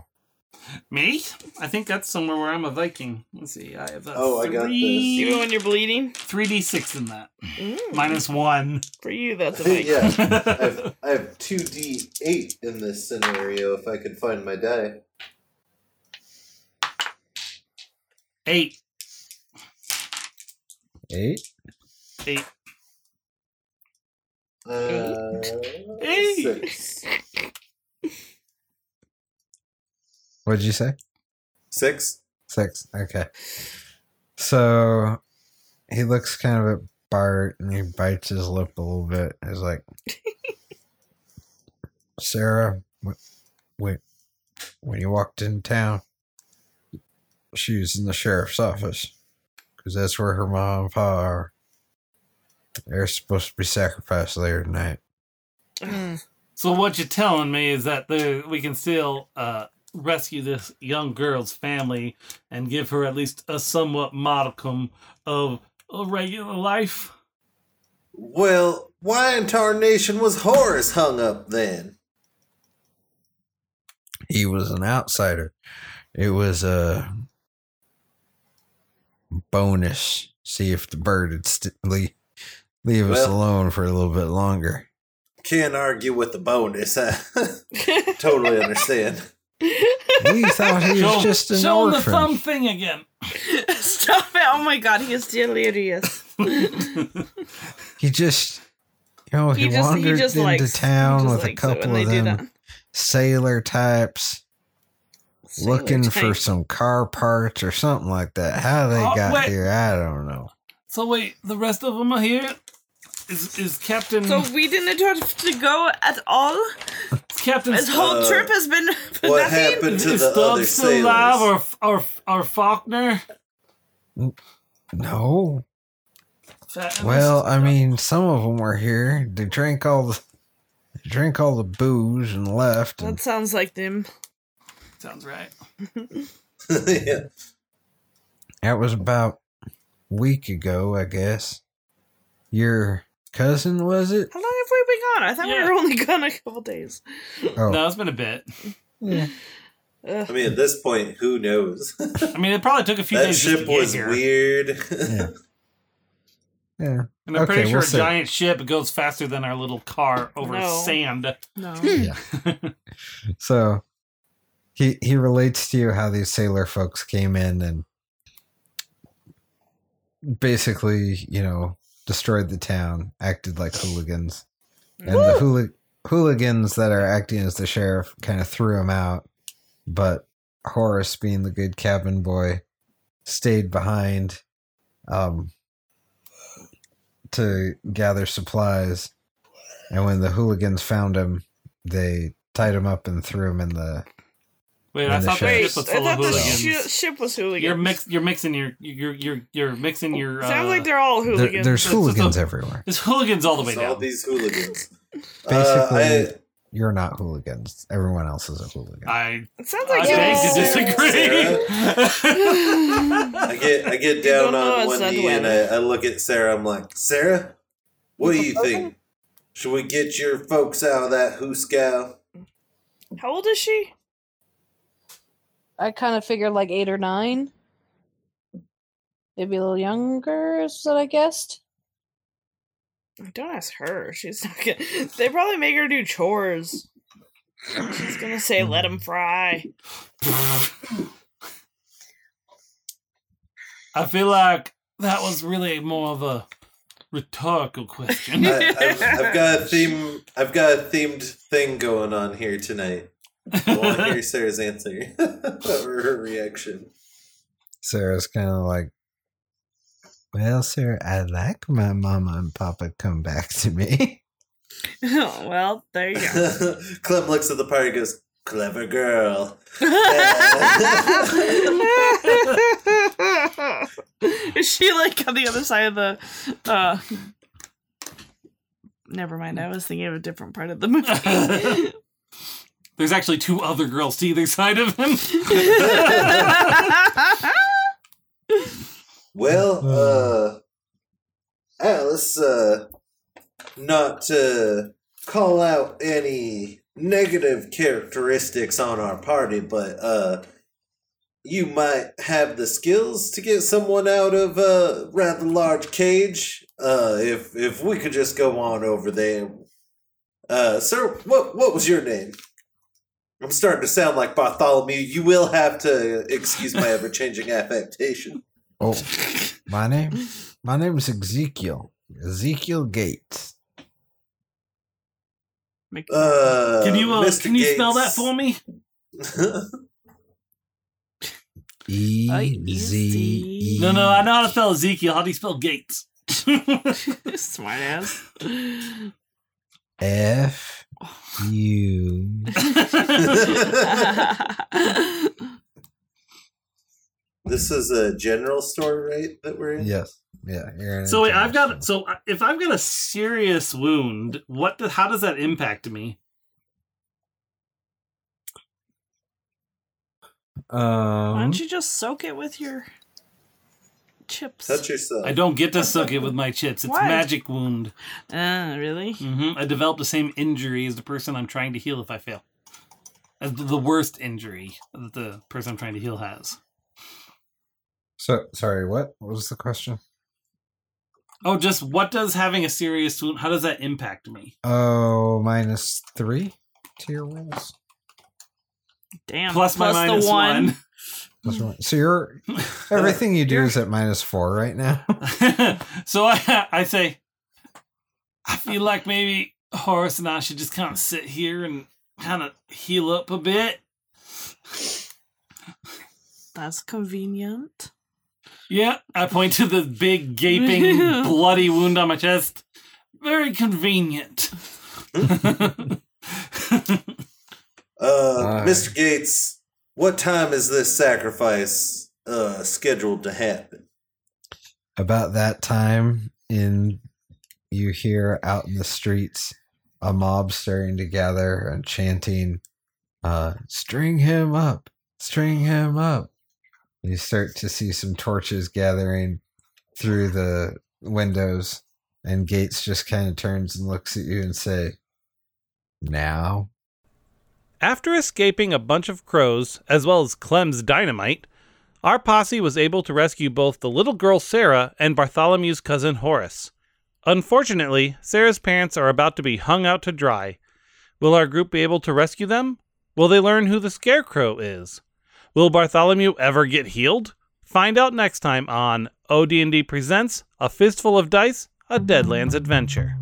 Speaker 2: Me? I think that's somewhere where I'm a Viking. Let's see. I have a
Speaker 5: Oh, I got this.
Speaker 3: Even when you're bleeding?
Speaker 2: 3d6 in that.
Speaker 3: Mm.
Speaker 2: Minus one.
Speaker 3: For you, that's a big [LAUGHS]
Speaker 5: yeah, I have, I have two D eight in this scenario. If I could find my die.
Speaker 2: Eight.
Speaker 1: Eight.
Speaker 2: Eight.
Speaker 5: Uh,
Speaker 2: Eight.
Speaker 5: Six. [LAUGHS]
Speaker 1: What'd you say?
Speaker 5: Six.
Speaker 1: Six. Okay. So he looks kind of at Bart and he bites his lip a little bit. He's like, [LAUGHS] Sarah, wh- wait, when you walked in town, she was in the sheriff's office because that's where her mom and pa are. They're supposed to be sacrificed later tonight.
Speaker 2: So what you're telling me is that there, we can still uh, rescue this young girl's family and give her at least a somewhat modicum of a regular life.
Speaker 5: Well, why in tarnation was Horace hung up then?
Speaker 1: He was an outsider. It was a bonus. See if the bird would st- leave, leave us alone for a little bit longer.
Speaker 5: Can't argue with the bonus. [LAUGHS] I [LAUGHS] totally understand.
Speaker 1: We thought he was just an
Speaker 2: show him the
Speaker 1: orphan.
Speaker 2: thumb thing again. [LAUGHS]
Speaker 3: Stop it. Oh my god, he is delirious. [LAUGHS]
Speaker 1: He just, you know, he,
Speaker 3: He just- he
Speaker 1: wandered
Speaker 3: just
Speaker 1: into
Speaker 3: likes-
Speaker 1: town
Speaker 3: just
Speaker 1: with a
Speaker 3: likes it when
Speaker 1: couple of them sailor types. looking for some car parts or something like that. How they
Speaker 2: Oh,
Speaker 1: got
Speaker 2: wait.
Speaker 1: here, I don't know.
Speaker 2: So wait, the rest of them are here. Is is Captain?
Speaker 3: So we didn't have to go at all?
Speaker 2: Captain
Speaker 3: His whole
Speaker 5: Uh,
Speaker 3: trip has been for [LAUGHS]
Speaker 5: what
Speaker 3: nothing?
Speaker 5: happened to
Speaker 2: is
Speaker 5: the other
Speaker 2: Stubbs still alive, or or or Faulkner?
Speaker 1: No. Well, I mean, some of them were here. They drank all the they drank all the booze and left. And
Speaker 3: That sounds like them.
Speaker 2: sounds right. [LAUGHS]
Speaker 5: yeah.
Speaker 1: that was about a week ago, I guess. Your cousin was it?
Speaker 3: How long have we been gone? I thought
Speaker 2: Yeah.
Speaker 3: we were only gone a couple days.
Speaker 1: Oh,
Speaker 2: No, it's been a bit.
Speaker 1: yeah.
Speaker 5: I mean, at this point, who knows? [LAUGHS]
Speaker 2: I mean, it probably took a few
Speaker 5: that
Speaker 2: days just to
Speaker 5: ship
Speaker 2: get
Speaker 5: was
Speaker 2: here.
Speaker 5: weird.
Speaker 1: yeah. [LAUGHS] Yeah.
Speaker 2: And I'm pretty sure
Speaker 1: we'll
Speaker 2: a
Speaker 1: see.
Speaker 2: giant ship goes faster than our little car over
Speaker 3: No.
Speaker 2: sand.
Speaker 3: No. [LAUGHS]
Speaker 1: Yeah. so he he relates to you how these sailor folks came in and basically, you know, destroyed the town, acted like hooligans. And the hooli- hooligans that are acting as the sheriff kind of threw him out, but Horace, being the good cabin boy, stayed behind um, to gather supplies. And when the hooligans found him, they tied him up and threw him in the.
Speaker 2: Wait, I thought the
Speaker 1: ship.
Speaker 2: ship
Speaker 3: Wait,
Speaker 2: was
Speaker 3: I
Speaker 2: full of
Speaker 3: thought the
Speaker 2: hooligans.
Speaker 3: ship was hooligans.
Speaker 2: You're mix. You're mixing your. You're you're you're mixing your. Uh,
Speaker 3: Sounds like they're all
Speaker 1: There-
Speaker 3: hooligans.
Speaker 1: there's
Speaker 2: It's [LAUGHS]
Speaker 1: hooligans everywhere.
Speaker 2: There's hooligans all the way
Speaker 5: It's all
Speaker 2: down.
Speaker 5: these hooligans. [LAUGHS]
Speaker 1: Basically,
Speaker 5: Uh,
Speaker 1: you're not hooligans. Everyone else is a hooligan.
Speaker 2: I
Speaker 3: It sounds
Speaker 2: I
Speaker 3: like
Speaker 2: beg to
Speaker 3: you're-
Speaker 2: disagree. [LAUGHS]
Speaker 5: I get I get down on
Speaker 3: us
Speaker 5: one
Speaker 3: that
Speaker 5: knee and. I, I look at Sarah. I'm like, Sarah, what do you think? Should we get your folks out of that hoosegow?
Speaker 3: How old is she?
Speaker 7: I kind of figured like eight or nine. Maybe a little younger, is what I guessed.
Speaker 3: Don't ask her. She's not gonna. [LAUGHS] They probably make her do chores. She's gonna say, "Let [LAUGHS] him fry."
Speaker 2: I feel like that was really more of a rhetorical question.
Speaker 5: I, I've, I've got a theme. I've got a themed thing going on here tonight. I want to [LAUGHS] hear Sarah's answer [LAUGHS] or her reaction.
Speaker 1: Sarah's kind of like, well, Sarah, I like my mama and papa come back to me.
Speaker 3: Oh, [LAUGHS] well, there you go.
Speaker 5: Clem looks at the party and goes, "Clever girl."
Speaker 3: is she like on the other side of the? uh Never mind. I was thinking of a different part of the movie.
Speaker 2: There's actually two other girls to either side of him. [LAUGHS]
Speaker 5: Well, uh, Alice, uh, not to call out any negative characteristics on our party, but, uh, you might have the skills to get someone out of a rather large cage. Uh, if if we could just go on over there. Uh, sir, what what was your name? I'm starting to sound like Bartholomew. You will have to excuse my [LAUGHS] ever changing affectation.
Speaker 1: Oh, my name? My name is Ezekiel. Ezekiel Gates.
Speaker 5: Uh,
Speaker 2: Can you uh, can you spell that for me? [LAUGHS]
Speaker 1: E Z E.
Speaker 2: No, no, I know how to spell Ezekiel. How do you spell Gates? [LAUGHS]
Speaker 3: Smart ass.
Speaker 1: F U. [LAUGHS]
Speaker 5: this is a general store, right? That we're in.
Speaker 1: Yes. Yeah. In
Speaker 2: so wait,
Speaker 1: a
Speaker 2: I've got so if I've got a serious wound, what? The, how does that impact me?
Speaker 3: Why
Speaker 1: Um,
Speaker 3: don't you just soak it with your chips?
Speaker 5: Touch yourself.
Speaker 2: I don't get to suck it with my chips. It's
Speaker 3: Why?
Speaker 2: magic wound.
Speaker 3: Ah, really?
Speaker 2: hmm I develop the same injury as the person I'm trying to heal if I fail. As the- the worst injury that the person I'm trying to heal has.
Speaker 1: so sorry. What? What was the question?
Speaker 2: Oh, just what does having a serious wound? How does that impact me?
Speaker 1: Oh, minus three to your rolls.
Speaker 3: Damn.
Speaker 2: Plus my
Speaker 3: plus
Speaker 2: minus
Speaker 3: the one.
Speaker 2: One.
Speaker 1: That's right. So you're [LAUGHS] everything you do is at minus four right now. [LAUGHS]
Speaker 2: so I, I say, I feel like maybe Horace and I should just kind of sit here and kind of heal up a bit.
Speaker 3: That's convenient.
Speaker 2: Yeah, I point to the big, gaping, [LAUGHS] bloody wound on my chest. Very convenient.
Speaker 5: Uh,
Speaker 1: Aye.
Speaker 5: Mr. Gates, what time is this sacrifice uh scheduled to happen?
Speaker 1: About that time, in you hear out in the streets a mob stirring together and chanting, uh, "String him up, string him up." You start to see some torches gathering through the windows, and Gates just kind of turns and looks at you and say, "Now."
Speaker 6: After escaping a bunch of crows, as well as Clem's dynamite, our posse was able to rescue both the little girl Sarah and Bartholomew's cousin Horace. Unfortunately, Sarah's parents are about to be hung out to dry. Will our group be able to rescue them? Will they learn who the Scarecrow is? Will Bartholomew ever get healed? Find out next time on OD&D presents A Fistful of Dice: A Deadlands Adventure.